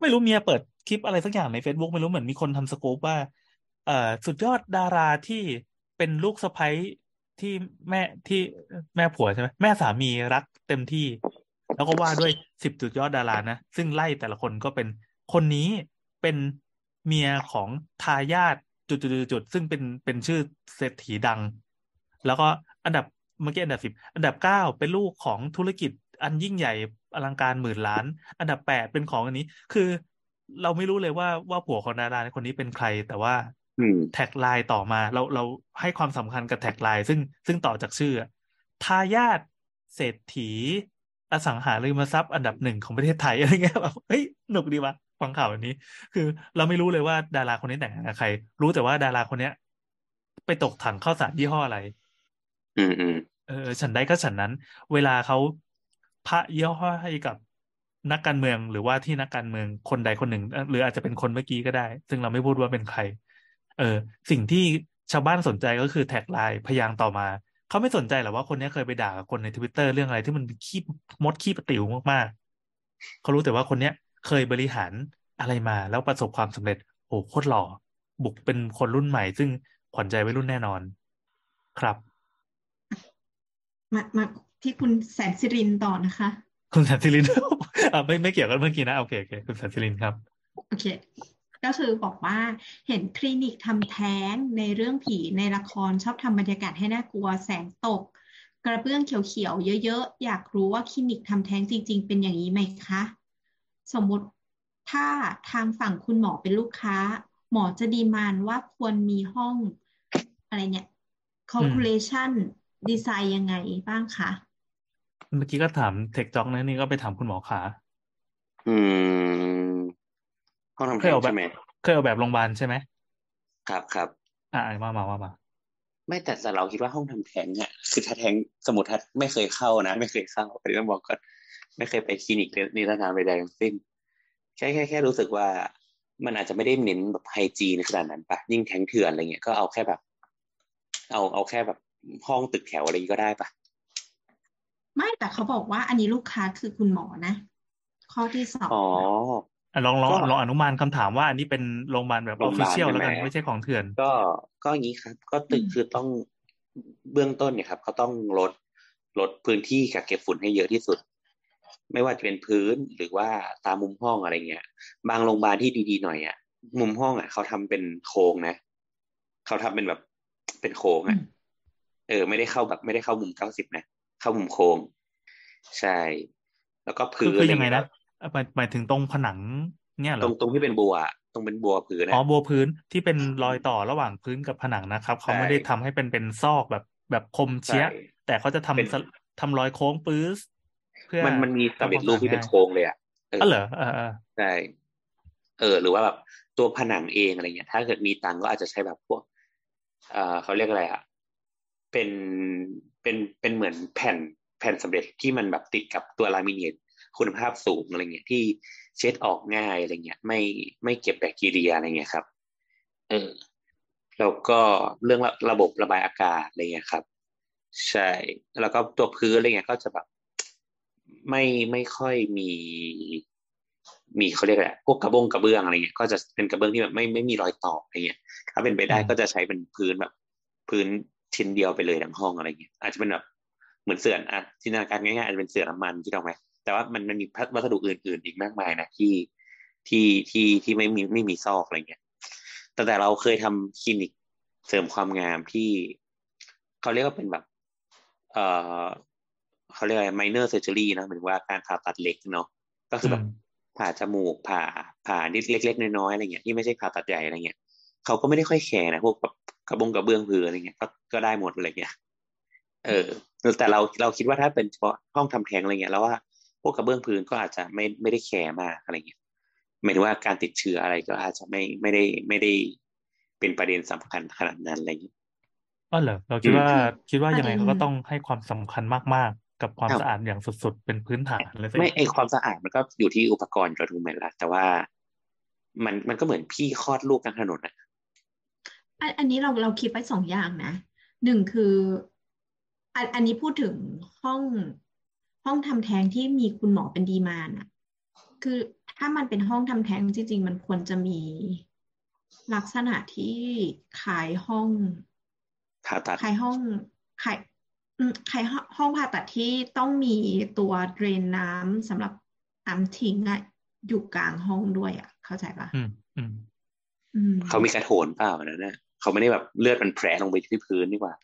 Speaker 3: ไม่รู้เมียเปิดคลิปอะไรสักอย่างใน Facebook ไม่รู้เหมือนมีคนทำสกู๊ปว่า เอ่อสุดยอดดาราที่เป็นลูกสะใภ้ที่แม่ที่แม่ผัวใช่ไหมแม่สามีรักเต็มที่ แล้วก็ว่าด้วยสิบจุดยอดดารานะ ซึ่งไล่แต่ละคนก็เป็นคนนี้เป็นเมียของทายาท จุดๆๆๆซึ่งเป็นเป็นชื่อเศรษฐีดัง แล้วก็อันดับเมื่อกี้อันดับสิบอันดับเก้าเป็นลูกของธุรกิจอันยิ่งใหญ่อลังการหมื่นล้าน อันดับแปดเป็นของอันนี้ คือเราไม่รู้เลยว่าว่าผัวของดาราคนนี้เป็นใคร แต่ว่าtagline ต่อมาเราเราให้ความสำคัญกับ tagline ซึ่งซึ่งต่อจากชื่อทายาทเศรษฐีอสังหาริมทรัพย์อันดับหนึ่งของประเทศไทยอะไรเงี้ยแบบเฮ้ยหนุกดีวะ ฟังข่าวแบบนี้ คือเราไม่รู้เลยว่าดาราคนนี้แต่งงานกับใคร รู้แต่ว่าดาราคนเนี้ย ไปตกถังข้าวสารยี่ห้ออะไร
Speaker 4: อืมอืม
Speaker 3: เออฉันได้ก็ฉันนั้น เวลาเขาแปะยี่ห้อให้กับนักการเมืองหรือว่าที่นักการเมืองคนใดคนหนึ่งเอ่อหรืออาจจะเป็นคนเมื่อกี้ก็ได้ ซึ่งเราไม่พูดว่าเป็นใคร เออ สิ่งที่ชาวบ้านสนใจก็คือ tagline พยางค์ต่อมา เขาไม่สนใจหรอกว่าคนนี้เคยไปด่ากับคนในทวิตเตอร์เรื่องอะไรที่มันขี้มดขี้ประติ๋วมากๆเขารู้แต่ว่าคนเนี้ย เคยบริหารอะไรมาแล้วประสบความสำเร็จโอ้โคตรหล่อ look เป็นคนรุ่นใหม่ ซึ่งขวัญใจวัยรุ่นแน่นอน ครับ
Speaker 5: มามาที่คุณแสนสิรินต่อนะคะ
Speaker 3: คุณสันติลินอ่าไม่ไม่เกี่ยวกับเมื่อกี้นะโอเคโอเคคุณสันติลินครับ
Speaker 5: โอเค ก็คือบอกว่าเห็นคลินิกทำแท้งในเรื่องผีในละครชอบทำบรรยากาศให้น่ากลัวแสงตก กระเบื้องเขียวๆเยอะๆ อยากรู้ว่าคลินิกทำแท้งจริง ๆ เป็นอย่างนี้ไหมคะ สมมุติถ้าทางฝั่งคุณหมอเป็นลูกค้า หมอจะดีมานด์ว่าควรมีห้องอะไรเนี่ย calculation ดีไซน์ยังไงบ้างคะ
Speaker 3: เมื่อกี้ก็ถามเทคจ็อกนะนี่ก็ไปถามคุณหมอขา
Speaker 4: อืมห้องทำ
Speaker 3: เค
Speaker 4: แท้
Speaker 3: ย
Speaker 4: ง
Speaker 3: ออกแบ
Speaker 4: ใช่
Speaker 3: บ
Speaker 4: ไหม
Speaker 3: เคยออกแบบโรงพยาบาลใช่ไหม
Speaker 4: ครับครับ
Speaker 3: อ่ามามามามา
Speaker 4: ไม่แต่แต่เราคิดว่าห้องทำแท้งเนี่ยคือถ้าแท้งสมมติถ้าไม่เคยเข้านะ ไม่เคยเข้าอันนี้ต้องบอกก่อน ไม่เคยไปคลินิกนิรนามใดๆทั้งสิ้นแค่แค่แค่รู้สึกว่ามันอาจจะไม่ได้เน้นแบบไฮจีนขนาดนั้นปะยิ่งแท้งเถื่อนอะไรเงี้ยก็เอาแค่แบบ เอาเอาแค่แบบห้องตึกแถวอะไรอย่างงี้ก็ได้ปะ
Speaker 5: ไม่แต่เขาบอกว่าอันนี้ลูกค้าคือคุณหมอนะ ข้อที่สอง
Speaker 4: อ๋อ
Speaker 3: อะลองลอง
Speaker 4: ก็
Speaker 3: ลองอนุมานคำถามว่าอันนี้เป็นโรงพยาบาลแบบอ
Speaker 4: โร
Speaker 3: อง
Speaker 4: พ
Speaker 3: ฟิ
Speaker 4: ยาบาล
Speaker 3: เชียลแล้วกัน
Speaker 4: ใช่ไหม
Speaker 3: ไม่ใช่ของเถื่อน
Speaker 4: ก็ก็อย่างนี้ครับ ก็ตึกคือต้องเบื้องต้นเนี่ยครับเขาต้องลดลดพื้นที่กักเก็บฝุ่นให้เยอะที่สุด ไม่ว่าจะเป็นพื้นหรือว่าตามมุมห้องอะไรเงี้ย บางโรงพยาบาลที่ดีๆหน่อยอะมุมห้องอะเขาทำเป็นโค้งนะเขาทำเป็นแบบเป็นโค้ง
Speaker 5: อื
Speaker 4: อะ
Speaker 5: ม
Speaker 4: เออ ไม่ได้เข้าแบบไม่ได้เข้ามุมเก้าสิบนะเข้ามุมโค้งใช่ แล้วก็
Speaker 3: คือ
Speaker 4: พื้น
Speaker 3: คือ
Speaker 4: อะไร
Speaker 3: ยังไง
Speaker 4: เงี้ย
Speaker 3: นะอะหมายหมายถึงตรงผนัง เนี่ยเหร
Speaker 4: ตร
Speaker 3: อ
Speaker 4: งตรงที่เป็นบัวอะตรงเป็นบัวพื้น
Speaker 3: อ๋อ
Speaker 4: นะ
Speaker 3: บัวพื้นที่เป็นรอยต่อระหว่างพื้นกับผนังนะครับเขา
Speaker 4: ใช่
Speaker 3: ไม่ได้ทำให้เป็นเป็นซอกแบบแบบคมเชีย
Speaker 4: ใช่
Speaker 3: แต่เขาจะทำ
Speaker 4: เป็น
Speaker 3: สลทำรอยโค้งปื๊ส เพื่อ
Speaker 4: มันมันมีสำเร็จรูปที่เป็น
Speaker 3: ทำความสะอาดง่าย
Speaker 4: โค้งเลยอะเออ
Speaker 3: อ๋อเหรอเออเออ
Speaker 4: ใช่เออ หรือว่าแบบตัวผนังเองอะไรเงี้ย ถ้าเกิดมีตังค์ก็อาจจะใช้แบบพวกเอ่อเขาเรียกอะไรอะเป็นเป็นเป็นเหมือนแผ่นแผ่นสำเร็จที่มันแบบติดกับตัวลามิเนตคุณภาพสูงอะไรเงี้ยที่เช็ดออกง่ายอะไรเงี้ยไม่ไม่เก็บแบคทีเรียอะไรเงี้ยครับ เออแล้วก็เรื่องระระบบระบายอากาศอะไรเงี้ยครับ ใช่ แล้วก็ตัวพื้นอะไรเงี้ยก็จะแบบ ไม่ไม่ค่อยมี มีเขาเรียกอะไรพวกกระบงกระเบื้องอะไรเงี้ยก็จะเป็นกระเบื้องที่แบบไม่ไม่มีรอยต่ออะไรเงี้ยถ้าเป็นไปได้ก็จะใช้เป็นพื้นแบบ พื้นชิ้นเดียวไปเลยทั้งห้องอะไรเงี้ยอาจจะเป็นแบบเหมือนเสื่อนอะจินตนาการง่ายๆอาจจะเป็นเสื่อน้ำมันที่เราไหมแต่ว่ามันมันมีวัสดุอื่น ๆ อีกมากมายนะที่ที่ที่ที่ไม่มีไม่มีซอกอะไรเงี้ยแต่แต่เราเคยทำคลินิกเสริมความงามที่เขาเรียกว่าเป็นแบบ เอ่อ เขาเรียกอะไร minor surgery นะหมายถึงว่าการผ่าตัดเล็กเนาะก็คือแบบ
Speaker 3: อืม
Speaker 4: ผ่าจมูกผ่าผ่านิดเล็ก ๆ น้อยๆอะไรเงี้ยที่ไม่ใช่ผ่าตัดใหญ่อะไรเงี้ยเขาก็ไม่ได้ค่อยแคร์นะพวกแบบกระบงกระเบื้องพื้นอะไรเงี้ยก็ก็ได้หมดอะไรเงี้ยเออแต่เราเราคิดว่าถ้าเป็นเฉพาะห้องทำแท้งอะไรเงี้ยแล้วว่าพวกกระเบื้องพื้นก็อาจจะไม่ไม่ได้แคร์มากอะไรเงี้ยหมายถึงว่าการติดเชื้ออะไรก็อาจจะไม่ไม่ได้ไม่ได้เป็นประเด็นสำคัญขนาดนั้นอะไรเงี้ย
Speaker 3: อ๋อเหรอเราคิดว่า
Speaker 5: คือ
Speaker 3: คิดว่า
Speaker 5: ประ
Speaker 3: ยังไง
Speaker 5: เด็น
Speaker 3: เขาก็ต้องให้ความสำคัญมากๆ กับความ
Speaker 4: อ้าว
Speaker 3: สะอาดอย่างสุดๆ เป็นพื้นฐานเลยสิ
Speaker 4: ไม่ไอความสะอาดมันก็อยู่ที่อุปกรณ์ก็ถูกไหมล่ะแต่ว่ามันมันก็เหมือนพี่คลอดลูกกลางถนนอะ
Speaker 5: อันอันนี้เราเราคิดไว้สองอย่างนะหนึ่งคืออันอันนี้พูดถึงห้องห้องทำแท้งที่มีคุณหมอเป็นดีมานอะคือถ้ามันเป็นห้องทำแท้งจริง ๆ มันควรจะมีลักษณะที่ขายห้อง
Speaker 4: ผ่าตัด
Speaker 5: ขายห้องใครอืม ใครห้องห้องผ่าตัดที่ต้องมีตัวเดรนน้ำสำหรับน้ำทิ้งอะอยู่กลางห้องด้วยอะเข้าใจปะ
Speaker 3: อืมอืม
Speaker 5: อืม
Speaker 4: เขามีกระโถนเปล่านะนะเขาไม่ได้แบบเลือดมันแผลลงไปที่พื้นดีกว่า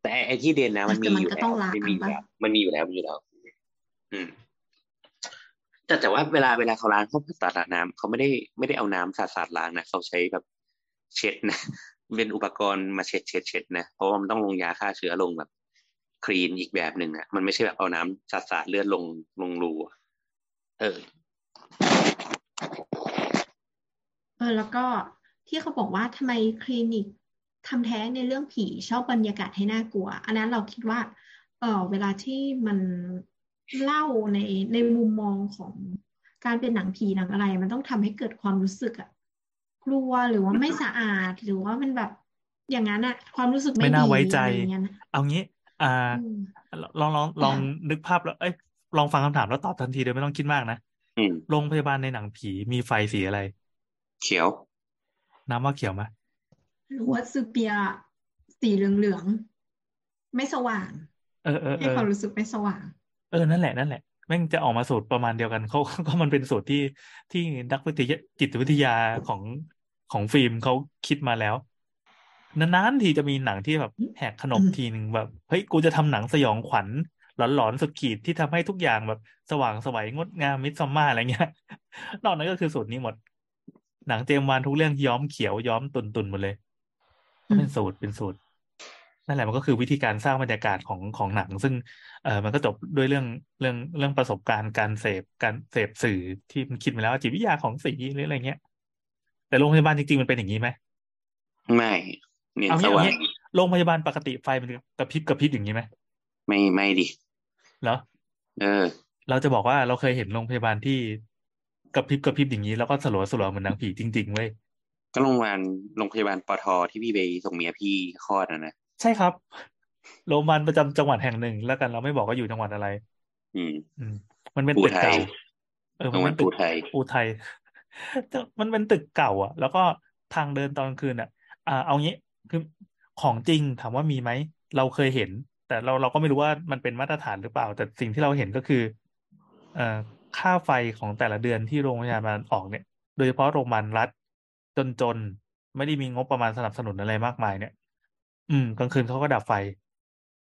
Speaker 4: แต่ไอ้ที่เดนนะมันมี
Speaker 5: แต่มัน
Speaker 4: อยู่
Speaker 5: ก็
Speaker 4: แล้
Speaker 5: ต้อ
Speaker 4: ว
Speaker 5: งล้าง
Speaker 4: มันมีอยู่
Speaker 5: ปะ
Speaker 4: แล้วมันมีอยู่แล้วมีอยู่แล้ว อืมแต่แต่ว่าเวลาเวลาเขาล้างเขาตัดอะน้ำเขาไม่ได้ไม่ได้เอาน้ำสาดสาดล้างนะเขาใช้แบบเช็ดนะเป็นอุปกรณ์มาเช็ดเช็ดเช็ดนะเพราะว่ามันต้องลงยาฆ่าเชื้อลงแบบ คลีนอีกแบบหนึ่งอะมันไม่ใช่แบบเอาน้ำสาดสาดเลือดลงลงรูอะเออ
Speaker 5: เออแล้วก็ที่เขาบอกว่าทำไมคลินิกทำแท้งในเรื่องผีชอบบรรยากาศให้น่ากลัว อันนั้นเราคิดว่า เออเวลาที่มันเล่าในในมุมมองของการเป็นหนังผีหนังอะไร มันต้องทำให้เกิดความรู้สึกอะกลัวหรือว่าไม่สะอาดหรือว่ามันแบบอย่างนั้นอะความรู้สึก
Speaker 3: ไม่
Speaker 5: ไม่
Speaker 3: น่า
Speaker 5: ดี
Speaker 3: ไว้ใจ
Speaker 5: อะไรอย่างเงี้ยนะ
Speaker 3: เอางี้ อ่า
Speaker 5: อืม
Speaker 3: ลองลองลองนึกภาพแล้วเอ้ยลองฟังคำถามแล้วตอบทันทีโดยไม่ต้องคิดมากนะ
Speaker 4: อืม
Speaker 3: โรงพยาบาลในหนังผีมีไฟสีอะไร
Speaker 4: เขียว
Speaker 3: น้ำว่าเขียวไหม
Speaker 5: หรือว่าซูเปียสีเหลืองๆไม่สว่าง
Speaker 3: เออเออเอ
Speaker 5: ให้
Speaker 3: อ
Speaker 5: ความรู้สึกไม่สว่าง
Speaker 3: เออนั่นแหละนั่นแหละแม่งจะออกมาสูตรประมาณเดียวกันเขาก็มันเป็นสูตรที่ที่นักวิทยาจิตวิทยาของของฟิล์มเขาคิดมาแล้ว นานๆทีจะมีหนังที่แบบแหกขนบ
Speaker 5: อืม
Speaker 3: ทีหนึ่งแบบเฮ้ยกูจะทำหนังสยองขวัญหลอนๆสุดขีดที่ทำให้ทุกอย่างแบบสว่างไสวยงดงามมิดซัมมาอะไรเงี้ย นอกนั้นก็คือสูตรนี้หมด หนังเจมส์วานทุกเรื่องย้อมเขียวย้อมตุนๆหมดเลยก็เป็นสูตรเป็นสูตรนั่นแหละมันก็คือวิธีการสร้างบรรยากาศของของหนัง ซึ่งเออมันก็จบด้วยเรื่องเรื่องเรื่องประสบการณ์การเสพการเสพสื่อที่มันคิดมาแล้วว่าจิตวิทยาของสีหรืออะไรเงี้ย แต่โรงพยาบาลจริงๆมันเป็นอย่างนี้ไหม
Speaker 4: ไม่ เน้น
Speaker 3: เอา
Speaker 4: ส
Speaker 3: งี้เอา
Speaker 4: ว่าง
Speaker 3: งี้โรงพยาบาลปกติไฟมันกระพริบกระพริบอย่างนี้ไหม
Speaker 4: ไม่ไม่ดิ
Speaker 3: เหรอ
Speaker 4: เออ
Speaker 3: เราจะบอกว่าเราเคยเห็นโรงพยาบาลที่กระพริบกระพริบอย่างนี้แล้วก็สลัวสลัวเหมือนหนังผีจริง ๆเว้ย
Speaker 4: ก็โรงพยาบาลโรงพยาบาลปอทที่พี่ไปส่งเมียพี่คลอดนะนะ
Speaker 3: ใช่ครับโรงพยาบาลประจำจังหวัดแห่งหนึ่ง แล้วกันเราไม่บอกว่าอยู่จังหวัดอะไร
Speaker 4: อืม
Speaker 3: อืม มันเป็น
Speaker 4: ปู
Speaker 3: ตึก
Speaker 4: ไทย
Speaker 3: เก่าเออ
Speaker 4: โร
Speaker 3: มัน
Speaker 4: งพยา
Speaker 3: เป็
Speaker 4: บานล
Speaker 3: ตึ
Speaker 4: ปู
Speaker 3: ก
Speaker 4: ไทย
Speaker 3: ปูไทยแต่มันเป็นตึกเก่า อะ แล้วก็ทางเดินตอนกลางคืนอะ อ่า เอางี้ คือของจริงถามว่ามีไหม เราเคยเห็น แต่เราเราก็ไม่รู้ว่ามันเป็นมาตรฐานหรือเปล่า แต่สิ่งที่เราเห็นก็คือเอ่อค่าไฟของแต่ละเดือนที่โรงพยาบาลออกเนี่ย โดยเฉพาะโรงพยาบาลรัฐ จนๆ ไม่ได้มีงบประมาณสนับสนุนอะไรมากมายเนี่ย อืมกลางคืนเขาก็ดับไฟ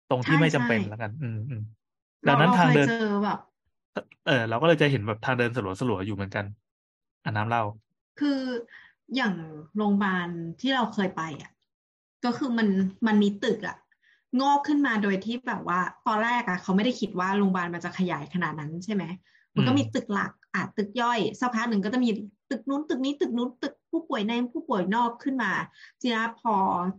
Speaker 3: ตรงที่
Speaker 5: ใช่
Speaker 3: ไม่จำ
Speaker 5: ใช่
Speaker 3: เป็นแล้วกัน อืมอืมดั
Speaker 5: เรา
Speaker 3: งนั้น
Speaker 5: เรา
Speaker 3: ทาง
Speaker 5: เคย
Speaker 3: เดิน
Speaker 5: เจอแบบ
Speaker 3: เออเราก็เลยจะเห็นแบบทางเดินสลัวๆอยู่เหมือนกันอ่าน้ำเล่า
Speaker 5: คืออย่างโรงพยาบาลที่เราเคยไปอะ ก็คือมันมันมีตึกอะงอกขึ้นมาโดยที่แบบว่า ตอนแรกอะเขาไม่ได้คิดว่าโรงพยาบาลมันจะขยายขนาดนั้นใช่ไหมมันก็
Speaker 3: มี
Speaker 5: ตึกหลักอะตึกย่อยสักพักหนึ่งก็จะมีตึกนู้นตึกนี้ตึกนู้นตึกผู้ป่วยในผู้ป่วยนอกขึ้นมาทีนี้พอ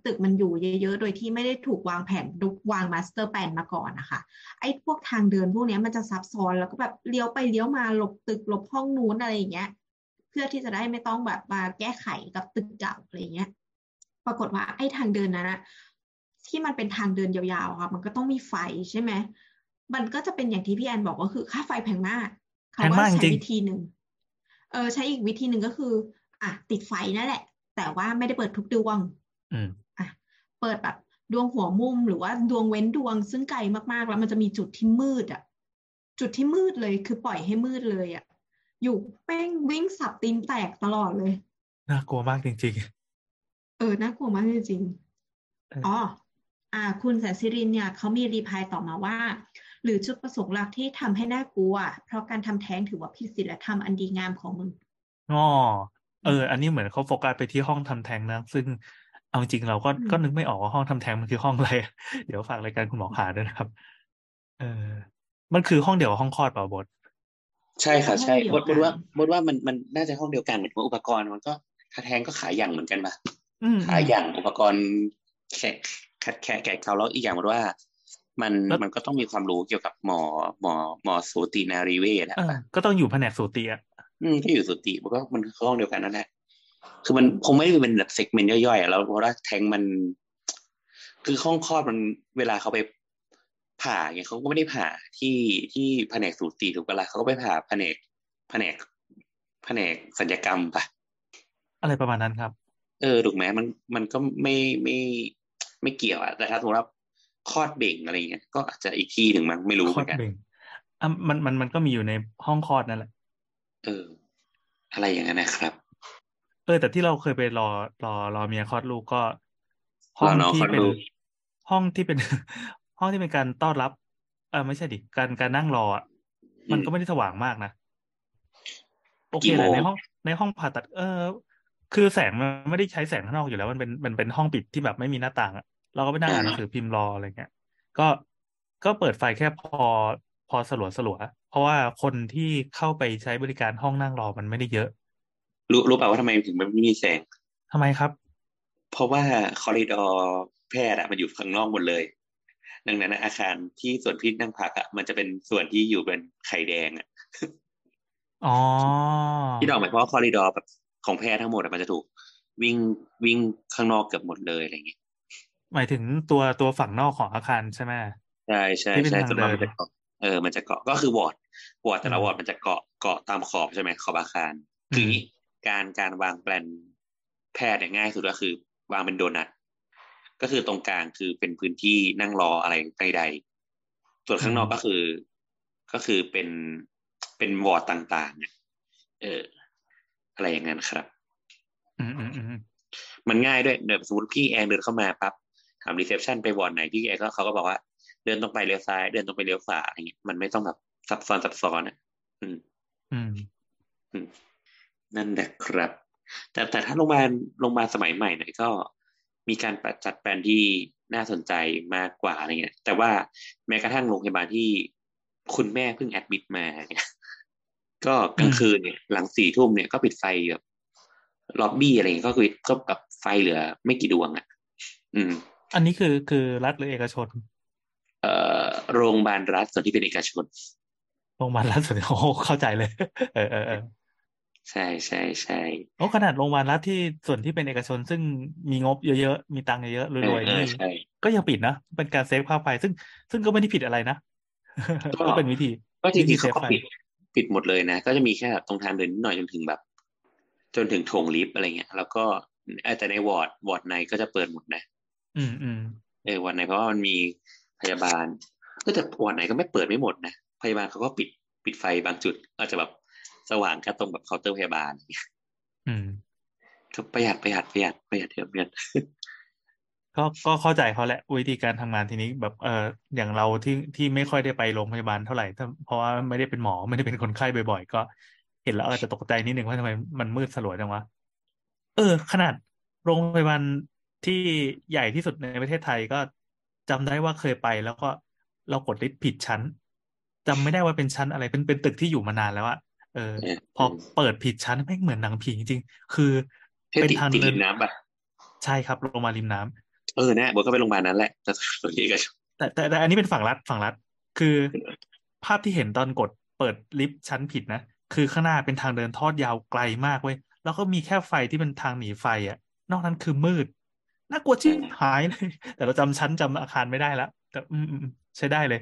Speaker 5: ตึกมันอยู่เยอะๆ โดยที่ไม่ได้ถูกวางแผนวางมาสเตอร์แ a นมาก่อนนะคะไอ้พวกทางเดินพวกนี้มันจะซับซ้อนแล้วก็แบบเลี้ยวไปเลี้ยวมาหลบตึกหลบห้องนู้นอะไรอย่างเงี้ย เพื่อที่จะได้ไม่ต้องแบบมาแก้ไขกับตึกเก่าอะไรเงี้ย ปรากฏว่าไอ้ทางเดินนั้นนะที่มันเป็นทางเดินยาวๆค่ะมันก็ต้องมีไฟใช่ไหมมันก็จะเป็นอย่างที่พี่แอนบอกก็คือค่าไฟแพงมากเขา
Speaker 3: แพง
Speaker 5: ก็
Speaker 3: มากจ
Speaker 5: ใช้
Speaker 3: ริง
Speaker 5: วิธีหนึ่งเออใช้อีกวิธีหนึ่งก็คือ อะติดไฟนั่นแหละ แต่ว่าไม่ได้เปิดทุกดวง
Speaker 3: อืม
Speaker 5: อะเปิดแบบดวงหัวมุมหรือว่าดวงเว้นดวงซึ่งไกลมากๆ แล้วมันจะมีจุดที่มืดอะ จุดที่มืดเลยคือปล่อยให้มืดเลยอะ อยู่เป้งวิ่งสับตีนแตกตลอดเลย
Speaker 3: น่ากลัวมากจริง
Speaker 5: เออ น่ากลัวมากจริง
Speaker 3: เออ
Speaker 5: ๆอ๋ออ่า คุณแสนสิรินเนี่ยเขามีรีพลายต่อมาว่า หรือจุดประสงค์หลักที่ทำให้น่ากลัว เพราะการทำแท้งถือว่าผิดศีลธรรมอันดีงามของมึง
Speaker 3: ๆอ๋อเออ อันนี้เหมือนเขาโฟกัสไปที่ห้องทำแท้งนะ ซึ่งเอาจริงๆเราก็
Speaker 5: อืม
Speaker 3: ก็นึกไม่ออกว่าห้องทำแท้งมันคือห้องอะไร เดี๋ยวฝากรายการคุณหมอขาด้วยนะครับ เออ มันคือห้องเดียวกับห้องคลอดเปล่าบด
Speaker 4: ใช่ค่ะใช่
Speaker 5: ห้อง
Speaker 4: บ
Speaker 5: เดี
Speaker 4: ด
Speaker 5: ยว
Speaker 4: บดว่า
Speaker 5: กัน
Speaker 4: บดว่ามันมันน่าจะห้องเดียวกันเหมือนว่าอุปกรณ์มันก็ถ้าแทงก็ขายอย่างเหมือนกันปะ
Speaker 3: อืม
Speaker 4: ขายอย่างอุปกรณ์แค่แค่แค่แกะเขาแล้วอีกอย่างมันว่า มัน
Speaker 3: แล้ว
Speaker 4: มันก็ต้องมีความรู้เกี่ยวกับหมอหมอหมอสูตินารีเวชอะ
Speaker 3: เออก็ต้องอยู่แผนกสูติอะ
Speaker 4: อืมก็อยู่สุติมันก็มันคือห้องเดียวกันนั่นแหละคือมันคงไม่ได้เป็นแบบเซกเมนต์ย่อยๆอะแล้วเพราะว่าแทงมัน คือห้องคลอดมันเวลาเขาไปผ่าเงี้ยเขาก็ไม่ได้ผ่าที่ที่แผนกสูติถูกปะล่ะเขาก็ไปผ่าแผนกแผนกแผนกศัลยกรรมปะ
Speaker 3: อะไรประมาณนั้นครับ
Speaker 4: เออถูกไหมมันมันก็ไม่ไม่ไม่เกี่ยวอะแต่ถ้าสมมติว่าคลอดเบ่งอะไรเงี้ยก็อาจจะอีกที่หนึ่งมั้งไม่รู้
Speaker 3: ค
Speaker 4: เห
Speaker 3: อ
Speaker 4: มื
Speaker 3: ด
Speaker 4: อนกัน
Speaker 3: เบ่งอะมันมันมันก็มีอยู่ในห้องคลอดนั่นแหละ
Speaker 4: เออ อะไรอย่างนั้นนะครับ
Speaker 3: เออ แต่ที่เราเคยไปรอรอรอเมียคลอดลูกก็ ห้อง
Speaker 4: รอน้อง
Speaker 3: ที่
Speaker 4: คลอด
Speaker 3: เป็น
Speaker 4: ลูก
Speaker 3: ห้องที่เป็น ห้องที่เป็นการต้อนรับ เออไม่ใช่ดิการการนั่งรออะมันก็ไม่ได้สว่างมากนะโอเค
Speaker 4: กี่
Speaker 3: แห
Speaker 4: โม
Speaker 3: ละ
Speaker 4: ง
Speaker 3: ในห้องในห้องผ่าตัด เออ คือแสงมันไม่ได้ใช้แสงข้างนอกอยู่แล้ว มันเป็นมันเป็นห้องปิดที่แบบไม่มีหน้าต่างอะเราก็ไปนั่งอ่านหนังสือพิมพ์รออะไรเงี้ย ก็ก็เปิดไฟแค่พอพอสลัวสลัวเพราะว่าคนที่เข้าไปใช้บริการห้องนั่งรอมันไม่ได้เยอะ
Speaker 4: รู้รู้เปล่าว่าทำไมถึงมันไม่มีแสง
Speaker 3: ทำไมครับ
Speaker 4: เพราะว่าคอริดอร์แพทย์อะมันอยู่ข้างนอกหมดเลย ดังนั้นอะอาคารที่ส่วนที่นั่งพักอะมันจะเป็นส่วนที่อยู่เป็นไข่แดงอะ
Speaker 3: อ๋อ
Speaker 4: ที่ดอกหมายความว่าคอริดอร์แบบ ของแพทย์ทั้งหมดอะมันจะถูกวิ่งวิ่งข้างนอกเกือบหมดเลยอะไรอย่างเงี้ย
Speaker 3: หมายถึงตัวตัวฝั่งนอกของอาคารใช่ไหม
Speaker 4: ใช่ใช่
Speaker 3: ที่เป็น
Speaker 4: ใช่
Speaker 3: ทาง
Speaker 4: ส่วนมาก
Speaker 3: เดิ
Speaker 4: มันจะเกาะเออมันจะเกาะก็คือ ward ward แต่ละ
Speaker 3: อืม
Speaker 4: วอร์ดมันจะเกาะเกาะตามขอบใช่ไหมขอบอาคาร
Speaker 3: อืม
Speaker 4: คืออย่างนี้การการวางแปลนแพทย์เนี่ยง่ายสุดก็คือ วางเป็นโดนัทก็คือตรงกลางคือเป็นพื้นที่นั่งรออะไรใดๆส่วนข้างนอกก็คือ ก็คือเป็นเป็นวอร์ดต่างๆเนี่ยเออ อะไรอย่างนั้นครับ
Speaker 3: อืมอืมอืม
Speaker 4: มันง่ายด้วยเดี๋ยวสมมติพี่แอนเดินเข้ามาปั๊บถาม reception ไปวอร์ดไหนพี่แอนก็เขาก็บอกว่า เดินตรงไปเลี้ยวซ้าย เดินตรงไปเลี้ยวขวาอะไรเงี้ยมันไม่ต้องแบบซับซ้อนซับซ้อนอะ อืม
Speaker 3: อืม
Speaker 4: อืม นั่นแหละครับ แต่แต่ถ้าโรงพยาบาลโรงพยาบาลสมัยใหม่หน่อยก็มีการจัดแปลนที่น่าสนใจมากกว่าอะไรเงี้ย แต่ว่าแม้กระทั่งโรงพยาบาลที่คุณแม่เพิ่ง admit มาเนี่ย ก็กลางคืนเนี่ยหลังสี่ทุ่มเนี่ยก็ปิดไฟแบบล็อบบี้อะไรเงี้ยก็คือก็แบบไฟเหลือไม่กี่ดวงอะ อืม
Speaker 3: อันนี้คือคือรัฐหรือเอกชน
Speaker 4: เอ่อโรงพยาบาลรัฐส่วนที่เป็นเอกชน
Speaker 3: โรงพยาบาลรัฐส่วนโอ้โหเข้าใจเลยเออเออเออ
Speaker 4: ใช่ใช่ใช่
Speaker 3: โอ้ขนาดโรงพยาบาลรัฐที่ส่วนที่เป็นเอกชน ซึ่งมีงบเยอะๆ มีตังค์เยอะๆ
Speaker 4: เอ
Speaker 3: ร
Speaker 4: อ
Speaker 3: วยๆ
Speaker 4: เออ
Speaker 3: นี่
Speaker 4: ใช่
Speaker 3: ก็ยังปิดนะเป็นการเซฟค่าไฟซึ่งซึ่งก็ไม่ได้ผิดอะไรนะ
Speaker 4: ก็
Speaker 3: ก็เป็นวิธี
Speaker 4: ก็จ
Speaker 3: วิ
Speaker 4: ริ
Speaker 3: ธี
Speaker 4: งๆ
Speaker 3: เซ
Speaker 4: เขา
Speaker 3: ฟ
Speaker 4: ก็
Speaker 3: ไฟ
Speaker 4: ปิด ปิดหมดเลยนะ ก็จะมีแค่แบบตรงทางเดินนิดหน่อยจนถึงแบบ จนถึงโถงลิฟต์อะไรเงี้ย แล้วก็เออแต่ใน ward ward ในก็จะเปิดหมดนะ
Speaker 3: อืมอืม
Speaker 4: เออวอร์ดในเพราะว่ามันมีพยาบาล ก็แต่วอร์ดไหนก็ไม่เปิดไม่หมดนะพยาบาลเขาก็ปิดปิดไฟบางจุด อาจจะแบบสว่างแค่ตรงแบบเคาน์เตอร์พยาบาล
Speaker 3: อืม
Speaker 4: ก็ประหยัดประหยัดประหยัดประหยัดเยอะประหยัด
Speaker 3: ก็ก็เข้าใจเขาแหละวิธีการทำงานทีนี้แบบเอออย่างเราที่ที่ไม่ค่อยได้ไปโรงพยาบาลเท่าไหร่ถ้าเพราะว่าไม่ได้เป็นหมอไม่ได้เป็นคนไข้บ่อยๆก็ เห็นแล้วอาจจะตกใจนิดนึงว่าทำไมมันมืดสลัวจังวะเออ ขนาดโรงพยาบาลที่ใหญ่ที่สุดในประเทศไทยก็จำได้ว่าเคยไป แล้วก็เรากดลิฟต์ผิดชั้นจำไม่ได้ว่าเป็นชั้นอะไรเป็นเป็นตึกที่อยู่มานานแล้วอะเออ
Speaker 4: เออ
Speaker 3: พอเปิดผิดชั้นแม่งเหมือนหนังผีจริงๆคือ
Speaker 4: ให้
Speaker 3: เป็น
Speaker 4: ติด
Speaker 3: ทาง
Speaker 4: ติด
Speaker 3: เดิ
Speaker 4: ริ
Speaker 3: น
Speaker 4: มน้ำป่ะ
Speaker 3: ใช่ครับโรงพยาบาลริมน้ำ
Speaker 4: เออนะโบทก็ไปโรงพยาบาลนั้นแหละแต่ส่วนที่เอกชน
Speaker 3: แต่แต่แต่อันนี้เป็นฝั่งรัฐฝั่งรัฐ คือ ภาพที่เห็นตอนกดเปิดลิฟต์ชั้นผิดนะคือข้างหน้าเป็นทางเดินทอดยาวไกลมากเว้ยแล้วก็มีแค่ไฟที่เป็นทางหนีไฟอะ นอกนั้นคือมืดน่ากลัวชิบหายเลย แต่เราจำชั้นจำอาคารไม่ได้แล้วแต่อืมอืมอืมใช้ได้เลย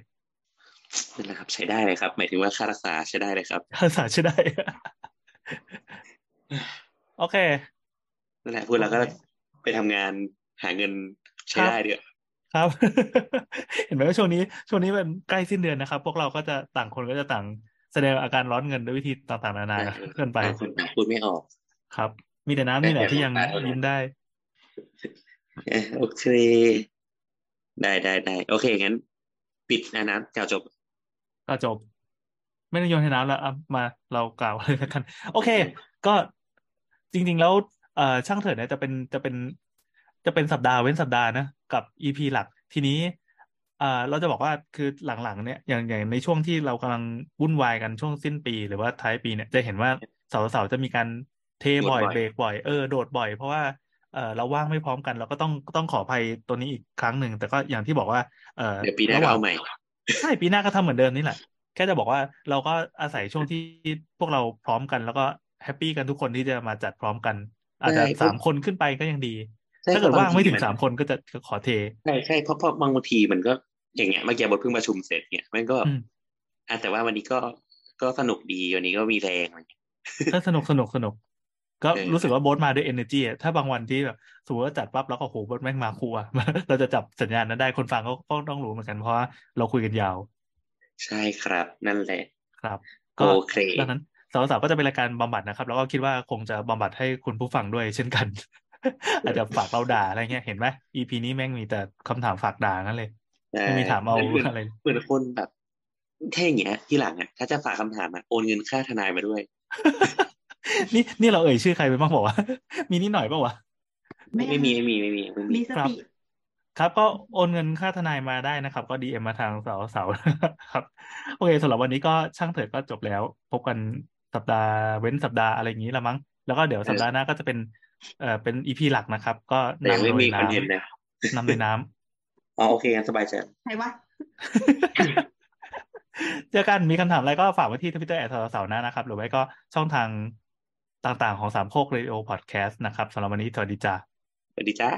Speaker 4: นั่นแหละครับ ใช้ได้เลยครับ หมายถึงว่าค่ารักษาใช้ได้เลยครับ
Speaker 3: ภาษาใช้ได้ โอเค
Speaker 4: นั่นแหละพูดแล้วก็ไปทำงาน หาเงินใช้ได้เดือ
Speaker 3: ครับ เห็นไหมว่าช่วงนี้ช่วงนี้มันใกล้สิ้นเดือนนะครับ พวกเราก็จะต่างคนก็จะต่างแสดงอาการร้อนเงินด้วยวิธีต่างๆนานาเกินไป
Speaker 4: บางคนพูดไม่ออก
Speaker 3: ครับ มีแต่น้ำนี่แหละที่ยังยิ้มได้
Speaker 4: เออโอเค ได้ได้ได้โอเคงั้น ปิดอันนั้นกล่าวจบ
Speaker 3: ก็จบ ไม่ต้องโยนให้น้ำแล้วอะมาเรากล่าวเลยแล้วกัน โอเค ก็จริง ๆ แล้วเอ่อช่างเถิดเนี่ยจะเป็นจะเป็น จะเป็นสัปดาห์เว้นสัปดาห์นะกับ EP หลักทีนี้เอ่อเราจะบอกว่าคือหลังๆ เนี่ยอย่างอย่างในช่วงที่เรากำลังวุ่นวายกันช่วงสิ้นปี หรือว่าท้ายปีเนี่ยจะเห็นว่าเสาร์เสาร์จะมีการเทบ่อย
Speaker 4: โดดบ่อย
Speaker 3: เบรกบ่อยเออโดดบ่อย เพราะว่าเออเราว่างไม่พร้อมกัน เราก็ต้องต้องขออภัยตัวนี้อีกครั้งหนึ่ง แต่ก็อย่างที่บอกว่าเออ
Speaker 4: เดี๋ยวปีหน้า
Speaker 3: ระห
Speaker 4: ก็
Speaker 3: ว่าง
Speaker 4: เอาใหม่
Speaker 3: ใช่ปีหน้าก็ทำเหมือนเดิมนี่แหละ แค่จะบอกว่าเราก็อาศัยช่วงที่พวกเราพร้อมกัน แล้วก็แฮปปี้กันทุกคนที่จะมาจัดพร้อมกัน อาจจะ
Speaker 4: ใช่
Speaker 3: สามคนขึ้นไปก็ยังดี
Speaker 4: ใช่
Speaker 3: ถ้าเกิด
Speaker 4: เพราะ
Speaker 3: ว่างไม่ถึง
Speaker 4: บางทีมัน
Speaker 3: สามคนก็จะขอเท
Speaker 4: ใช่ใช่เพราะเพราะบางทีมันก็อย่างเงี้ยเมื่อกี้บทเพิ่งประชุมเสร็จเนี่ยมันก็
Speaker 3: อืม
Speaker 4: อะแต่ว่าวันนี้ก็ก็สนุกดีวันนี้ก็มีแรงอะไรเงี้ย
Speaker 3: ถ้าสนุกสนุกสนุก ก็
Speaker 4: เออ
Speaker 3: รู้สึกว่าโบ๊ทมาด้วย energy อะถ้าบางวันที่แบบสมมติว่าจัดปั๊บแล้วก็โหโบ๊ทแม่งมาคูอะเราจะจับสัญญาณนั้นได้คนฟังก็ก็ต้องรู้เหมือนกันเพราะว่าเราคุยกันยาว
Speaker 4: ใช่ครับ นั่นแหละ
Speaker 3: ครับ
Speaker 4: โอ
Speaker 3: ก็
Speaker 4: เค
Speaker 3: ดังนั้นสาวๆก็จะเป็นรายการบำบัดนะครับ แล้วก็คิดว่าคงจะบำบัดให้คุณผู้ฟังด้วยเช่นกัน อาจจะฝากเราด่าอะไรเงี้ยเห็นไหม EP นี้แม่งมีแต่คำถามฝากด่านั่นเลยไม่มีถามเอา
Speaker 4: เหมือน
Speaker 3: อะไร
Speaker 4: เหมือนคนแบบถ้าอย่างเงี้ยที่หลังอะถ้าจะฝากคำถามอะโอนเงินค่าทนายมาด้วย
Speaker 3: นี่นี่เราเอ่ยชื่อใครไปบ้างบอกว่ามีนิดหน่อยเปล่าวะ
Speaker 4: ไม่ไม่มีไม่มีไม่มีไม่มี
Speaker 5: มีส
Speaker 3: ครับ
Speaker 5: ติ
Speaker 3: ครับก็โอนเงินค่าทนายมาได้นะครับ ก็ดีเอ็มมาทางเสาเสาครับ โอเคสำหรับวันนี้ก็ช่างเถิดก็จบแล้ว พบกันสัปดาห์เว้นสัปดาห์อะไรอย่างนี้ละมั้ง แล้วก็เดี๋ยวสัปดาห์หน้าก็จะเป็น เอ่อเป็นอีพีหลักนะครับ ก็
Speaker 4: แต่ยัง
Speaker 3: นำ
Speaker 4: ไม่
Speaker 3: โด
Speaker 4: มี
Speaker 3: ย
Speaker 4: คอน
Speaker 3: น้
Speaker 4: เทนต์นะำ
Speaker 3: นำโดยน้ำ
Speaker 4: อ๋อโอเคงั้นสบายใจ
Speaker 5: ใครวะ
Speaker 3: เจอกันมีคำถามอะไรก็ฝากไว้ที่ทวิตเตอร์แอดเสาร์หน้านะครับ หรือไม่ก็ช่องทางต่างๆของสามโคก Radio Podcast นะครับสำหรับวันนี้สวัสดีจ้า
Speaker 4: สวัสดีจ้า